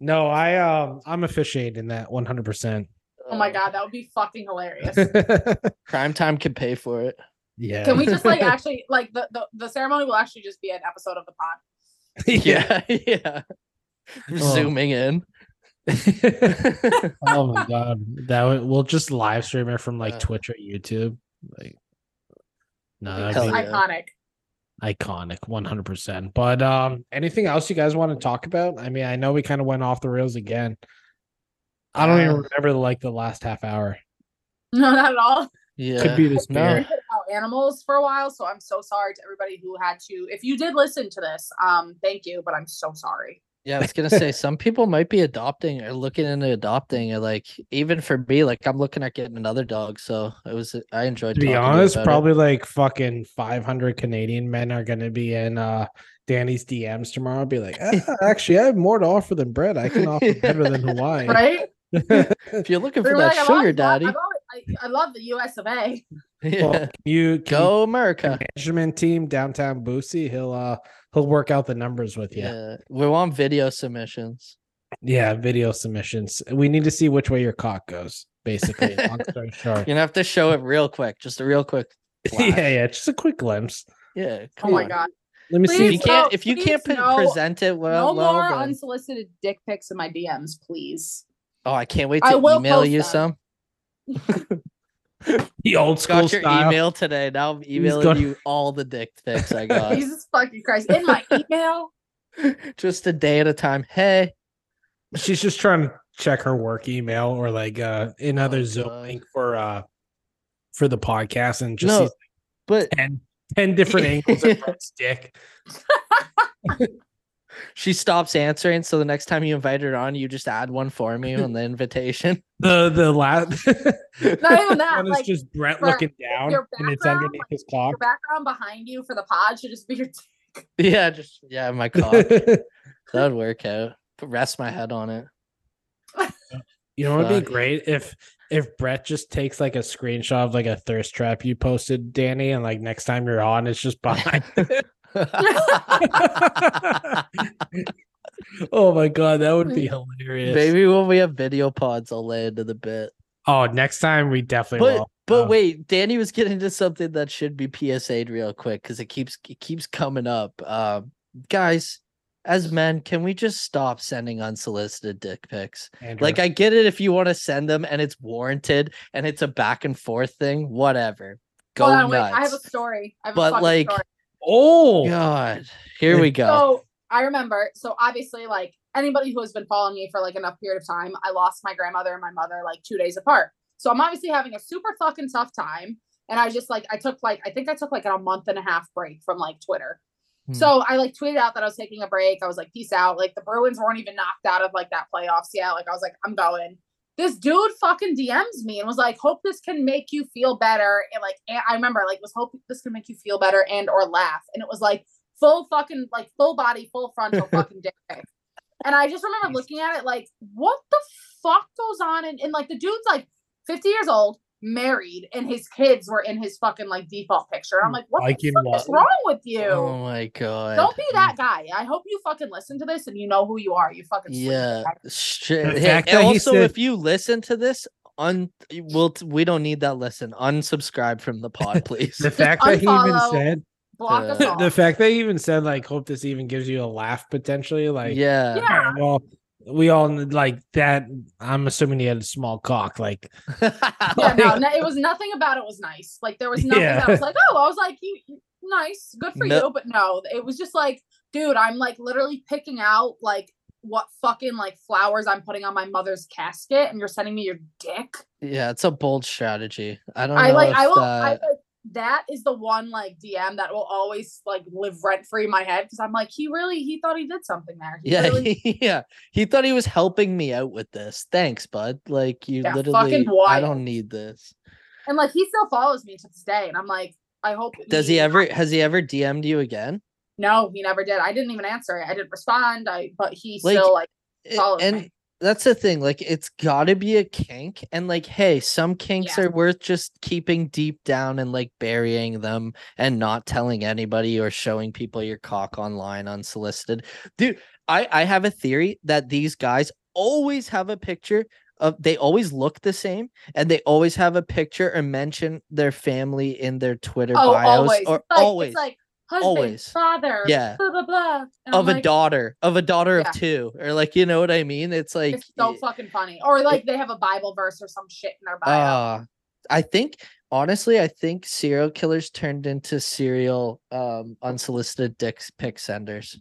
No, I um I'm officiating that 100. percent oh my god, that would be fucking hilarious. Crime time can pay for it. Yeah. Can we just like actually like the, the the ceremony will actually just be an episode of the pod. yeah. Yeah, yeah. Oh. Zooming in. oh my god, that would, we'll just live stream it from like Uh. Twitch or YouTube. Like, no, that'd be yeah. Iconic. iconic, 100. percent But um, anything else you guys want to talk about? I mean, I know we kind of went off the rails again. I don't even Uh, remember like the last half hour. No, not at all. Yeah. Could be the No. Spirit. About animals for a while, so I'm so sorry to everybody who had to. If you did listen to this, um, thank you, but I'm so sorry. Yeah, I was gonna say some people might be adopting or looking into adopting, or like even for me, like I'm looking at getting another dog. So it was I enjoyed. To be talking you honest, about it. probably like fucking 500 Canadian men are going to be in uh Dani's DMs tomorrow. Be like, "Ah, actually, I have more to offer than Brett. I can offer better than Hawaii. Right? if you're looking for They're that like, I've sugar always loved- daddy, I've always- I, I love the US of A. yeah. Well, you can go America. management team downtown Boosy. He'll uh he'll work out the numbers with you. Yeah, we want video submissions. Yeah, video submissions. We need to see which way your cock goes. Basically, long story short. You're gonna have to show it real quick, just a real quick. yeah, flash. yeah, just a quick glimpse. yeah. Oh Come my on. god. Let me If see. you Please can't, no, if you can't no- present it well, no well, more then- unsolicited dick pics in my DMs, please. oh, I can't wait I to will email you them. some. the old school Got your style. email today. Now I'm emailing gonna- you all the dick pics I got, Jesus fucking Christ. In my email. just a day at a time. Hey, She's just trying to check her work email or like uh another Oh, Zoom God. link for uh for the podcast and just No, sees but 10, 10 different angles of Brett's dick. She stops answering. So the next time you invite her on, you just add one for me on the invitation. The the last Not even that, one is like, just Brett for looking down and it's underneath like, his clock. Your background behind you for the pod should just be your yeah, just yeah, my cock. that would work out. Rest my head on it. You know, it'd be great if if Brett just takes like a screenshot of like a thirst trap you posted, Dani, and like next time you're on, it's just behind. oh my god, that would be hilarious. Maybe when we have video pods, I'll lay into the bit. Oh, next time we definitely But will. but Uh, wait, Dani was getting into something that should be PSA'd real quick because it keeps it keeps coming up. Um, guys, as men, can we just stop sending unsolicited dick pics? Andrew. Like I get it if you want to send them and it's warranted and it's a back and forth thing, whatever. Go Hold on, wait. nuts. I have a story. I have But, a fucking like, story. Oh, God, here we go. So I remember, so obviously, like anybody who has been following me for like enough period of time, I lost my grandmother and my mother like two days apart. So I'm obviously having a super fucking tough time. And I just like I took like I think I took like a month and a half break from like Twitter. Hmm. So I like tweeted out that I was taking a break. I was like, peace out. Like the Bruins weren't even knocked out of like that playoffs yet. Like I was like, I'm going. This dude fucking DMs me and was like, hope this can make you feel better. And like and I remember like was hope this can make you feel better and or laugh. And it was like full fucking like full body, full frontal fucking dick pic. And I just remember looking at it like, what the fuck goes on? And, and like the dude's like 50 years old, married, and his kids were in his fucking like default picture. And I'm like, what Like the in fuck what? is wrong with you? Oh my god. Don't be that guy. I hope you fucking listen to this and you know who you are. You fucking Yeah. Shit. Hey, and also, said- if you listen to this, un we'll t- we don't need that listen. Unsubscribe from the pod, please. the fact that he even said Block us Uh, the fact that he even said like hope this even gives you a laugh potentially like yeah. Yeah. well we all kn- like that i'm assuming he had a small cock like yeah, no, no, it was nothing about it was nice. Like there was nothing that was like, oh, I was like, you you- nice, good for No- you. But no, it was just like, dude, I'm like literally picking out like what fucking like flowers I'm putting on my mother's casket, and you're sending me your dick. yeah, it's a bold strategy. I don't know. I like, if I will, that- I like that is the one like DM that will always like live rent free in my head because I'm like, he really, he thought he did something there. He yeah, really- yeah. He thought he was helping me out with this. Thanks, bud. Like you Yeah, literally I don't need this. and like he still follows me to this day, and I'm like, I hope. Does he ever has he ever DM'd you again? No, he never did. I didn't even answer it. I didn't respond. I but he Like, still like I- follows and me. That's the thing like it's got to be a kink and like hey some kinks Yeah. are worth just keeping deep down and like burying them and not telling anybody or showing people your cock online unsolicited dude i i have a theory that these guys always have a picture of they always look the same and they always have a picture or mention their family in their twitter Oh, bios always. or like, always like husband, always. father, Yeah. blah blah blah. And of I'm a like, daughter of a daughter Yeah. of two or like you know what i mean it's like It's so it- fucking funny. Or like they have a Bible verse or some shit in their bio. Uh, I think honestly, I think serial killers turned into serial um unsolicited dick pic senders.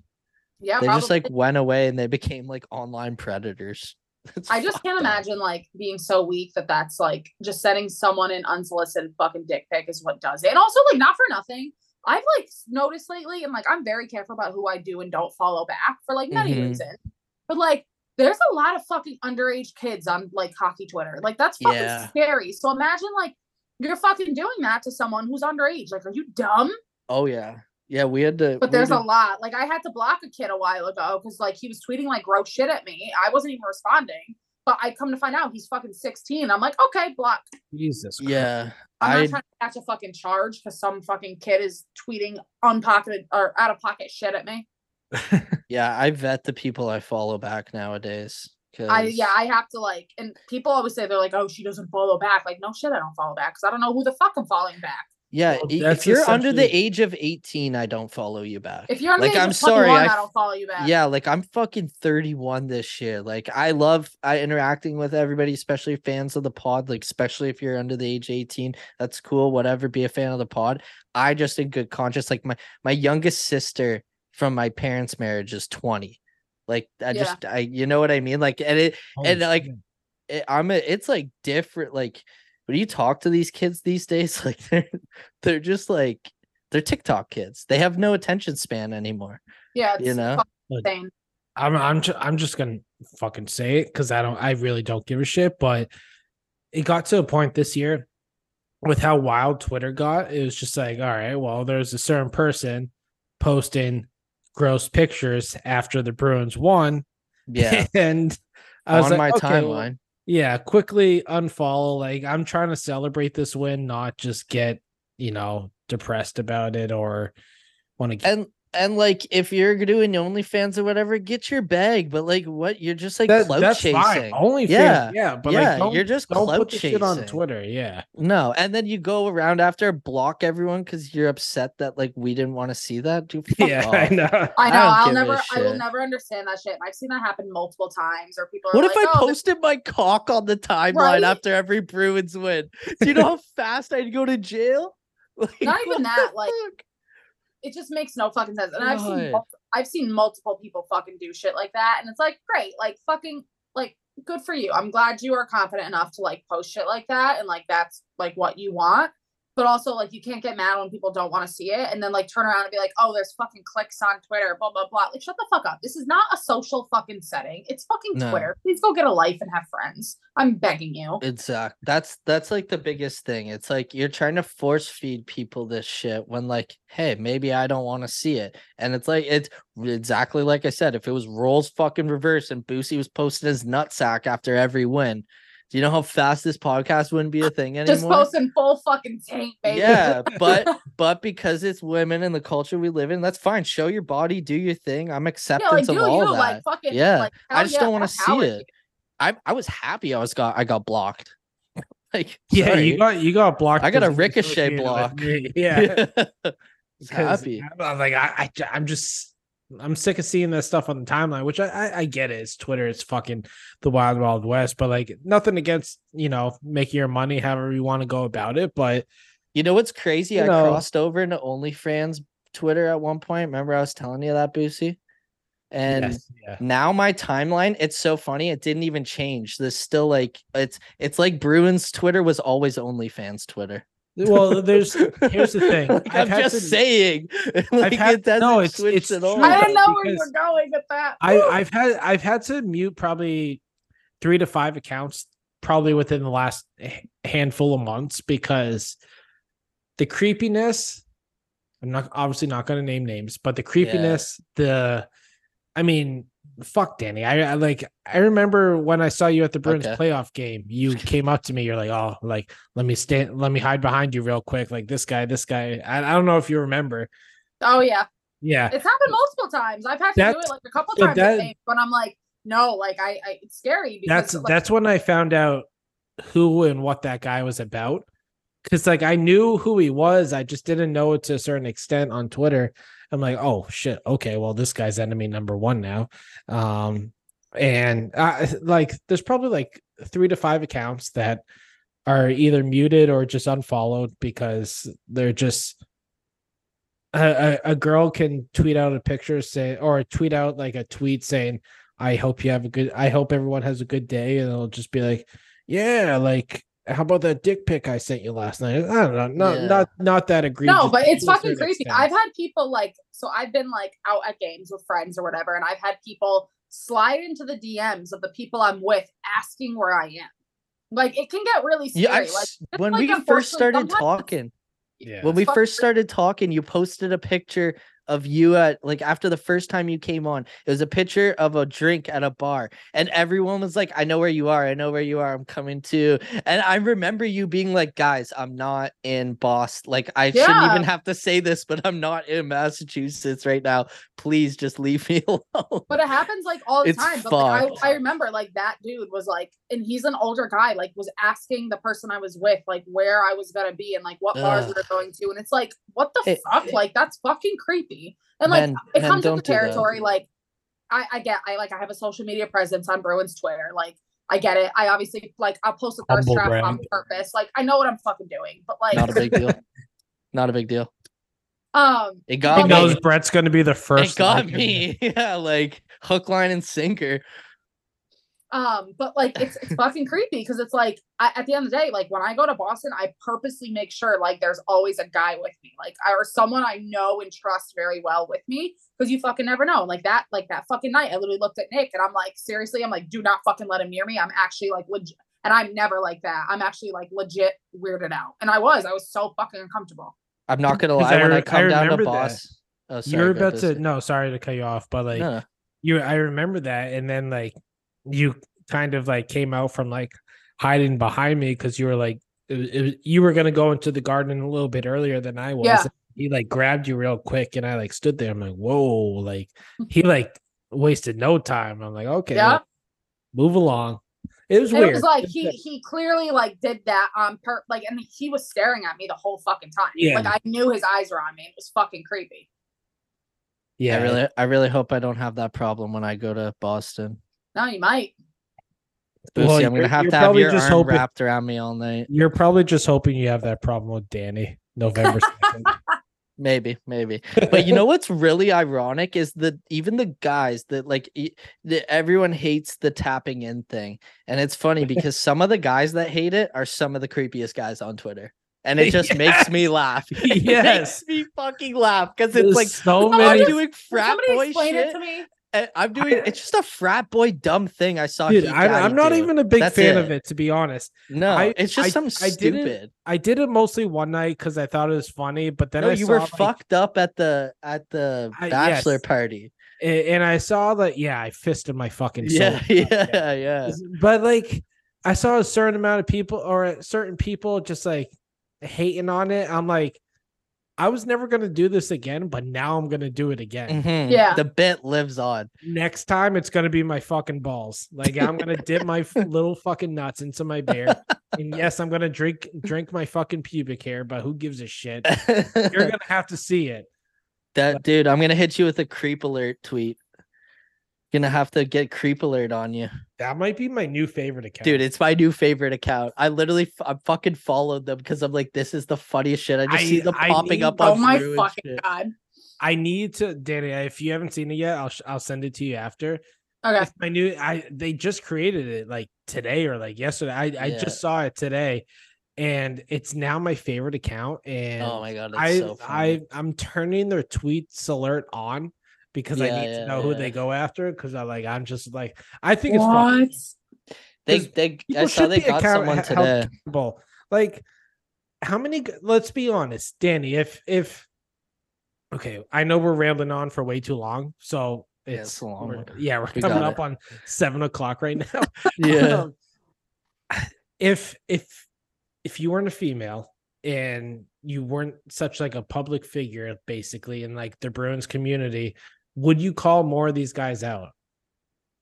yeah, they just like went away and they became like online predators. It's I just can't up. imagine like being so weak that that's like just sending someone an unsolicited fucking dick pic is what does it. And also like not for nothing. I've like noticed lately, and like I'm very careful about who I do and don't follow back for like many Mhm. reasons. But like there's a lot of fucking underage kids on like hockey Twitter. Like that's fucking Yeah. scary. So imagine like you're fucking doing that to someone who's underage. Like, are you dumb? Oh yeah, yeah. We had to. But there's had a lot. Like I had to block a kid a while ago because like he was tweeting like gross shit at me. I wasn't even responding. But I come to find out he's fucking 16. I'm like, okay, block. jesus Christ. Yeah, I'm I not trying to catch a fucking charge because some fucking kid is tweeting unpocketed or out of pocket shit at me. yeah. I vet the people I follow back nowadays. Cause... I yeah, I have to like, and people always say they're like, oh, she doesn't follow back. Like, no shit, I don't follow back because I don't know who the fuck I'm following back. Yeah, Well, if you're under the age of 18, I don't follow you back. If you're under Like, the age I'm of sorry, 21, I I f- don't follow you back. Yeah, like I'm fucking 31 this year. Like I love I interacting with everybody, especially fans of the pod. Like especially if you're under the age of 18, that's cool. Whatever, be a fan of the pod. I just in good conscience. Like my my youngest sister from my parents' marriage is 20. Like I Yeah. just I you know what I mean? Like and it Holy and like it, I'm a, it's like different. Like when you talk to these kids these days, like they're they're just like they're TikTok kids. They have no attention span anymore. Yeah, it's You know? insane. I'm I'm ju- I'm just gonna fucking say it because I don't I really don't give a shit. But it got to a point this year with how wild Twitter got. It was just like, all right, well, there's a certain person posting gross pictures after the Bruins won, Yeah. and I was on like, my okay, well, timeline. Yeah, quickly unfollow. Like I'm trying to celebrate this win, not just get you know depressed about it or want to get. and and like if you're doing OnlyFans or whatever, get your bag. But like what you're just like That, clout that's chasing. fine. Only Yeah, yeah, yeah, but yeah, like don't, you're just don't clout put the shit on. Twitter. Yeah, No, and then you go around after block everyone because you're upset that like we didn't want to see that. Dude, fuck yeah, I off. know. I know. I don't I'll never. I will never understand that shit. I've seen that happen multiple times. Or people. Are What like, if I oh, this- posted my cock on the timeline Right? after every Bruins win? Do you know how fast I'd go to jail? Like, Not even that, like, fuck? It just makes no fucking sense. And I've seen. God. I've seen multiple people fucking do shit like that, and it's like great, like fucking, like good for you. I'm glad you are confident enough to like post shit like that, and like that's like what you want. But also, like, you can't get mad when people don't want to see it, and then like turn around and be like, "Oh, there's fucking clicks on Twitter, blah blah blah." Like, shut the fuck up. This is not a social fucking setting. It's fucking No. Twitter. Please go get a life and have friends. I'm begging you. Exact. That's that's like the biggest thing. It's like you're trying to force feed people this shit when like, hey, maybe I don't want to see it. And it's like it's exactly like I said. If it was roles fucking reverse and Boosy was posting his nutsack after every win, do you know how fast this podcast wouldn't be a thing anymore? Just posting full fucking taint, baby. Yeah, but but because it's women and the culture we live in, that's fine. Show your body, do your thing. I'm yeah, acceptance like do of all you that. like fucking Yeah, Like, I just yeah, don't want to see it. I I was happy I was got I got blocked. like Yeah, sorry. you got you got blocked. I got a ricochet block. me. Yeah, I was 'cause happy. I'm I'm like I, I I'm just I'm sick of seeing that stuff on the timeline, which I, I I get it. It's Twitter, it's fucking the wild wild west, but like nothing against you know making your money however you want to go about it, but You know what's crazy? You I know- crossed over into OnlyFans Twitter at one point. Remember I was telling you that, Boosy? And yes, yeah. now my timeline, it's so funny. It didn't even change. This still like it's it's like Bruins Twitter was always OnlyFans Twitter. Well, there's here's the thing. Like, I've I'm just to- saying. like had- it doesn't no, it's- switch it's at all. I though, didn't know where you because were going at that. I, I've had I've had to mute probably three to five accounts probably within the last handful of months because the creepiness. I'm not obviously not going to name names, but the creepiness, the, I mean, fuck Dani. I, I like. I remember when I saw you at the Bruins Okay. playoff game. You came up to me. You're like, oh, like let me stand, let me hide behind you real quick. Like this guy, this guy. I, I don't know if you remember. oh yeah, Yeah, it's happened multiple times. I've had to do it like a couple so times. that- I think, but I'm like, no, like I, I it's scary. Because, that's like, that's when I found out who and what that guy was about. Cause like I knew who he was, I just didn't know it to a certain extent on Twitter. I'm like, oh shit, okay, well this guy's enemy number one now. Um, and uh, like there's probably like three to five accounts that are either muted or just unfollowed because they're just a, a, a girl can tweet out a picture say or tweet out like a tweet saying I hope you have a good I hope everyone has a good day and it'll just be like yeah like how about that dick pic I sent you last night I don't know not Yeah. not not that egregious no, but it's fucking certain creepy. extent. I've had people like, so I've been like out at games with friends or whatever, and I've had people slide into the DMs of the people I'm with asking where I am. Like it can get really scary. Yeah, I've like when like, we first started talking, yeah when we first started talking, you posted a picture of you at like after the first time you came on. It was a picture of a drink at a bar, and everyone was like, "I know where you are. I know where you are. I'm coming too." And I remember you being like, "Guys, I'm not in Boston. Like, I shouldn't even have to say this, but I'm not in Massachusetts right now. Please just leave me alone." But it happens like all the It's time. But like. I, I remember like that dude was like, and he's an older guy, like was asking the person I was with like where I was gonna be and like what bars we Ugh. were going to, and it's like, what the It- fuck? Like that's fucking creepy. And like Men- it comes with don't the do territory. Like I, I get, I like, I have a social media presence on Bruins Twitter. Like I get it. I obviously like I'll post a thirst Humble trap on purpose. Like I know what I'm fucking doing, but like, Not a big deal. Not a big deal. um, It He got Well, knows. Brett's going to be the first. It got me. Yeah, like hook, line, and sinker. Um, but like it's it's fucking creepy because it's like I, at the end of the day, like when I go to Boston, I purposely make sure like there's always a guy with me, like I, or someone I know and trust very well with me, because you fucking never know. Like that, like that fucking night, I literally looked at Nick and I'm like, seriously, I'm like, do not fucking let him near me. I'm actually like legit, and I'm never like that. I'm actually like legit weirded out, and I was, I was so fucking uncomfortable. I'm not gonna lie. I when I re- I come down to remember that. boss, oh, You're about to no, sorry to cut you off, but like No, no. you, I remember that, and then like you kind of like came out from like hiding behind me because you were like it, it, you were gonna go into the garden a little bit earlier than I was. Yeah. He like grabbed you real quick, and I like stood there. I'm like, whoa, like he like wasted no time. I'm like, okay, Yeah. like, move along. It was And weird. it was like he he clearly like did that on per like and he was staring at me the whole fucking time. Yeah. Like I knew his eyes were on me. It was fucking creepy. yeah, I really, I really hope I don't have that problem when I go to Boston. No, you might. Boosy, Well, I'm gonna have to have probably your just arm hoping- wrapped around me all night. You're probably just hoping you have that problem with Dani November 2nd. Maybe, maybe. But you know what's really ironic is that even the guys that like e- the, everyone hates the tapping in thing, and it's funny because some of the guys that hate it are some of the creepiest guys on Twitter, and it just makes me laugh. It Yes. makes me fucking laugh because There's it's like so Oh, many. doing frat somebody boy explain shit. It to me? and I'm doing it's just a frat boy dumb thing I saw. Dude, I'm, I'm not do. even a big That's fan it. of it, to be honest. No, I- it's just I- some I stupid. I did it mostly one night because I thought it was funny, but then No, I you saw, were like, fucked up at the at the I- bachelor yes. party. and I saw that. Yeah, I fisted my fucking soul. Yeah, about yeah, yeah. But like, I saw a certain amount of people or certain people just like hating on it. I'm like, I was never gonna do this again, but now I'm gonna do it again. Mhm. Yeah. The bit lives on. Next time, it's gonna be my fucking balls. Like I'm gonna dip my f- little fucking nuts into my beer, and yes, I'm gonna drink drink my fucking pubic hair. But who gives a shit? You're gonna have to see it. that dude, I'm gonna hit you with a creep alert tweet. Gonna have to get creep alert on you, That might be my new favorite account, dude. It's my new favorite account. I literally, f- I fucking followed them because I'm like, this is the funniest shit. I just I- see them I popping need- up Oh on my fucking shit. god. I need to, Dani. If you haven't seen it yet, I'll sh- I'll send it to you after. Okay. It's my new. I they just created it like today or like yesterday. I I Yeah. just saw it today, and it's now my favorite account. And Oh my god, that's I so funny. I I'm turning their tweets alert on because I need yeah, to know who they go after. Because I like I'm just like I think it's fun. What? they, 'cause they, I saw should they be got account- someone today. accountable. Like how many? Let's be honest, Dani. If if okay, I know we're rambling on for way too long, so Yeah, it's, it's long we're- yeah, we're We coming up it. on seven o'clock right now. Yeah, Um, if if if you weren't a female and you weren't such like a public figure basically in like the bruins community would you call more of these guys out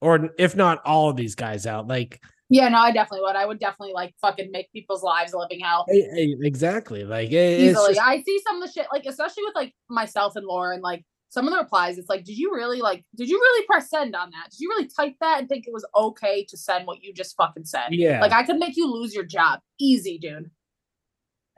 or if not all of these guys out like Yeah, no, I definitely would. I would definitely like fucking make people's lives a living hell. exactly like it- Easily. just- I see some of the shit, like especially with like myself and Lauren, like some of the replies, it's like, did you really like did you really press send on that? Did you really type that and think it was okay to send what you just fucking said? yeah Like I could make you lose your job. Easy, dude.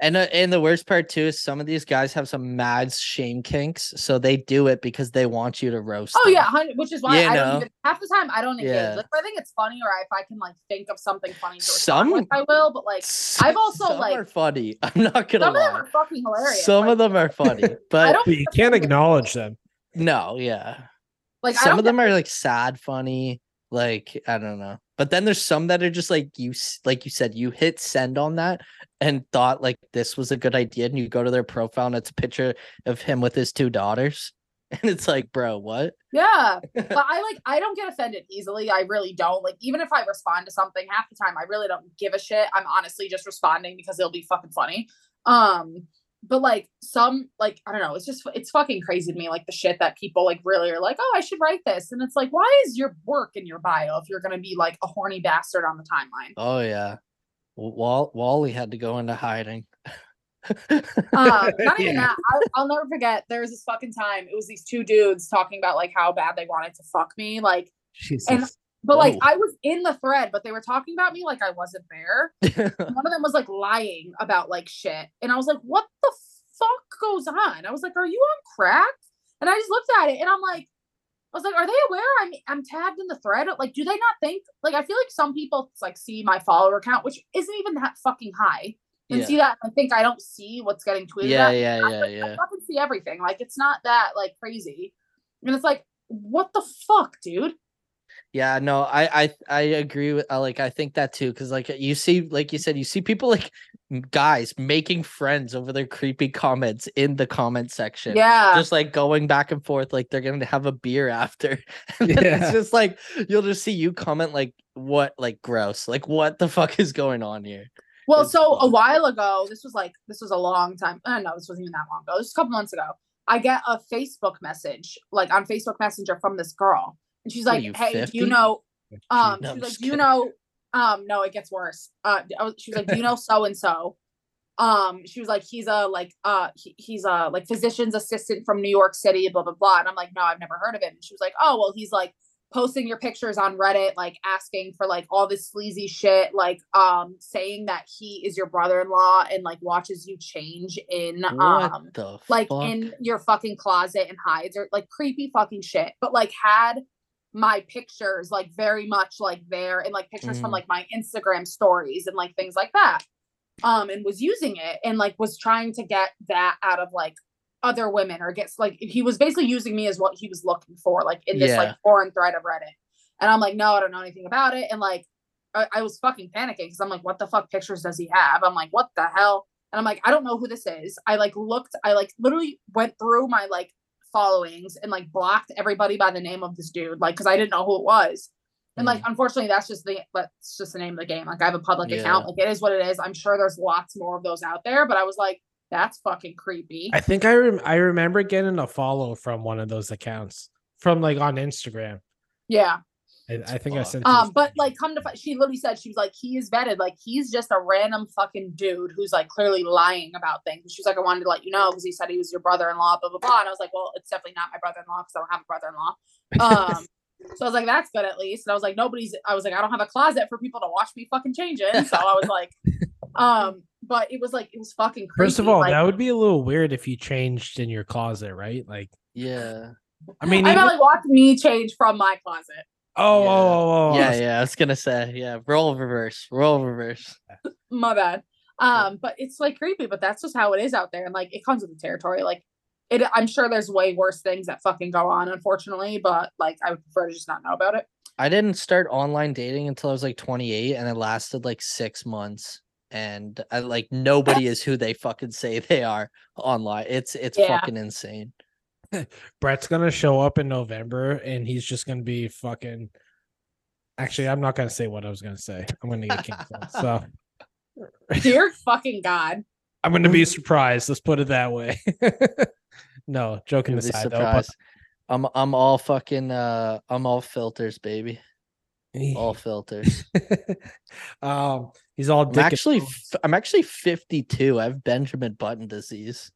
And uh, and the worst part too is some of these guys have some mad shame kinks, so they do it because they want you to roast. Oh them. yeah, hun- which is why You I know? don't even half the time I don't engage. Yeah. Like if I think it's funny or if I can like think of something funny to Some- with, I will. But like I've also, some like- are funny. I'm not gonna some of them lie. are fucking hilarious. Some like, of them are funny, but but you can't acknowledge them no, yeah. like some of them are like sad funny like i don't know but then there's some that are just like you like you said you hit send on that and thought like this was a good idea and you go to their profile and it's a picture of him with his two daughters and it's like, bro, what? Yeah. but I like I don't get offended easily. I really don't. Like even if I respond to something half the time I really don't give a shit. I'm honestly just responding because it'll be fucking funny. Um but like some like I don't know, it's just it's fucking crazy to me like the shit that people like really are like, "Oh, I should write this." And it's like, "Why is your work in your bio if you're going to be like a horny bastard on the timeline?" Oh yeah. Wall- Wally had to go into hiding. Uh, not even Yeah. that. I'll, I'll never forget. There was this fucking time. It was these two dudes talking about like how bad they wanted to fuck me. Like, Jesus. But like oh. I was in the thread, but they were talking about me like I wasn't there. One of them was like lying about like shit, and I was like, "What the fuck goes on?" I was like, "Are you on crack?" And I just looked at it, and I'm like, I was like, "Are they aware I'm I'm tagged in the thread? Like, do they not think like I feel like some people like see my follower count, which isn't even that fucking high, and Yeah. see that I think I don't see what's getting tweeted. yeah, at me. yeah, I, yeah, like, I yeah. fucking see everything. Like it's not that like crazy. And it's like, what the fuck, dude? Yeah, no, I I I agree with uh, like I think that too because like you see like you said you see people like guys making friends over their creepy comments in the comment section. Yeah. Just like going back and forth like they're gonna have a beer after. Yeah. It's just like you'll just see you comment like what like gross. Like what the fuck is going on here? Well, It's so a while ago, this was like this was a long time. I don't know, this wasn't even that long ago. This was a couple months ago. I get a Facebook message, like on Facebook Messenger from this girl. And she's like, you, Hey, do 50? you know um No, she's like, Do you kidding. know um no, it gets worse. Uh she was like, Do you know so and so? Um, she was like, he's a like uh he, he's a like physician's assistant from New York City, blah blah blah. And I'm like, no, I've never heard of him. And she was like, Oh, well, he's like posting your pictures on Reddit, like asking for like all this sleazy shit, like um saying that he is your brother-in-law and like watches you change in um like fuck? in your fucking closet and hides or like creepy fucking shit. But like had my pictures like very much like there and like pictures from Mhm. like my Instagram stories and like things like that. Um and was using it and like was trying to get that out of like other women or gets like he was basically using me as what he was looking for like in this Yeah. like foreign thread of Reddit. And I'm like, no, I don't know anything about it. And like I, I was fucking panicking because I'm like, what the fuck pictures does he have? I'm like, what the hell? And I'm like, I don't know who this is. I like looked, I like literally went through my like followings and like blocked everybody by the name of this dude, like because I didn't know who it was. And like mm. unfortunately, that's just the that's just the name of the game. Like I have a public account, like it is what it is. I'm sure there's lots more of those out there, but I was like, that's fucking creepy. I think I rem- I remember getting a follow from one of those accounts from like on Instagram. yeah. I, I think I Fuck. sent. you Um, but like, come to find, she literally said she was like, he is vetted. Like, he's just a random fucking dude who's like clearly lying about things. She was like, I wanted to let you know because he said he was your brother-in-law, blah blah blah. And I was like, well, it's definitely not my brother-in-law because I don't have a brother-in-law. Um, so I was like, that's good at least. And I was like, nobody's. I was like, I don't have a closet for people to watch me fucking change in. So I was like, um, but it was like it was fucking. Creepy. First of all, like, that would be a little weird if you changed in your closet, right? Like, yeah. I mean, I even- meant like watch me change from my closet. Oh, Yeah. oh, oh, oh, Yeah, yeah. I was gonna say, yeah, roll reverse, roll reverse. my bad um but it's like creepy but that's just how it is out there and like it comes with the territory like it i'm sure there's way worse things that fucking go on unfortunately but like i would prefer to just not know about it I didn't start online dating until I was like 28 and it lasted like 6 months and I like nobody is who they fucking say they are online. It's it's Yeah. fucking insane. Brett's gonna show up in November and he's just gonna be fucking. Actually, I'm not gonna say what I was gonna say. I'm gonna get canceled. so dear fucking god I'm gonna be surprised. Let's put it that way. no, joking You'll aside, though. surprised. I'm I'm all fucking uh I'm all filters, baby. All filters. um, he's all. I'm dick and actually balls. f- I'm actually 52. I have Benjamin Button disease.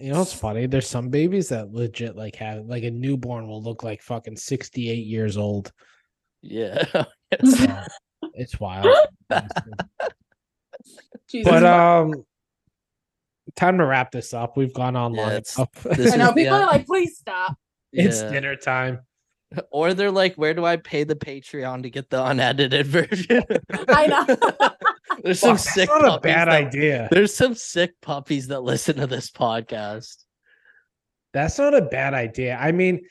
You know it's funny? There's some babies that legit like have like a newborn will look like fucking 68 years old. yeah. So, it's wild. Jesus but Christ. um, time to wrap this up. We've gone on Yeah, long enough. i know people yeah. are like please stop it's Yeah. dinner time. Or they're like, where do I pay the Patreon to get the unedited version? I know. There's some Fuck, that's sick not a bad that- idea. There's some sick puppies that listen to this podcast. That's not a bad idea. I mean,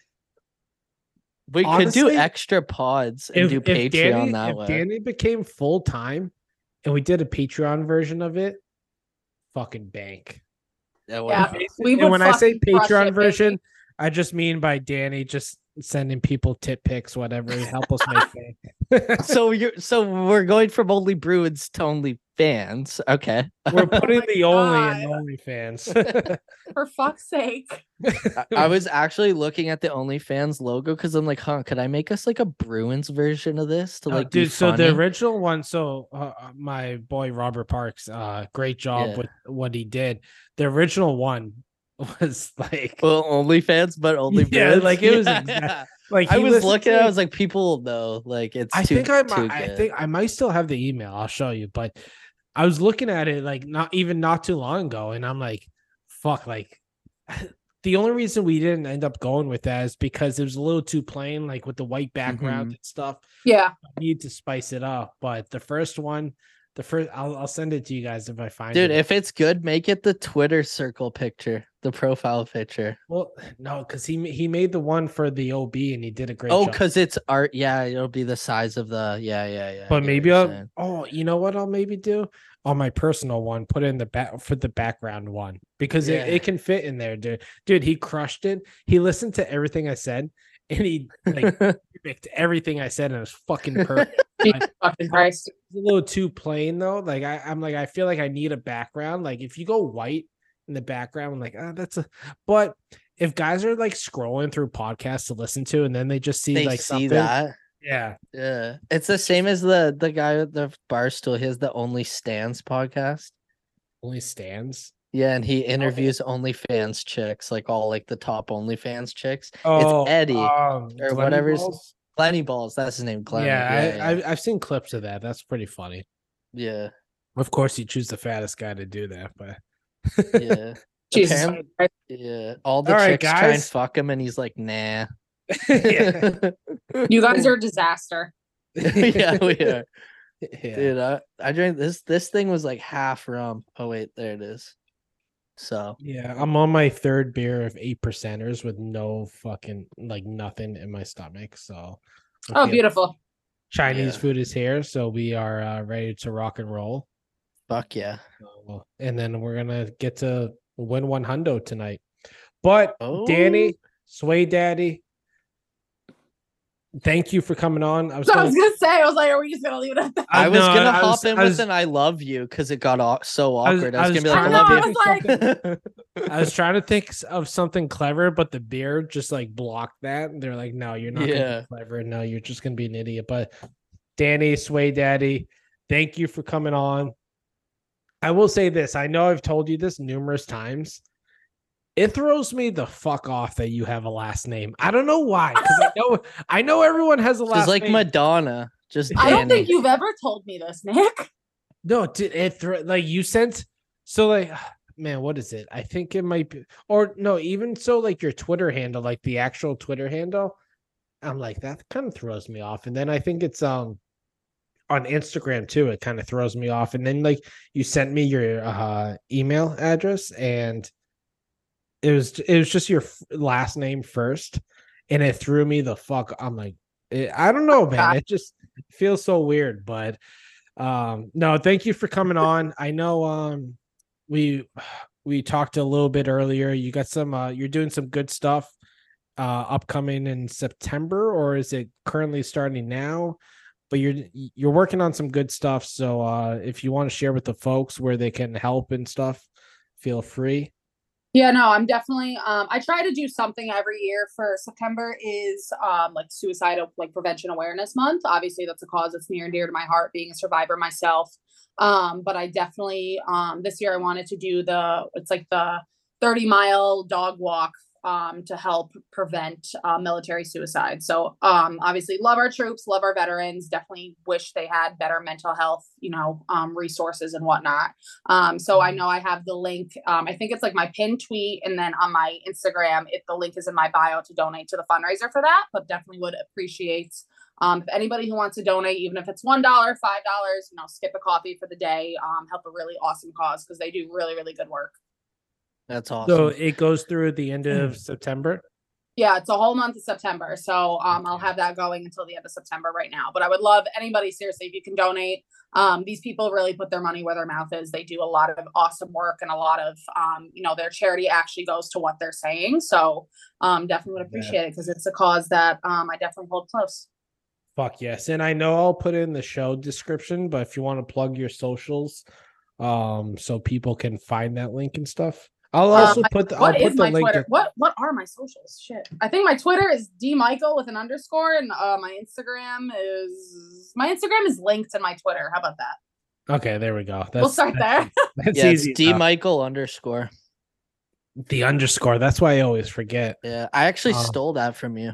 We could do extra pods and if, do Patreon Dani, that if way. Dani became full time and we did a Patreon version of it, fucking bank. Yeah, Yeah. We and when I say Patreon it, version, baby. I just mean by Dani just sending people tip pics, whatever, help us make fame. so you're so we're going from only Bruins to only fans. Okay. We're putting my the only in God. OnlyFans. For fuck's sake. I, I was actually looking at the OnlyFans logo because I'm like, huh, could I make us like a Bruins version of this to Uh, like be dude, so the original one, so uh, uh, my boy Robert Parks, uh, great job Yeah. with what he did. The original one was like, well, OnlyFans, but only Yeah, Bruins. like, it was Yeah, exact- yeah. like I was looking, to I it- was like, people know, like it's. I too, think I might, I think I might still have the email. I'll show you, but I was looking at it like not even not too long ago, and I'm like, fuck, like the only reason we didn't end up going with that is because it was a little too plain, like with the white background Mhm. and stuff. Yeah. I need to spice it up. But the first one, the first, I'll, I'll send it to you guys if I find Dude, it. if it's good, make it the Twitter circle picture, the profile picture. well, no, because he he made the one for the OB and he did a great Oh, because it's art. Yeah, it'll be the size of the. Yeah, yeah, yeah. But maybe I'll. Oh, you know what? I'll maybe do on my personal one. Put in the back for the background one because it, Yeah. it can fit in there, dude. Dude, he crushed it. He listened to everything I said, and he like picked everything I said, and it was fucking perfect. Jesus fucking Christ. It's a little too plain though. Like I, I'm like I feel like I need a background. Like if you go white in the background, I'm like, ah, that's a. But if guys are like scrolling through podcasts to listen to, and then they just see they like see something, that. yeah, Yeah, it's the same as the the guy with the bar stool. He has the Only Stans podcast. only stans. Yeah, and he interviews OnlyFans chicks, like all like the top OnlyFans chicks. Oh, Eddie, um, or Glenny whatever Balls? Glenny Balls, that's his name. Glenny. Yeah, yeah, I, yeah. I've seen clips of that. That's pretty funny. yeah, Of course, you choose the fattest guy to do that, but yeah, Jesus Apparent- yeah. All the All right, chicks try and fuck him, and he's like, nah. yeah, You guys are a disaster. yeah, we are. yeah. Dude, I, I drank this. This thing was like half rum. Oh wait, there it is. So Yeah, I'm on my third beer of eight percenters with no fucking like nothing in my stomach. So, I Oh, beautiful. Chinese Yeah. food is here, so we are uh, ready to rock and roll. Fuck yeah. So, and then we're gonna get to win one hundo tonight. But Oh, Dani, Sway Daddy, thank you for coming on. I was, So gonna, was gonna say, I was like, are we just gonna leave it at that? I, was know, gonna I hop was- in I with was- an "I love you" because it got au- so awkward. I I was, was gonna be like, "I trying love to- you." I was like- I was trying to think of something clever, but the beer just like blocked that. They're like, no, you're not gonna Yeah. be clever. No, you're just gonna be an idiot. But Dani, Sway Daddy, thank you for coming on. I will say this. I know I've told you this numerous times. It throws me the fuck off that you have a last name. I don't know why. Because I know I know everyone has a last She's like name. Madonna. Just I don't think you've ever told me this, Nick. No, did it thro- like you sent so like man, what is it? I think it might be or no, even so like your Twitter handle, like the actual Twitter handle. I'm like, that kind of throws me off. And then I think it's um on Instagram too, it kind of throws me off. And then like you sent me your uh email address and it was it was just your last name first and it threw me the fuck i'm like it, i don't know man it just feels so weird but um no thank you for coming on. I know um we we talked a little bit earlier. You got some uh you're doing some good stuff uh upcoming in september or is it currently starting now but you're you're working on some good stuff so uh if you want to share with the folks where they can help and stuff feel free Yeah, no, I'm definitely um I try to do something every year for September is um like suicidal like prevention awareness month. Obviously that's a cause that's near and dear to my heart being a survivor myself. Um but I definitely um this year I wanted to do the it's like the 30 mile dog walk um to help prevent uh, military suicide. So um obviously love our troops, love our veterans, definitely wish they had better mental health, you know, um resources and whatnot. Um, so I know I have the link. Um, I think it's like my pinned tweet, and then on my Instagram, if the link is in my bio to donate to the fundraiser for that. But definitely would appreciate um, if anybody who wants to donate, even if it's one dollar, five dollars, you know, skip a coffee for the day, um, help a really awesome cause because they do really, really good work. That's awesome. So it goes through the end of September. Yeah, it's a whole month of September. So um, I'll have that going until the end of September right now. But I would love anybody, seriously, if you can donate. Um, these people really put their money where their mouth is. They do a lot of awesome work and a lot of, um, you know, their charity actually goes to what they're saying. So um, definitely would appreciate it because it's a cause that um, I definitely hold close. Fuck yes. And I know I'll put it in the show description, but if you want to plug your socials, um, so people can find that link and stuff. I'll Uh, also put the I'll put is the my link. Twitter? in- What what are my socials? Shit. I think my Twitter is D Michael with an underscore, and uh, my Instagram is my Instagram is linked to my Twitter. How about that? Okay, there we go. That's we'll start there. That's yeah, it's easy. D enough. Michael underscore. the underscore. That's why I always forget. Yeah, I actually Oh. stole that from you.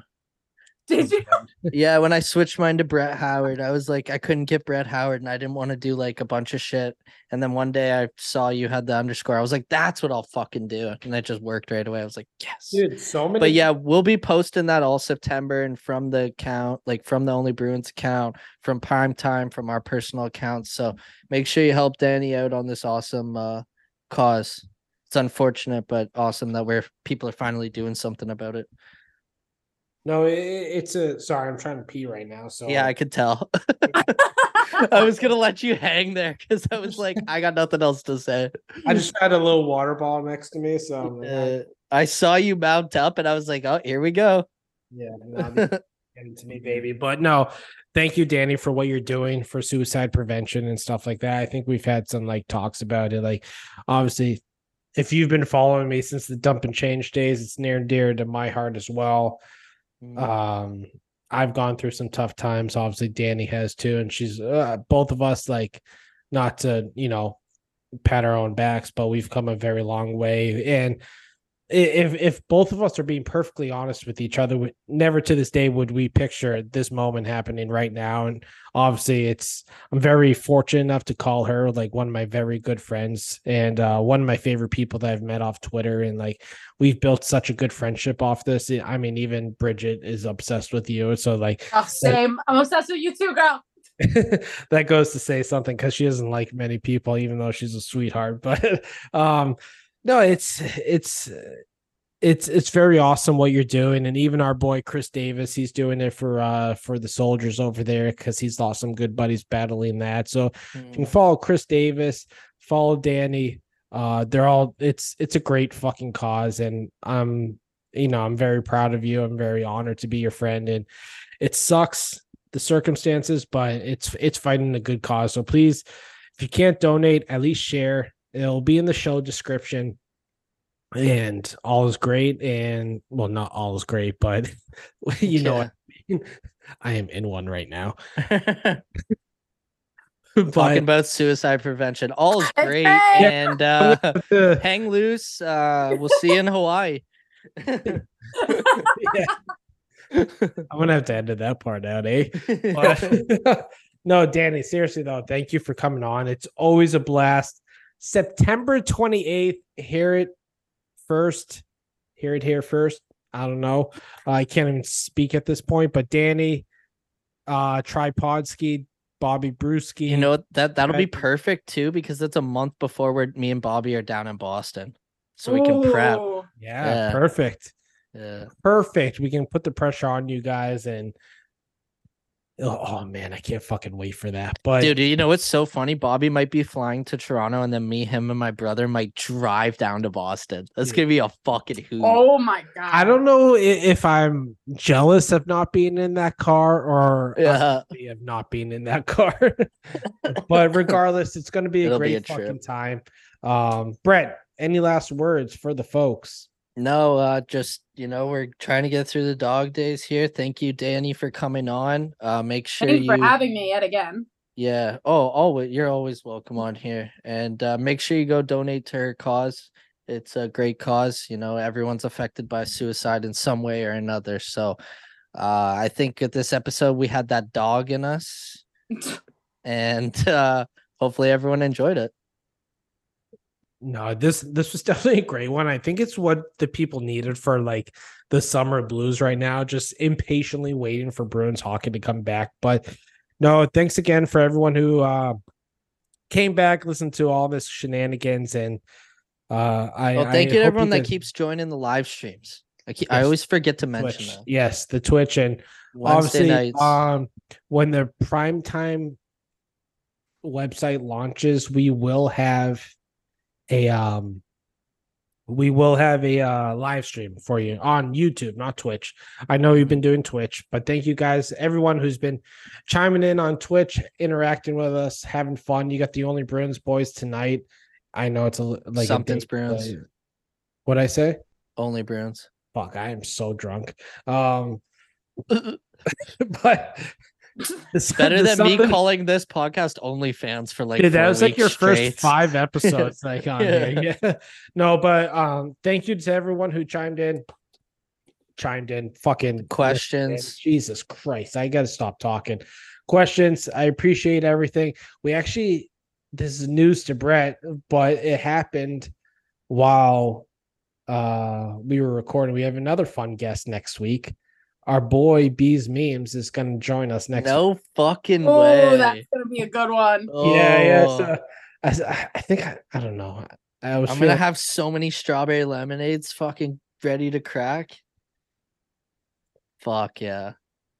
Did you? Yeah, when I switched mine to Brett Howard, I was like, I couldn't get Brett Howard, and I didn't want to do like a bunch of shit. And then one day I saw you had the underscore. I was like, that's what I'll fucking do, and it just worked right away. I was like, yes. Dude, so many But yeah, we'll be posting that all September and from the account, like from the Only Bruins account, from Prime Time, from our personal accounts. So make sure you help Dani out on this awesome uh cause. It's unfortunate, but awesome that we're people are finally doing something about it. No, it, it's a sorry, I'm trying to pee right now. So Yeah, I could tell. I was gonna let you hang there because I was like, I got nothing else to say. I just had a little water ball next to me, so Uh, I saw you mount up, and I was like, oh, here we go. yeah, no, getting to me, baby. But no, thank you, Dani, for what you're doing for suicide prevention and stuff like that. I think we've had some like talks about it. Like, obviously, if you've been following me since the dump and change days, it's near and dear to my heart as well. Mm. um i've gone through some tough times obviously dani has too and she's uh, both of us like not to you know pat our own backs but we've come a very long way and if if both of us are being perfectly honest with each other we, never to this day would we picture this moment happening right now and obviously it's i'm very fortunate enough to call her like one of my very good friends and uh one of my favorite people that i've met off twitter and like we've built such a good friendship off this. I mean, even Bridget is obsessed with you. So like Oh, same. I'm obsessed with you too, girl. that goes to say something because she doesn't like many people, even though she's a sweetheart. But um no, it's it's it's it's very awesome what you're doing. And even our boy Chris Davis, he's doing it for uh for the soldiers over there because he's lost some good buddies battling that. So you can Mm. follow Chris Davis, follow Dani. Uh, they're all it's it's a great fucking cause, and I'm you know I'm very proud of you. I'm very honored to be your friend, and it sucks the circumstances, but it's it's fighting a good cause. So please, if you can't donate, at least share. It'll be in the show description. And all is great, and well, not all is great, but you know what I mean. I am in one right now. Talking about suicide prevention. All is great. great. And uh hang loose. Uh we'll see you in Hawaii. yeah. I'm gonna have to edit that part out, eh? But- no, Dani, seriously though, thank you for coming on. It's always a blast. September 28th, hear it first. Hear it here first. I don't know. I can't even speak at this point, but Dani, uh, Tripodski, Bobbie Brewski. you know that that'll be perfect too, because it's a month before we're me and Bobby are down in Boston. So we can prep. Yeah, Yeah. perfect. Yeah. Perfect. We can put the pressure on you guys and oh, man, I can't fucking wait for that. But Dude, you know what's so funny? Bobbie might be flying to Toronto, and then me, him, and my brother might drive down to Boston. That's Dude. gonna be a fucking hoot. Oh my god. I don't know if I'm jealous of not being in that car or Yeah. yeah. of not being in that car. but regardless, it's going to be a It'll be great a trip. fucking time. Um, Brett, any last words for the folks? No, uh, just you know, we're trying to get through the dog days here. Thank you, Dani, for coming on. Uh, make sure Thanks you, for having me yet again. yeah. Oh, always, you're always welcome on here, and uh, make sure you go donate to her cause. It's a great cause. You know, everyone's affected by suicide in some way or another. So, uh, I think at this episode we had that dog in us, and uh, hopefully everyone enjoyed it. No, this this was definitely a great one. I think it's what the people needed for like the summer blues right now, just impatiently waiting for Bruins hockey to come back. But no, thanks again for everyone who uh came back, listened to all this shenanigans, and uh I Well, I thank you to everyone that keeps joining the live streams. I, keep, I always forget to mention Twitch. that. Yes, the Twitch and Wednesday obviously nights. um when the primetime website launches, we will have a um we will have a uh live stream for you on YouTube, not Twitch. I know you've been doing Twitch, but thank you guys, everyone who's been chiming in on Twitch, interacting with us, having fun. You got the only Bruins boys tonight. I know it's a li- like a Something's date, Bruins. What I say? Only Bruins. Fuck, I am so drunk. Um, but it's Better than me calling this podcast OnlyFans for like Dude, that was like your weeks first five episodes, like on Yeah. here. Yeah. No, but um, thank you to everyone who chimed in. Chimed in, fucking Questions. in. Jesus Christ, I gotta stop talking. Questions. I appreciate everything. We actually, this is news to Brett, but it happened while uh we were recording. We have another fun guest next week. Our boy Bees Memes is gonna join us next. No fucking Oh, way. that's gonna be a good one. Yeah, yeah. Oh, So, uh, I, I think I, I don't know. I was I'm feeling, gonna have so many strawberry lemonades fucking ready to crack. Fuck yeah.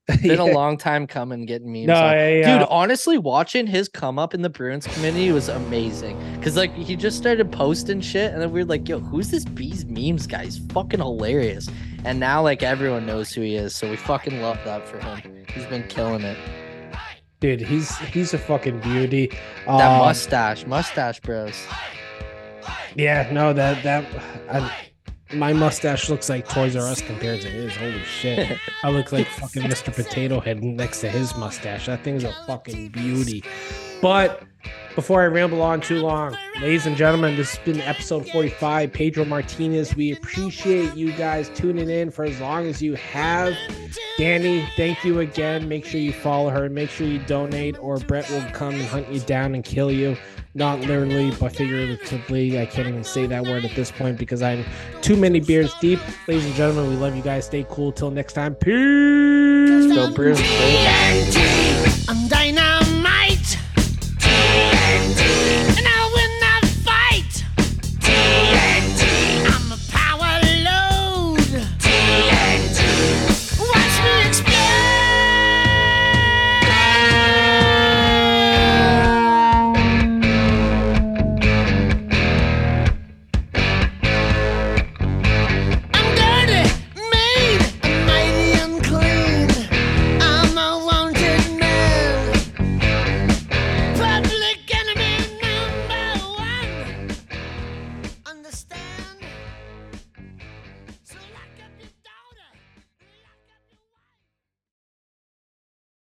Been a long time coming getting memes. No, on. yeah, yeah. Dude, honestly, watching his come up in the Bruins community was amazing. Cause like he just started posting shit, and then we were like, "Yo, who's this bees memes guy? He's fucking hilarious." And now like everyone knows who he is, so we fucking love that for him. He's been killing it. dude, he's he's a fucking beauty. That Um, mustache, mustache bros. Yeah, no, that that I, my mustache looks like Toys R Us compared to his. Holy shit, I look like fucking Mr. Potato Head next to his mustache. That thing's a fucking beauty. But before I ramble on too long, ladies and gentlemen, this has been episode 45. Pedro Martinez, we appreciate you guys tuning in for as long as you have. Dani, thank you again. Make sure you follow her. Make sure you donate, or Brett will come and hunt you down and kill you. Not literally, but figuratively. I can't even say that word at this point because I'm too many beers deep. Ladies and gentlemen, we love you guys. Stay cool. Till next time. Peace. Go Bruins. baby. I'm dying now.